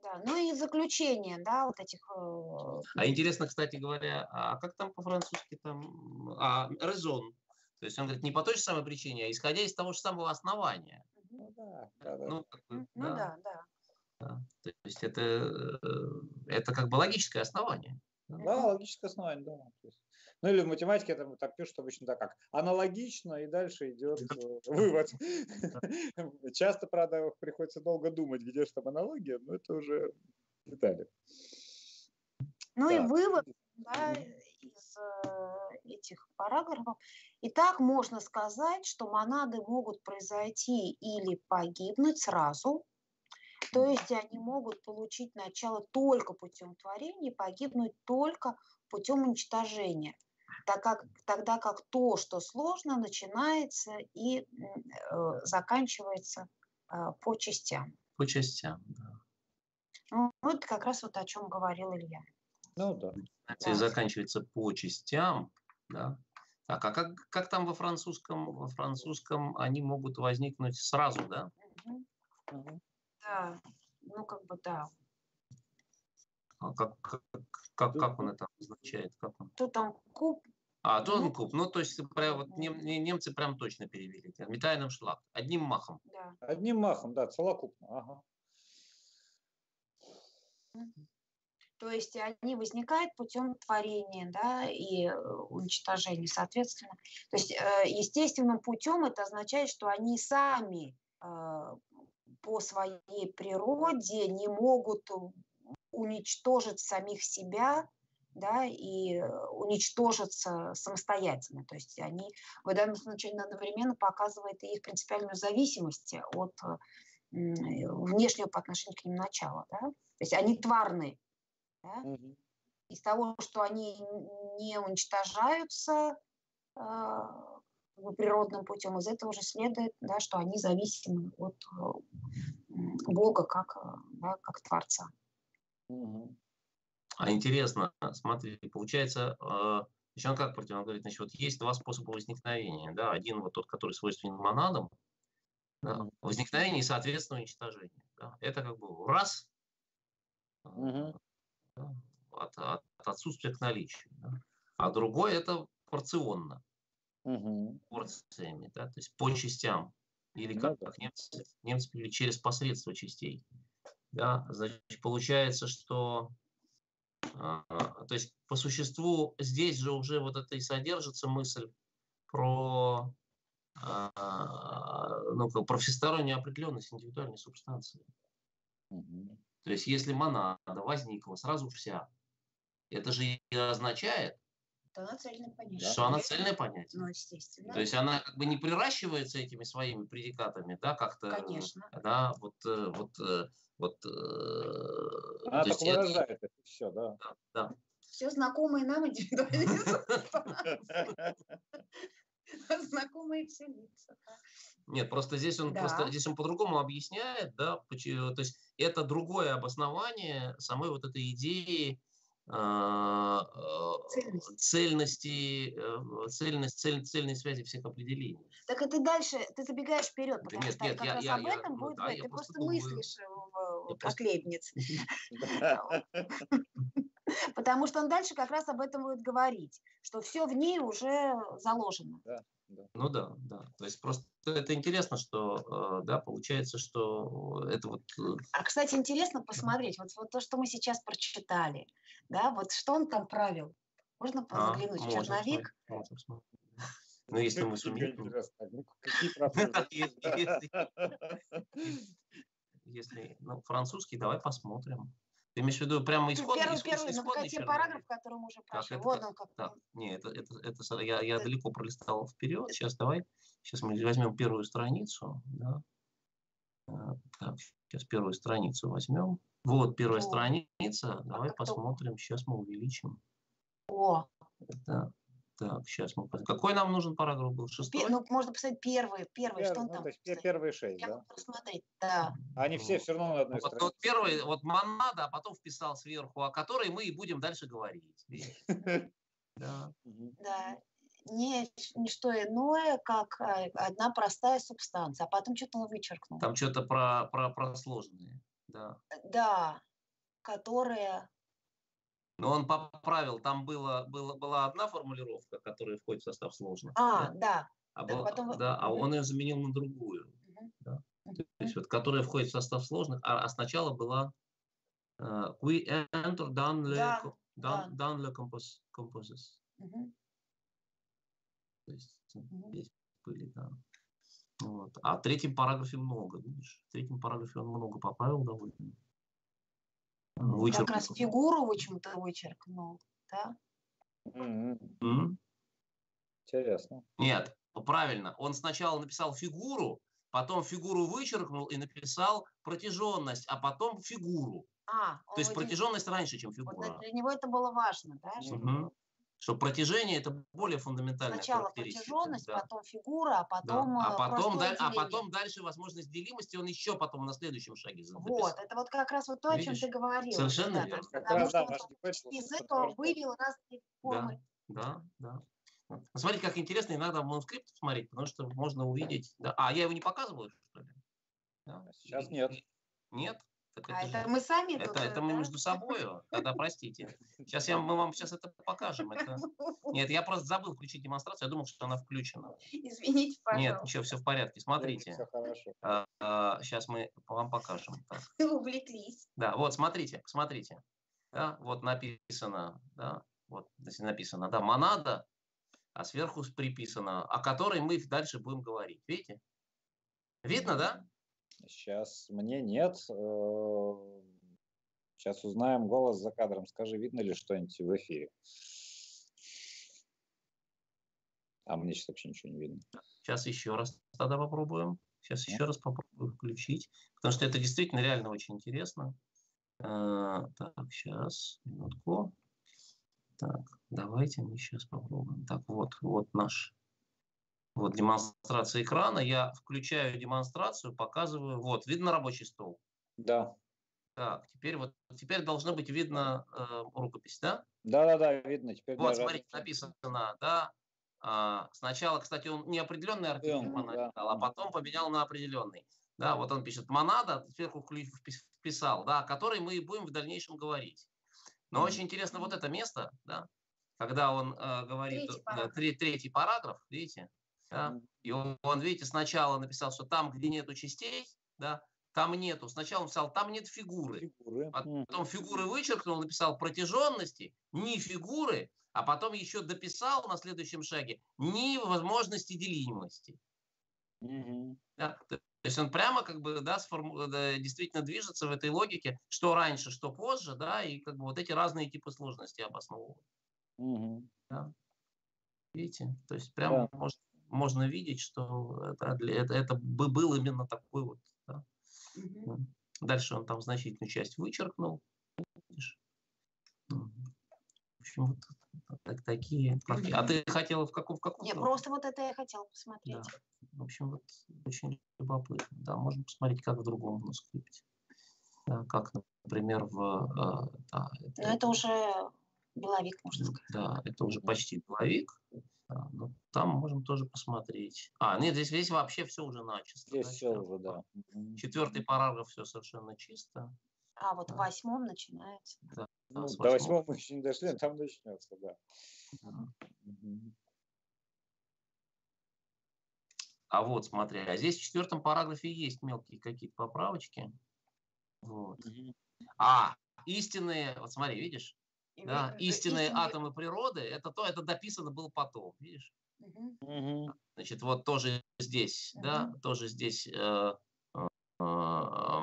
Да, ну и заключение, да, вот этих... Э, а интересно, кстати говоря, а как там по-французски там... А, резон. То есть он говорит, не по той же самой причине, а исходя из того же самого основания. Ну да, да, да. Ну, ну да. да, да. То есть это, э, это как бы логическое основание. Да, логическое основание, да. Есть ну или в математике это так пишут обычно так как аналогично, и дальше идет э, вывод. Часто, правда, приходится долго думать, где же там аналогия, но это уже детали. Ну и вывод да, из э, этих параграфов. Итак, можно сказать, что монады могут произойти или погибнуть сразу, то есть они могут получить начало только путем творения, погибнуть только путем уничтожения так как, тогда как то, что сложно, начинается и э, заканчивается э, по частям. По частям, да. Ну, вот как раз вот о чем говорил Илья. Ну да. да. заканчивается по частям, да. Так, а как, как там во французском? Во французском они могут возникнуть сразу, да? Угу. Да, ну как бы да. А как, как, как, как он это означает? Как он? Тут там куб а, Тонкуб, ну, то есть прям, вот, нем, немцы прям точно перевели. Метайным шлак, одним махом. Да. Одним махом, да, целокупно. Ага. То есть они возникают путем творения да, и э, уничтожения, соответственно. То есть э, естественным путем это означает, что они сами э, по своей природе не могут уничтожить самих себя да, и уничтожатся самостоятельно. То есть они в данном случае одновременно показывают их принципиальную зависимость от внешнего по отношению к ним начала. Да? То есть они тварные. Да? Угу. Из того, что они не уничтожаются э, природным путем, из этого же следует, да, что они зависимы от Бога как, да, как Творца. А интересно, смотри, получается, э, еще он как против, он говорит, значит, вот есть два способа возникновения, да, один вот тот, который свойственен монадам, да, возникновение и, соответственно, уничтожение. Да. Это как бы раз угу. да, от, от, от отсутствия к наличию. Да. А другой это порционно, угу. порциями, да, то есть по частям. Или ну как, как немцы, немцы или через посредство частей. Да, значит, получается, что а, то есть по существу здесь же уже вот это и содержится мысль про, а, ну, про всестороннюю определенность индивидуальной субстанции. Угу. То есть если монада возникла сразу вся, это же и означает, что она цельное понятие. Что она цельное понятие. Ну, естественно. То есть она как бы не приращивается этими своими предикатами, да, как-то. Конечно. Да, вот, э, вот э, вот, э, Она так выражает это, это все, да. да. Да. Все знакомые нам индивидуальные Знакомые все лица. Нет, просто здесь он да. просто здесь он по-другому объясняет, да, то есть это другое обоснование самой вот этой идеи а, цельности, цельности э, цельность, цель, цельной связи всех определений. Так это дальше, ты забегаешь вперед, потому да нет, что нет, как я, раз я, об этом я, будет, ну, да, ты просто думаю, мыслишь в, как Лейбниц. Потому что он дальше как раз об этом будет говорить, что все в ней уже заложено. Да, да. Ну да, да. То есть просто это интересно, что, э, да, получается, что это вот... э, А, кстати, интересно посмотреть, вот, вот то, что мы сейчас прочитали, да, вот что он там правил. Можно а, заглянуть в можем черновик? можем смотреть. Ну, если мы сумеем. Ну, Если, ну, французский, давай посмотрим. Ты имеешь в виду прямо исходный, Первый, исход- первый, исходный черновик? параграф, который мы уже прошли. это Вот как? он как. Так, не, это, это, это я, я далеко пролистал вперед. Сейчас давай, сейчас мы возьмем первую страницу. Да. А, Так, сейчас первую страницу возьмем. Вот первая Вот. страница. Давай как только- посмотрим. Сейчас мы увеличим. О, Это, так, сейчас мы... Какой нам нужен параграф был? Шестой? ну, можно посмотреть первый, первый, Пер- что он ну, там. то есть кстати? первые шесть, Прямо да? просмотреть, да. Они все все равно на одной Вот, странице. вот первый, вот монада, а потом вписал сверху, о которой мы и будем дальше говорить. Да. Да, не, не что иное, как э, одна простая субстанция, а потом что-то он вычеркнул. Там что-то про, про, про сложные. Да. Да, которая... Но он поправил, там было, было, была одна формулировка, которая входит в состав сложных. А, да? да. А, да, была- потом да, а он ее заменил на другую. Мгм. Да. Мгм. То есть вот, которая входит в состав сложных, а, а сначала была э, we enter dans le, Да, co- да. dans le compos, composes. Мгм. То есть Мгм. здесь были, да. Вот. А в третьем параграфе много, видишь? В третьем параграфе он много поправил довольно. Вычеркнул. раз фигуру почему-то вычеркнул, да? Мгм. М? Интересно. Нет, правильно. Он сначала написал фигуру, потом фигуру вычеркнул и написал протяженность, а потом фигуру. А, То есть протяженность раньше, чем вот фигура. для него это было важно, да? что Мгм. Что протяжение это более фундаментальная Сначала протяженность, да. потом фигура, а Да. потом, А, э, потом, даль- а потом дальше возможность делимости он еще потом на следующем шаге за- Вот, записал. это вот как раз вот то, о чем Видишь? ты говорил. Совершенно да, верно. есть Потому раз, что да, гипотез из этого вывел разные формы. Да, да. Вот. Ну, Смотрите, как интересно иногда в манускрипт смотреть, потому что можно увидеть. Да. А я его не показываю, что ли? Да? Сейчас нет. Нет? Так А это это же- мы сами Это, тут, это э, мы да? между собой. Тогда простите. Сейчас я, мы вам сейчас это покажем. Это... Нет, я просто забыл включить демонстрацию. Я думал, что она включена. Извините, Нет, пожалуйста. ничего, все в порядке. Смотрите. Все хорошо. сейчас мы вам покажем. Так. Увлеклись. Да, вот смотрите, смотрите. Да, вот написано, да, вот здесь написано, да, монада, а сверху приписано, о которой мы дальше будем говорить. Видите? Видно, да? Сейчас мне нет. Сейчас узнаем голос за кадром. Скажи, видно ли что-нибудь в эфире? А мне сейчас вообще ничего не видно. Сейчас еще раз тогда попробуем. Сейчас еще раз попробую включить, потому что это действительно реально очень интересно. А, Так, сейчас, минутку. Так, давайте мы сейчас попробуем. Так, вот, вот наш, вот демонстрация экрана. Я включаю демонстрацию, показываю. Вот, видно рабочий стол? Да. Так, теперь вот, теперь должно быть видно э, рукопись, да? Да-да-да, видно. Теперь Вот, смотрите, написано, да. А, сначала, кстати, он неопределенный артикль Определенный, монада, да. а потом поменял на определенный. Да, вот он пишет монада, сверху вписал, да, о которой мы и будем в дальнейшем говорить. Но Мгм. очень интересно вот это место, да, когда он э, говорит, Третий э, параграф. тре- третий параграф, видите, да, и он, он, видите, сначала написал, что там, где нету частей, да, там нету. Сначала он написал, там нет фигуры. Фигуры. М. Потом фигуры вычеркнул, написал протяженности, ни фигуры, а потом еще дописал на следующем шаге ни возможности делимости. Мгм. Да? То есть он прямо как бы да, сформу- да, действительно движется в этой логике, что раньше, что позже, да, и как бы вот эти разные типы сложности обосновывают. Мгм. Видите? То есть прямо Да. можно, можно видеть, что это, это, это бы был именно такой вот. да. Мгм. Дальше он там значительную часть вычеркнул. Видишь? В общем, вот так- такие. А ты хотела в каком, в каком? Не, просто вот это я хотела посмотреть. Да. В общем, вот очень любопытно. Да, можно посмотреть, как в другом манускрипте. Да, как, например, в... э, да, Но это уже беловик, можно сказать. Да, это уже почти половик. Да, но там можем тоже посмотреть. А, нет, здесь, здесь вообще все уже начисто. Здесь да, все четвертый уже, да. Четвертый параграф все совершенно чисто. А вот в Да. восьмом начинается. Ну, до восьмого мы еще не дошли, но там начнется, да. А вот, смотри, а здесь в четвертом параграфе есть мелкие какие-то поправочки. Вот. А, истинные, вот смотри, видишь, да, истинные, истинные атомы природы, это то, это дописано было потом, видишь? Угу. Значит, вот тоже здесь, угу. да, тоже здесь э, э, э,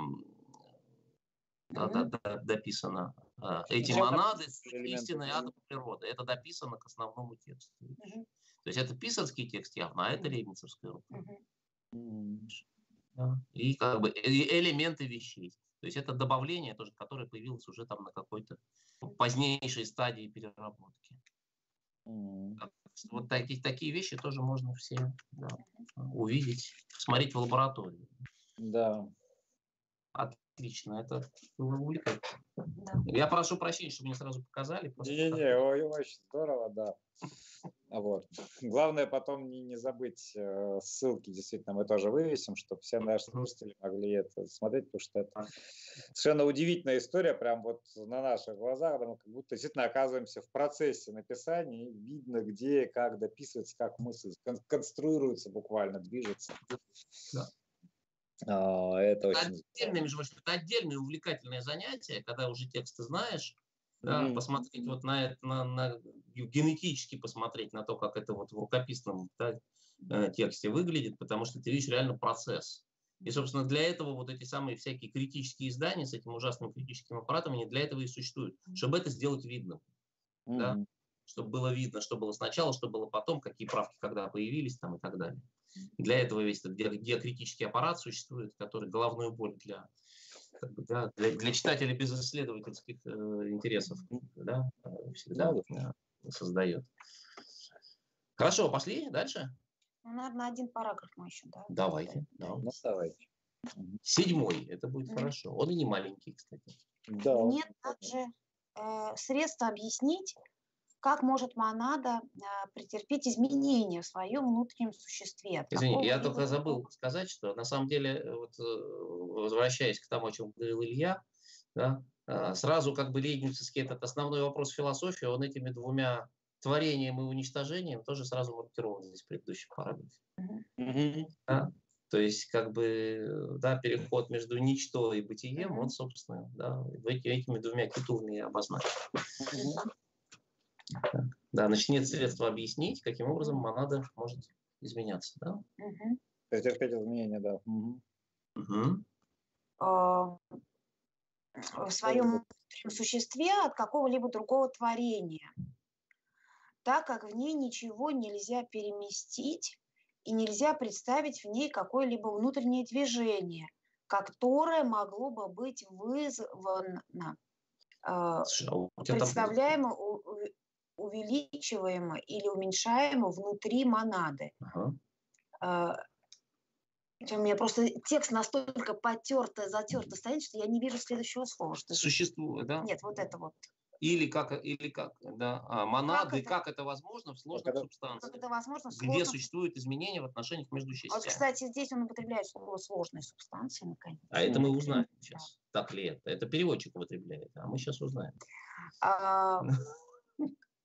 да, да, да, дописано. Э, эти монады истинные атомы природы. Это дописано к основному тексту. Угу. То есть это писарский текст явно, а это Лейбницевская рука. Угу. Да. И как бы элементы вещей. То есть это добавление, тоже, которое появилось уже там на какой-то позднейшей стадии переработки. Mm. Вот такие, такие вещи тоже можно все да, увидеть, смотреть в лаборатории. Да. Отлично, это увлекательно. Да. Я прошу прощения, что мне сразу показали. Не-не-не, очень здорово, да. Вот. Главное потом не, не забыть э, ссылки, действительно, мы тоже вывесим, чтобы все наши слушатели могли это смотреть, потому что это совершенно удивительная история, прям вот на наших глазах, да, мы как будто действительно оказываемся в процессе написания, и видно, где, как дописывается, как мысль кон- конструируется буквально, движется. Да. А, это очень отдельное, между прочим, это отдельное увлекательное занятие, когда уже тексты знаешь, да, mm-hmm. посмотреть вот на это, на, на генетически посмотреть на то, как это вот в рукописном да, э, тексте выглядит, потому что ты видишь реально процесс. И, собственно, для этого вот эти самые всякие критические издания с этим ужасным критическим аппаратом, они для этого и существуют, чтобы это сделать видным. Mm-hmm. Да? Чтобы было видно, что было сначала, что было потом, какие правки когда появились там и так далее. Для этого весь этот диакритический аппарат существует, который головную боль для, как бы, да, для, для читателей без исследовательских э, интересов да, всегда да. Создает. Хорошо, пошли дальше. Ну, наверное, один параграф мы еще, да? Давайте. Да. Ну, давайте. Седьмой, это будет mm-hmm. хорошо. Он и не маленький, кстати. Да. Нет также э, средства объяснить, как может монада а, претерпеть изменения в своем внутреннем существе. Извини, я только забыл сказать, что на самом деле, э, вот, э, возвращаясь к тому, о чем говорил Илья, да, сразу как бы лейбницевский этот основной вопрос философии, он этими двумя творением и уничтожением тоже сразу маркирован здесь в предыдущем параграфе. Mm-hmm. Да? То есть, как бы, да, переход между ничто и бытием, mm-hmm. вот, собственно, да, этими двумя титулами обозначен. Mm-hmm. Да, значит, нет средства объяснить, каким образом монада может изменяться. Да? Угу. Претерпеть изменения, да. Угу. Угу. В своем существе от какого-либо другого творения, так как в ней ничего нельзя переместить и нельзя представить в ней какое-либо внутреннее движение, которое могло бы быть вызвано а, представляемо увеличиваемо или уменьшаемо внутри монады. Ага. У меня просто текст настолько потерто, затерто стоит, что я не вижу следующего слова. Что Существует, да? Нет, вот это вот. Или как, или как, да, а, монады, как это, как это возможно в сложных как субстанциях, как это возможно в сложных... где существуют изменения в отношениях между частями. Вот, кстати, здесь он употребляет слово сложные субстанции, наконец. А это мы узнаем сейчас. Да. Так ли это? Это переводчик употребляет, а мы сейчас узнаем. А,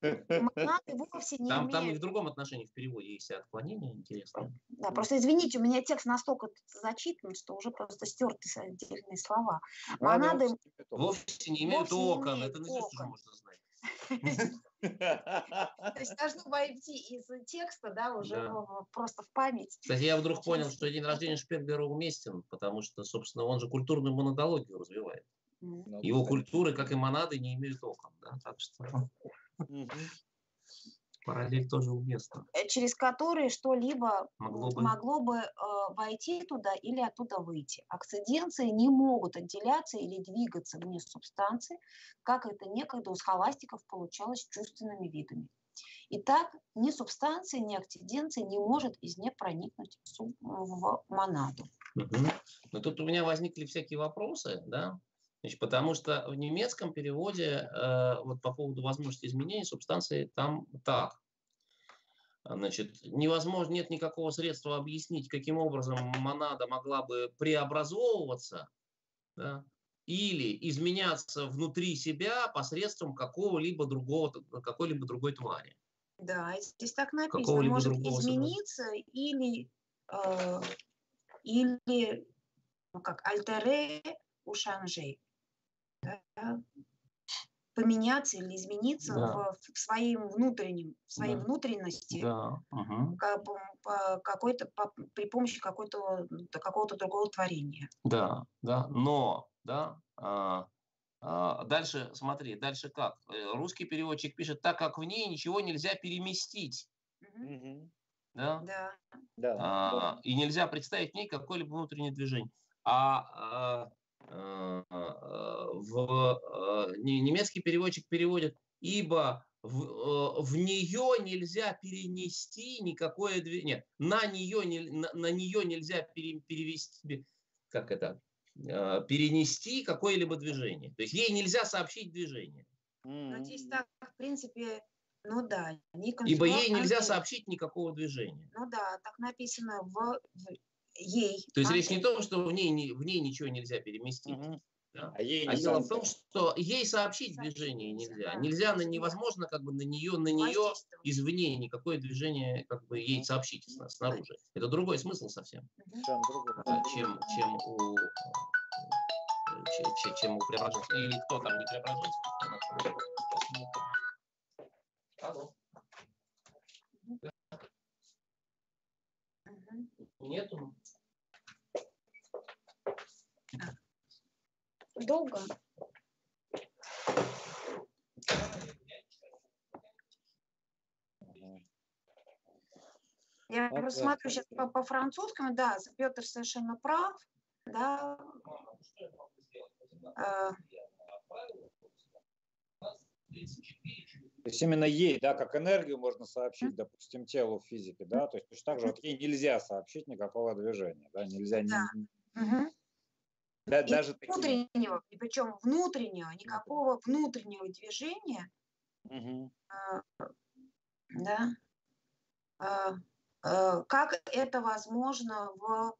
Монады вовсе не там, имеют... там и в другом отношении в переводе есть отклонения интересные. Да, просто извините, у меня текст настолько зачитан, что уже просто стерты отдельные слова. Монады... Вовсе не имеют окон, это наизусть уже можно знать. То есть должно войти из текста, да, уже просто в память. Кстати, я вдруг понял, что день рождения Шпенглера уместен, потому что, собственно, он же культурную монодологию развивает. Ну, Его культуры, как и монады, не имеют окон. Да? Так что параллель тоже уместна. Э, через которые что-либо могло бы, могло бы э, войти туда или оттуда выйти. Акциденции не могут отделяться или двигаться вне субстанции, как это некогда у схоластиков получалось чувственными видами. Итак, ни субстанции, ни акциденции не может из нее проникнуть в монаду. Угу. Но тут у меня возникли всякие вопросы, да, Значит, потому что в немецком переводе э, вот по поводу возможности изменения субстанции там так. Значит, невозможно, нет никакого средства объяснить, каким образом монада могла бы преобразовываться, да, или изменяться внутри себя посредством какого-либо другого, какой-либо другой твари. Да, здесь так написано. Может измениться или, э, или ну как, альтере у шанжи. Да? Поменяться или измениться да. в, в своим внутреннем, в своей да. внутренности да. угу. как, по, какой-то, по, при помощи какой-то, какого-то другого творения. Да, да, но, да, а, а, дальше, смотри, дальше как? Э, русский переводчик пишет, так как в ней ничего нельзя переместить. Угу. Да? Да. да. А, и нельзя представить в ней какое-либо внутреннее движение. А, а в немецкий переводчик переводит, ибо в, в нее нельзя перенести никакое движение. На нее, на, на нее нельзя пере, перевести, как это, Э, перенести какое-либо движение. То есть ей нельзя сообщить движение. Но здесь так, в принципе, ну да. Ибо ей нельзя сообщить никакого движения. Ну да, так написано в, в ей. То есть речь не о том, что в ней, в ней ничего нельзя переместить. Угу. Да? А, ей а дело в том, что ей сообщить движение нельзя. Да. Нельзя, на, невозможно как бы на нее, на нее извне никакое движение как бы ей сообщить снаружи. Это другой смысл совсем, чем, чем у чем, чем у Преображенского. Или кто там не Преображенский? Алло. Нету. Долго? Я вот просто смотрю сейчас по, по французскому, да, Петр совершенно прав, да. А. То есть именно ей, да, как энергию можно сообщить, допустим, телу в физике, да, то есть точно так же вот ей нельзя сообщить никакого движения, да, нельзя. Да. Угу. Да, и даже внутреннего, и причем внутреннего, никакого внутреннего движения, угу. а, да, а, а, как это возможно в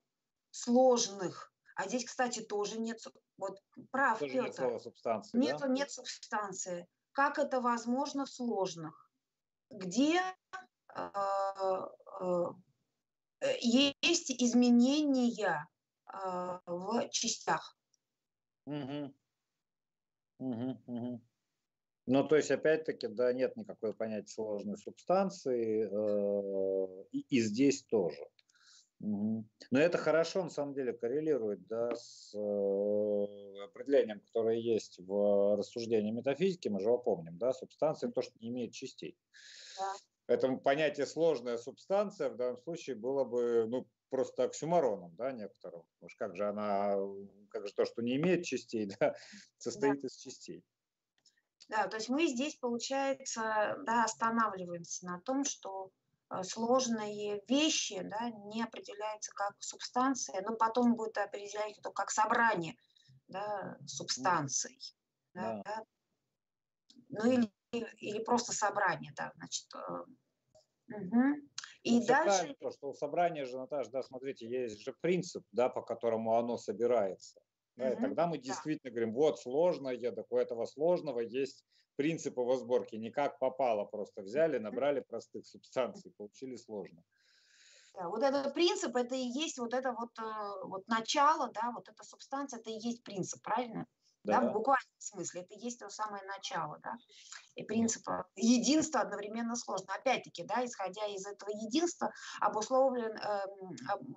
сложных. А здесь, кстати, тоже нет, вот прав тоже Петр, нет субстанции, нет, да? нет субстанции. Как это возможно в сложных, где а, а, есть изменения а, в частях. Угу. Угу, угу. Ну, то есть, опять-таки, да, нет никакой понятия сложной субстанции, э, и, и здесь тоже. Угу. Но это хорошо, на самом деле, коррелирует да, с э, определением, которое есть в рассуждении метафизики, мы же его помним, да, субстанция – то, что не имеет частей. Да. Поэтому понятие сложная субстанция в данном случае было бы ну, просто оксюмароном, да, некоторым. Уж как же она, как же то, что не имеет частей, да, состоит да. из частей. Да, то есть мы здесь, получается, да, останавливаемся на том, что э, сложные вещи да, не определяются как субстанция, но потом будет определять это как собрание да, субстанций. Да. Да, Ну или, или просто собрание, да, значит. Угу. И Все дальше... То, что у собрания же, Наташа, да, смотрите, есть же принцип, да, по которому оно собирается. Да, угу. И тогда мы действительно да. говорим, вот сложное, так у этого сложного есть принципы его сборки. Не как попало, просто взяли, набрали простых субстанций, получили сложно. Да, вот этот принцип, это и есть вот это вот, э, вот начало, да, вот эта субстанция, это и есть принцип, правильно? Да. да, в буквальном смысле. Это есть то самое начало, да, и принципа единства одновременно сложно. Опять-таки, да, исходя из этого единства, обусловлен, э,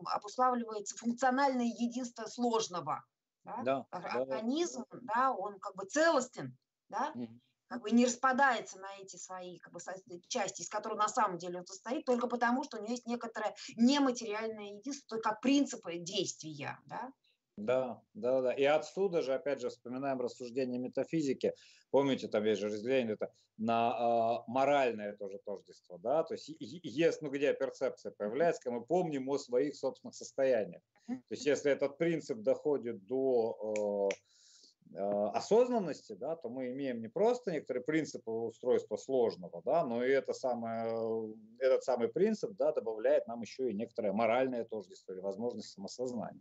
обуславливается функциональное единство сложного. Да? Да, Организм, да, да, он как бы целостен, да, mm как бы не распадается на эти свои как бы, части, из которых на самом деле он состоит, только потому, что у него есть некоторое нематериальное единство, как принципы действия. Да? Да, да, да. И отсюда же, опять же, вспоминаем рассуждение метафизики. Помните, там есть же разделение это на э, моральное тоже тождество, да, то есть есть, ну, где перцепция появляется, когда мы помним о своих собственных состояниях. То есть если этот принцип доходит до э, э, осознанности, да, то мы имеем не просто некоторые принципы устройства сложного, да, но и это самое, этот самый принцип, да, добавляет нам еще и некоторое моральное тождество или возможность самосознания.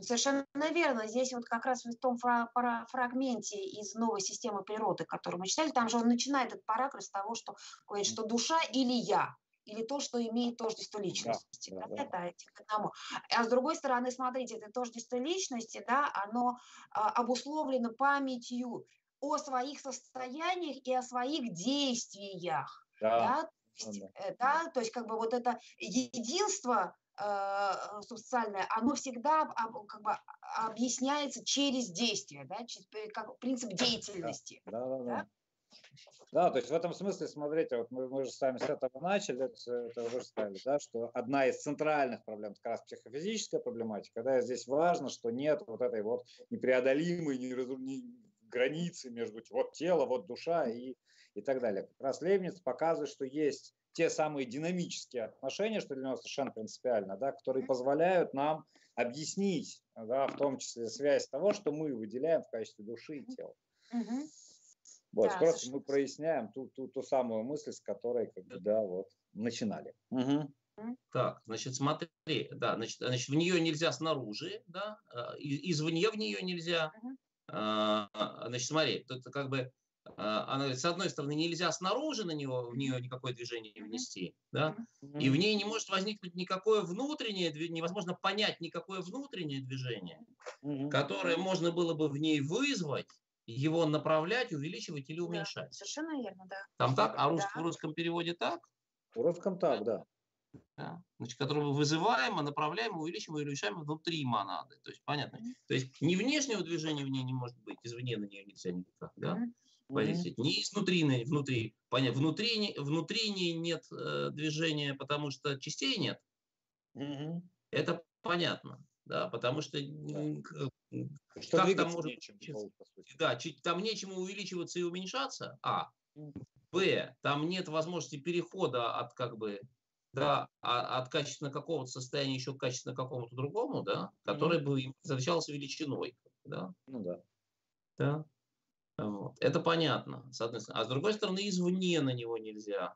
Совершенно верно. Здесь вот как раз в том фрагменте из новой системы природы, который мы читали, там же он начинает этот параграф с того, что говорит, что душа или я, или то, что имеет тождество личности. Да, да, да. Это к одному. А с другой стороны, смотрите, это тождество личности, да, оно а, обусловлено памятью о своих состояниях и о своих действиях. Да. Да? То есть, да. Э, да, то есть как бы вот это единство социальное, оно всегда как бы объясняется через действие, да, через, э, как принцип деятельности. Да, да, да. да? Да, то есть в этом смысле, смотрите, вот мы, мы же с вами с этого начали, это, это уже сказали, да, что одна из центральных проблем как раз психофизическая проблематика, да, здесь важно, что нет вот этой вот непреодолимой неразум... не... границы между вот тело, вот душа и, и так далее. Как раз Лейбниц показывает, что есть те самые динамические отношения, что для него совершенно принципиально, да, которые позволяют нам объяснить, да, в том числе связь того, что мы выделяем в качестве души и тела. Угу. Вот, да, просто мы проясняем ту, ту, ту самую мысль, с которой, как бы, да, вот, начинали. Угу. Так, значит, смотри, да, значит, значит, в нее нельзя снаружи, да, а, извне в нее нельзя. Угу. Значит, смотри, тут как бы а, она говорит, с одной стороны, нельзя снаружи на него, в нее никакое движение внести, да, и в ней не может возникнуть никакое внутреннее, невозможно понять никакое внутреннее движение, которое можно было бы в ней вызвать, его направлять, увеличивать или уменьшать. Да, совершенно верно, да. Там так, а рус, да. в русском переводе так? В русском так, да. да. Значит, который мы вызываем, а направляем, увеличиваем и уменьшаем внутри монады. То есть, понятно. Mm-hmm. То есть, ни внешнего движения в ней не может быть, извне на нее нельзя никак, да? Mm-hmm воздействовать. Не изнутри, внутри. Понятно, внутри, внутри нет э, движения, потому что частей нет. Угу. Это понятно. Да, потому что, да. что как там может нечем, да, там нечему увеличиваться и уменьшаться. А. Б. Там нет возможности перехода от как бы да, а, от качественно какого-то состояния еще к качественно какому-то другому, да, который бы встречался величиной. Да? Ну да. Да. Вот. Это понятно, с одной стороны. А с другой стороны, извне на него нельзя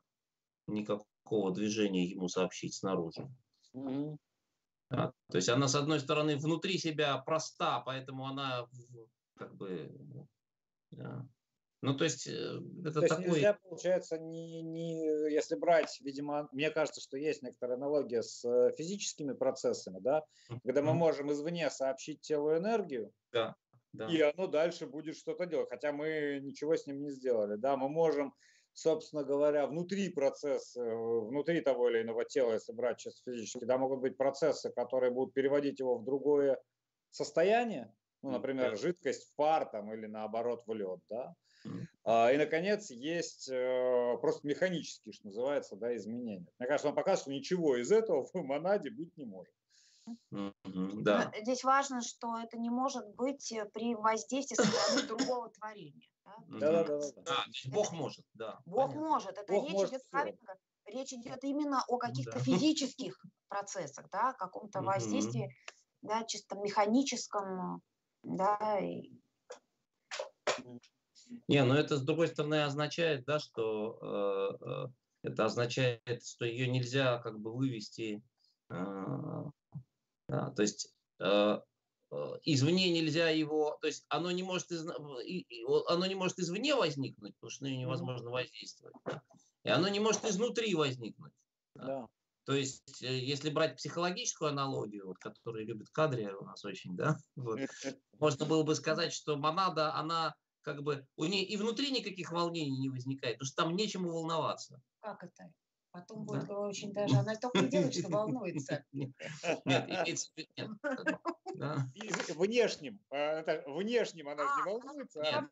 никакого движения ему сообщить снаружи. Mm-hmm. Да. То есть она, с одной стороны, внутри себя проста, поэтому она как бы... Да. Ну, то есть э, это то такой... нельзя, получается, не, не, если брать, видимо, мне кажется, что есть некоторая аналогия с э, физическими процессами, да, когда мы можем извне сообщить телу энергию, да да. и оно дальше будет что-то делать, хотя мы ничего с ним не сделали. Да, мы можем, собственно говоря, внутри процесса, внутри того или иного тела, если брать чисто физически, да, могут быть процессы, которые будут переводить его в другое состояние, ну, например, да. жидкость в пар там, или наоборот в лед, да. Mm. И, наконец, есть э, просто механические, что называется, да, изменения. Мне кажется, он показывает, что ничего из этого в монаде быть не может. Да. Здесь важно, что это не может быть э, при воздействии со стороны другого творения. Да, да, да. да, Бог может, да. Бог может. Это речь идет правильно. Речь идет именно о каких-то физических процессах, да, каком-то воздействии, да, чисто механическом, да. Не, но это с другой стороны означает, да, что э, э, это означает, что ее нельзя как бы вывести да, то есть э, э, извне нельзя его, то есть оно не может из, оно не может извне возникнуть, потому что на нее невозможно воздействовать. Да? И оно не может изнутри возникнуть. Да? Да. То есть, э, если брать психологическую аналогию, вот, которую любит кадре у нас очень, да, вот, можно было бы сказать, что монада, она как бы, у нее и внутри никаких волнений не возникает, потому что там нечему волноваться. Как это? Потом будет да. очень даже, она только делает, что волнуется. Нет, Внешним, а, внешним она же не а, волнуется. А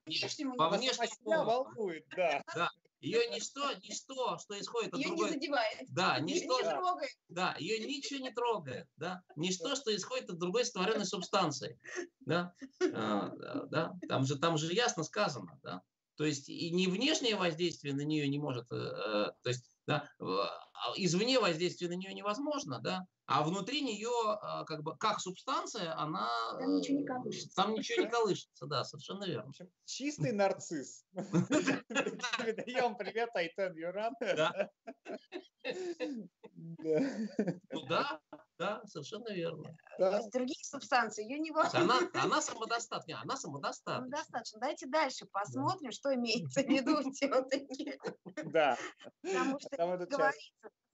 по внешнему волнует, да. Да, ее ничто, ничто, что исходит от ее другой... не задевает. Да, ничто, не трогает. Да, ее ничего не трогает. Да, ничто, что исходит от другой створенной субстанции. Да, а, да, там же, там же ясно сказано, да. То есть и не внешнее воздействие на нее не может, э, э, то есть да, а, извне воздействие на нее невозможно, да, а внутри нее, а, как бы, как субстанция, она... Там ничего не колышется. Там ничего не колышется, да, совершенно верно. В общем, чистый нарцисс. Передаем привет, Айтен Юран. Да. Ну да, да, совершенно верно. Да. Другие субстанции ее не волнуют. Она, она самодостаточна. Она самодостаточна. Самодостаточна. Давайте дальше посмотрим, да. что имеется в виду все-таки. Да. Потому что говорится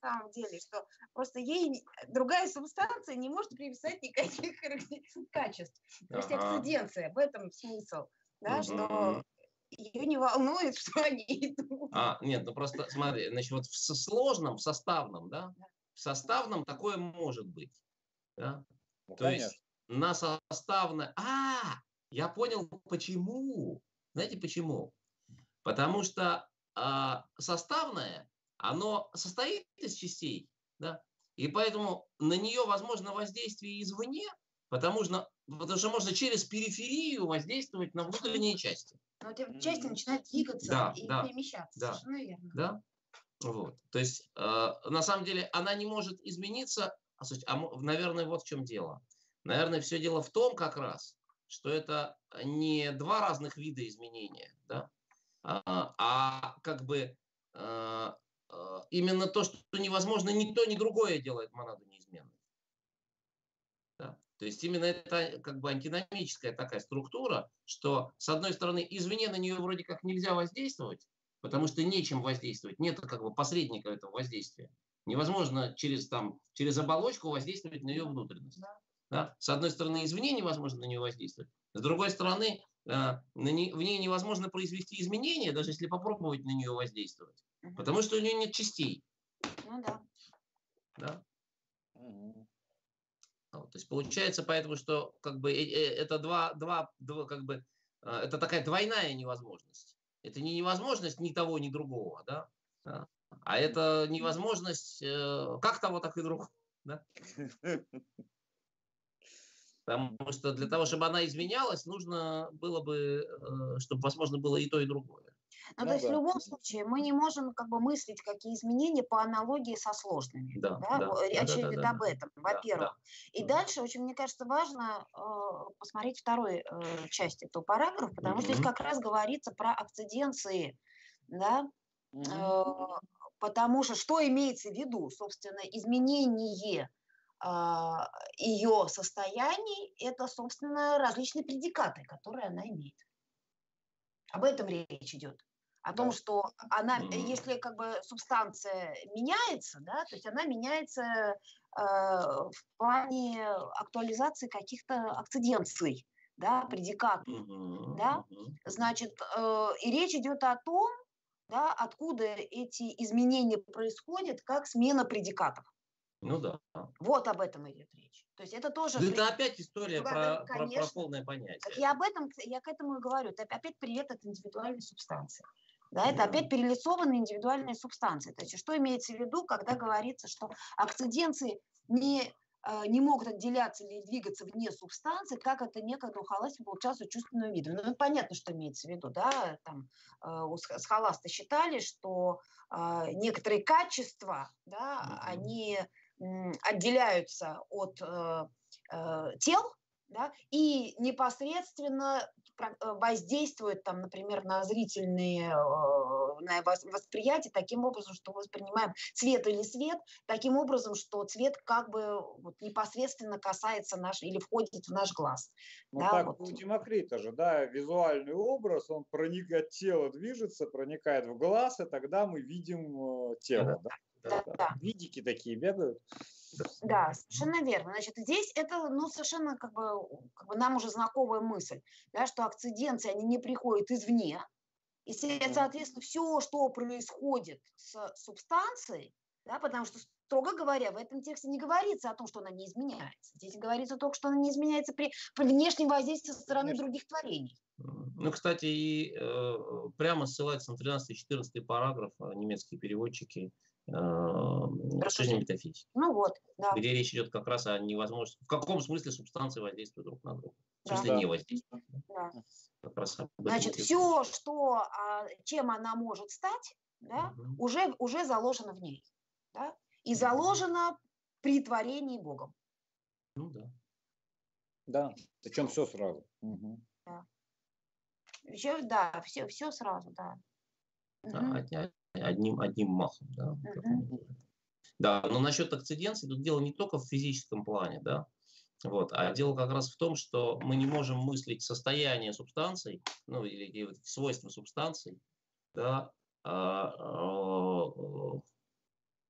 самом деле, что просто ей другая субстанция не может привязать никаких качеств. То есть акциденция, в этом смысл. Да, что ее не волнует, что они идут. А, нет, ну просто смотри, значит, вот в сложном, в составном, да, в составном такое может быть. Да? Ну, То конечно. есть на составное... А, я понял, почему. Знаете почему? Потому что а, составное, оно состоит из частей, да, и поэтому на нее возможно воздействие извне, потому что, потому что можно через периферию воздействовать на внутренние части. Но эти части начинают двигаться да, и да, перемещаться. Да, Совершенно верно. Да. Вот. То есть, э, на самом деле, она не может измениться. А, а, наверное, вот в чем дело. Наверное, все дело в том как раз, что это не два разных вида изменения, да, а, а как бы э, именно то, что невозможно ни то, ни другое делает монаду неизменной. Да? То есть именно это как бы антиномическая такая структура, что с одной стороны извне на нее вроде как нельзя воздействовать, потому что нечем воздействовать, нет как бы посредника этого воздействия. Невозможно через, там, через оболочку воздействовать на ее внутренность. Да. Да? С одной стороны, извне невозможно на нее воздействовать, с другой стороны, э, на не, в ней невозможно произвести изменения, даже если попробовать на нее воздействовать, угу. потому что у нее нет частей. Ну да. Да? Угу. То есть получается поэтому, что как бы э, э, это два, два, два как бы э, это такая двойная невозможность. Это не невозможность ни того, ни другого, да, а это невозможность как того, так и другого. Да? Потому что для того, чтобы она изменялась, нужно было бы, чтобы возможно было и то, и другое. Ну, ну, то есть да. в любом случае мы не можем как бы мыслить какие изменения по аналогии со сложными. Да, да? Да, Речь да, идет да, об этом, во-первых. Да, И да. дальше очень, мне кажется, важно э, посмотреть второй э, часть этого параграфа, потому mm-hmm. что здесь как раз говорится про акциденции, да, mm-hmm. э, потому что что имеется в виду, собственно, изменение а, ее состояний, это, собственно, различные предикаты, которые она имеет. Об этом речь идет о том, что она, если как бы субстанция меняется, да, то есть она меняется э, в плане актуализации каких-то акциденций, да, предикатов, mm-hmm. да, значит, э, и речь идет о том, да, откуда эти изменения происходят, как смена предикатов. Ну да. Вот об этом идет речь. То есть это тоже... Да это опять история про, про, про полное понятие. Я об этом, я к этому и говорю. Это опять привет от индивидуальной субстанции. Да, это опять перелицованные индивидуальные субстанции. То есть что имеется в виду, когда говорится, что акциденции не, э, не могут отделяться или двигаться вне субстанции, как это некогда у Халаси получалось у чувственного вида. Ну, понятно, что имеется в виду. Да? Там, э, у Схоласта считали, что э, некоторые качества, да, mm-hmm. они отделяются от тел, да, и непосредственно э, воздействует, там, например, на зрительные э, на восприятие таким образом, что мы воспринимаем цвет или свет, таким образом, что цвет как бы вот непосредственно касается наш или входит в наш глаз. Ну да, так вот. у Демокрита же, да, визуальный образ, он проникает, тело движется, проникает в глаз, и тогда мы видим э, тело. Да? Да, да, да. Видики такие бегают. Да, совершенно верно. Значит, здесь это, ну, совершенно как бы, как бы нам уже знакомая мысль, да, что акциденции, они не приходят извне, и, соответственно, все, что происходит с субстанцией, да, потому что, строго говоря, в этом тексте не говорится о том, что она не изменяется. Здесь говорится только, что она не изменяется при, при внешнем воздействии со стороны Конечно. других творений. Ну, кстати, и э, прямо ссылается на 13-14 параграф а немецкие переводчики рассуждение метафизики. Ну вот, да. Где речь идет как раз о невозможности, в каком смысле субстанции воздействуют друг на друга. В смысле да. не воздействуют. Да. Как раз Значит, все, что, а, чем она может стать, да, угу. уже, уже заложено в ней. Да? И заложено при творении Богом. Ну да. Да, причем все сразу. Угу. Да. Еще, да, все, все сразу, да. Да. Одни- одним, одним махом, да. говорит. Да, но насчет акциденции тут дело не только в физическом плане, да, вот, а дело как раз в том, что мы не можем мыслить состояние субстанций, ну или, или свойства субстанций, да, а, а,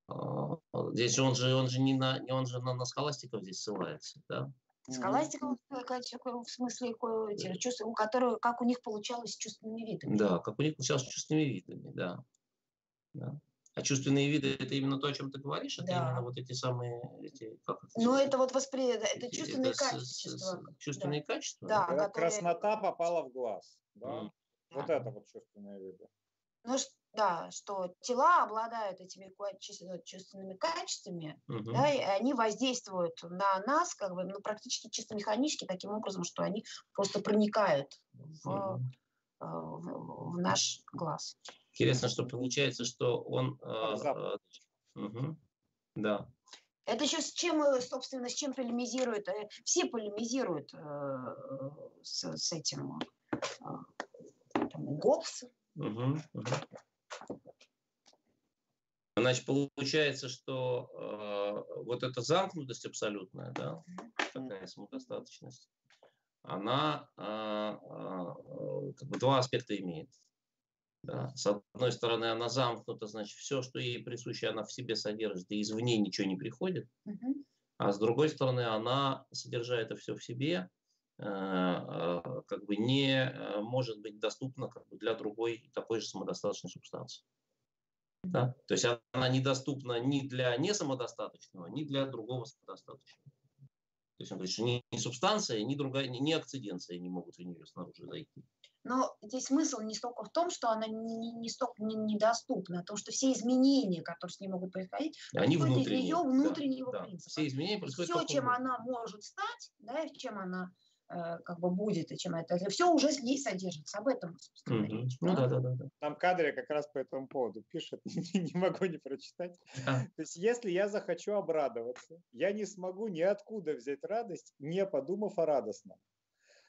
а, а, здесь он же он же не на он же на, на схоластиков здесь ссылается, да. Схоластика, в смысле, чувства, у которых, как у них получалось с чувственными видами. Да, как у них сейчас с чувственными видами, да. Да. А чувственные виды это именно то, о чем ты говоришь, это Да. именно вот эти самые эти, как это Но сказать? это вот восприятие, это чувственные это с- с- качества. с- чувственные качества. Да. Которые- краснота попала в глаз. Да? Мгм. Вот Да. это вот чувственные виды. Ну, да, что тела обладают этими чувс- чувственными качествами, Мгм. да, и они воздействуют на нас как бы, ну, практически чисто механически, таким образом, что они просто проникают в, э, в- в наш глаз. Интересно, что получается, что он. э, э, мгм. Да. Это еще с чем, э, собственно, с чем полемизируют? э, Все полемизируют э, с, с этим э, там, Гоббс. Мгм. Мгм. Значит, получается, что э, вот эта замкнутость абсолютная, да, такая самодостаточность, она э, э, как бы два аспекта имеет. Да. С одной стороны, она замкнута, значит, все, что ей присуще, она в себе содержит, и извне ничего не приходит. Мгм. А с другой стороны, она, содержа это все в себе, э, э, как бы не э, может быть доступна как бы для другой такой же самодостаточной субстанции. Да? То есть она недоступна ни для несамодостаточного, ни для другого самодостаточного. То есть он говорит, что ни, ни субстанция, ни другая, ни, ни акциденция не могут в нее снаружи зайти. Но здесь смысл не столько в том, что она не, не, не столько не- недоступна, а в том, что все изменения, которые с ней могут происходить, Они происходят из ее да, внутреннего да. принципа. Все изменения происходят все, чем она может стать, да, и чем она э, как бы будет, и чем это, все уже с ней содержится. Об этом, собственно, Мгм. речь. Ну да. да, да, да. да. Там кадре как раз по этому поводу пишет, не могу не прочитать. Да. То есть, если я захочу обрадоваться, я не смогу ниоткуда взять радость, не подумав о радостном.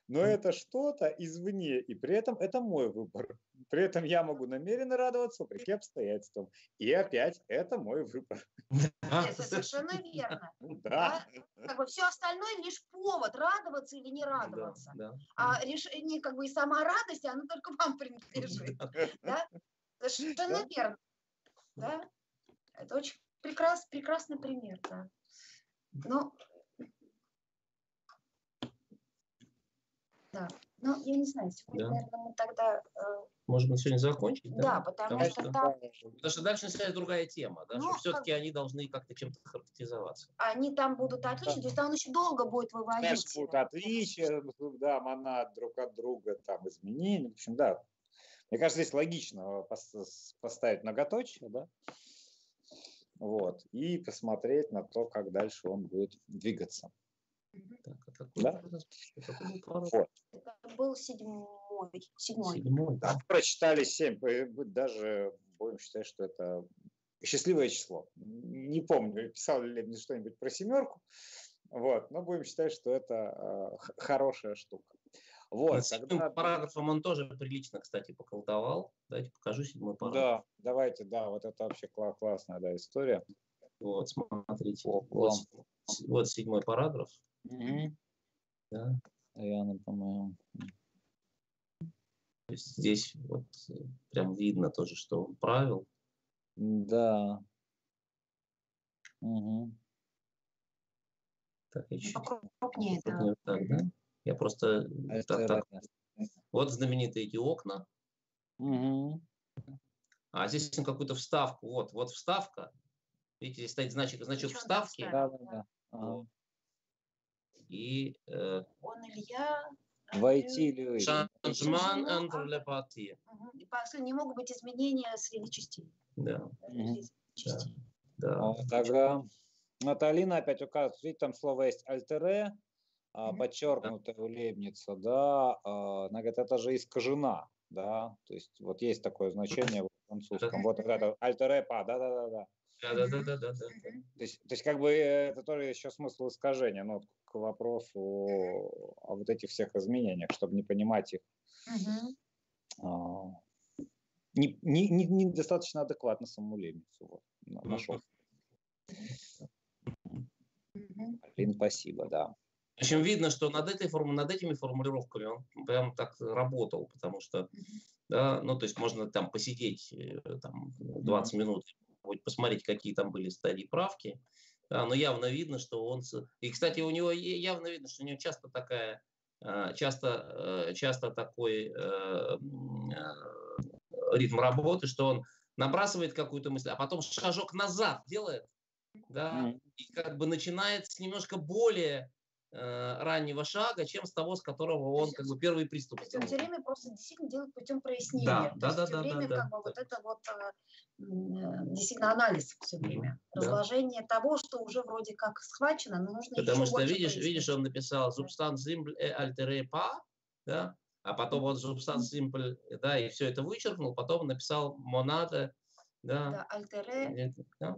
Но это что-то извне, и при этом это мой выбор. При этом я могу намеренно радоваться вопреки обстоятельствам. И опять, это мой выбор. Это совершенно верно. Ну Да. Как бы все остальное лишь повод радоваться или не радоваться. Да, да. А решение, как бы и сама радость, она только вам принадлежит. Да? Совершенно верно. Да? Это очень прекрас, прекрасный пример, да. Ну, да. Ну, я не знаю, сегодня, Да. наверное, мы тогда... э, Может быть, сегодня закончить? да, потому Потому что что- там Потому что дальше начинается другая тема, да, Ну, что как все-таки они должны как-то чем-то характеризоваться. они там будут отличны, то есть там он еще долго будет выводить. Конечно, будут э, отличия, да, монад друг от друга, там изменения. В общем, да. Мне кажется, здесь логично пос- поставить многоточие, да, вот, и посмотреть на то, как дальше он будет двигаться. Так, а какой Да. какой был параграф? Вот. Это был седьмой. Седьмой. Седьмой, да. Да, прочитали 7, даже будем считать, что это счастливое число. Не помню, писал ли мне что-нибудь про семерку, вот, но будем считать, что это э, хорошая штука. Вот, тогда- параграфом он тоже прилично, кстати, поколдовал. Давайте покажу седьмой параграф. Да, давайте, да, вот это вообще кла- классная да, история. Вот, смотрите. О, Вот, вот седьмой параграф. Да. Яна, по-моему. То есть здесь вот э, прям видно тоже, что он правил. Да. Угу. Так, чуть Покрупнее, да. так, да? Я просто э, так, так. Вот знаменитые эти окна. Угу. А здесь он какую-то вставку. Вот, вот вставка. Видите, здесь стоит значок, значок вставки. Да, да, да. Ага. И э. Войти или выйти. Шанжман. И после не могут быть изменения среди частей. Да, Мгм. Частей. да. Вот, ага. Вот Алина опять указывает, видите, там слово есть альтере, а, Мгм. подчеркнутая у Лейбница, да, а, она говорит, это же искажена, да, то есть вот есть такое значение в французском, вот это альтере па, да-да-да-да. Да, да, да, да, да. да. То, есть, то есть, как бы э, это тоже еще смысл искажения, ну, к вопросу о, вот этих всех изменениях, чтобы не понимать их. А, не, не, не, не достаточно адекватно саму Лейбницу вот, нашел. Блин, спасибо, да. В общем, видно, что над, этой форму, над этими формулировками он прям так работал, потому что, да, ну, то есть можно там посидеть э, там, 20 mm-hmm. минут, посмотреть, какие там были стадии правки, да, но явно видно, что он... И, кстати, у него явно видно, что у него часто такая, э, часто, э, часто такой ритм работы, что он набрасывает какую-то мысль, а потом шажок назад делает, да, и как бы начинает с немножко более Э, раннего шага, чем с того, с которого он как бы первый приступ. То есть все время просто действительно делает путем прояснения. Да, да, да, да, время да, как да. бы вот это вот э, действительно анализ все время, да. разложение того, что уже вроде как схвачено, но нужно Потому еще что видишь, прояснить. видишь, он написал substance simple e altere pa, да, а потом вот substance simple, да, и все это вычеркнул, потом написал monade, да, да altere, да,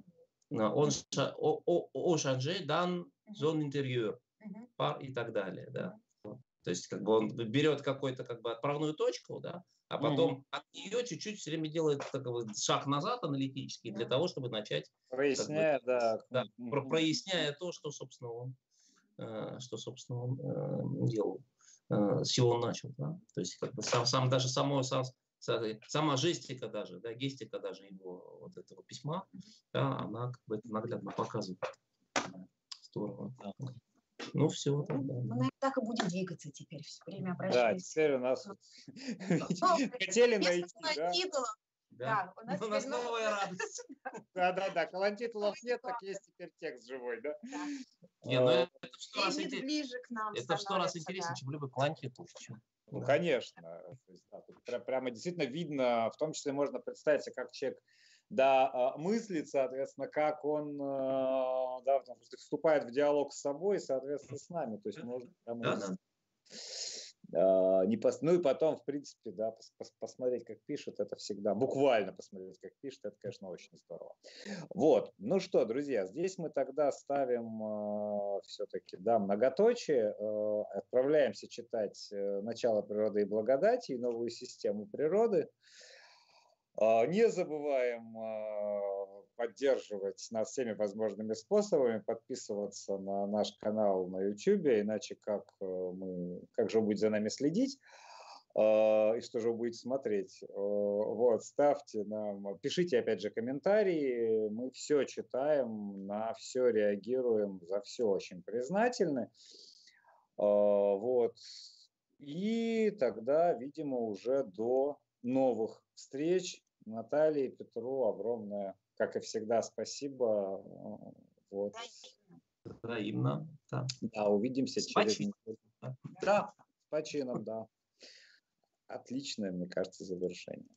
он о шанже дан зон интерьер пар и так далее, да. То есть как бы он берет какую-то как бы отправную точку, да, а потом угу. от нее чуть-чуть все время делает как бы, шаг назад аналитический для того, чтобы начать проясняя, как бы, да, да про проясняя то, что собственно он, э, что собственно он э, делал, э, с чего он начал, да. То есть как бы сам, сам даже само сам, сама жестика даже, да, гестика даже его вот этого письма, да, она как бы это наглядно показывает. Здорово. Ну, все. Да, да. Мы так и будем двигаться теперь все время обращаясь. Да, теперь у нас хотели найти, да? Да, у нас, у нас новая радость. Да, да, да. Колонтитулов нет, так есть теперь текст живой, да? Не, ну это в сто раз ближе к нам. Это в сто раз интереснее, чем любой колонтитул. Ну, конечно. Да, прямо действительно видно, в том числе можно представить себе, как человек да, а, мыслит, соответственно, как он а, да, вступает в диалог с собой, соответственно, с нами. То есть можно прямо, да, да. А, не пос... Ну и потом, в принципе, да, пос... Пос... посмотреть, как пишет, это всегда, буквально посмотреть, как пишет, это, конечно, очень здорово. Вот, ну что, друзья, здесь мы тогда ставим э, все-таки, да, многоточие, э, отправляемся читать э, «Начало природы и благодати» и «Новую систему природы». А, не забываем а, поддерживать нас всеми возможными способами, подписываться на наш канал на YouTube, иначе как, э, мы, как же вы будете за нами следить а, и что же вы будете смотреть. Вот, ставьте нам, пишите опять же комментарии, мы все читаем, на все реагируем, за все очень признательны. Вот. И тогда, видимо, уже до новых встреч. Наталье Петру огромное, как и всегда, спасибо. Вот. Взаимно. Да. да, увидимся с через почином. Да, с почином, да. Отличное, мне кажется, завершение.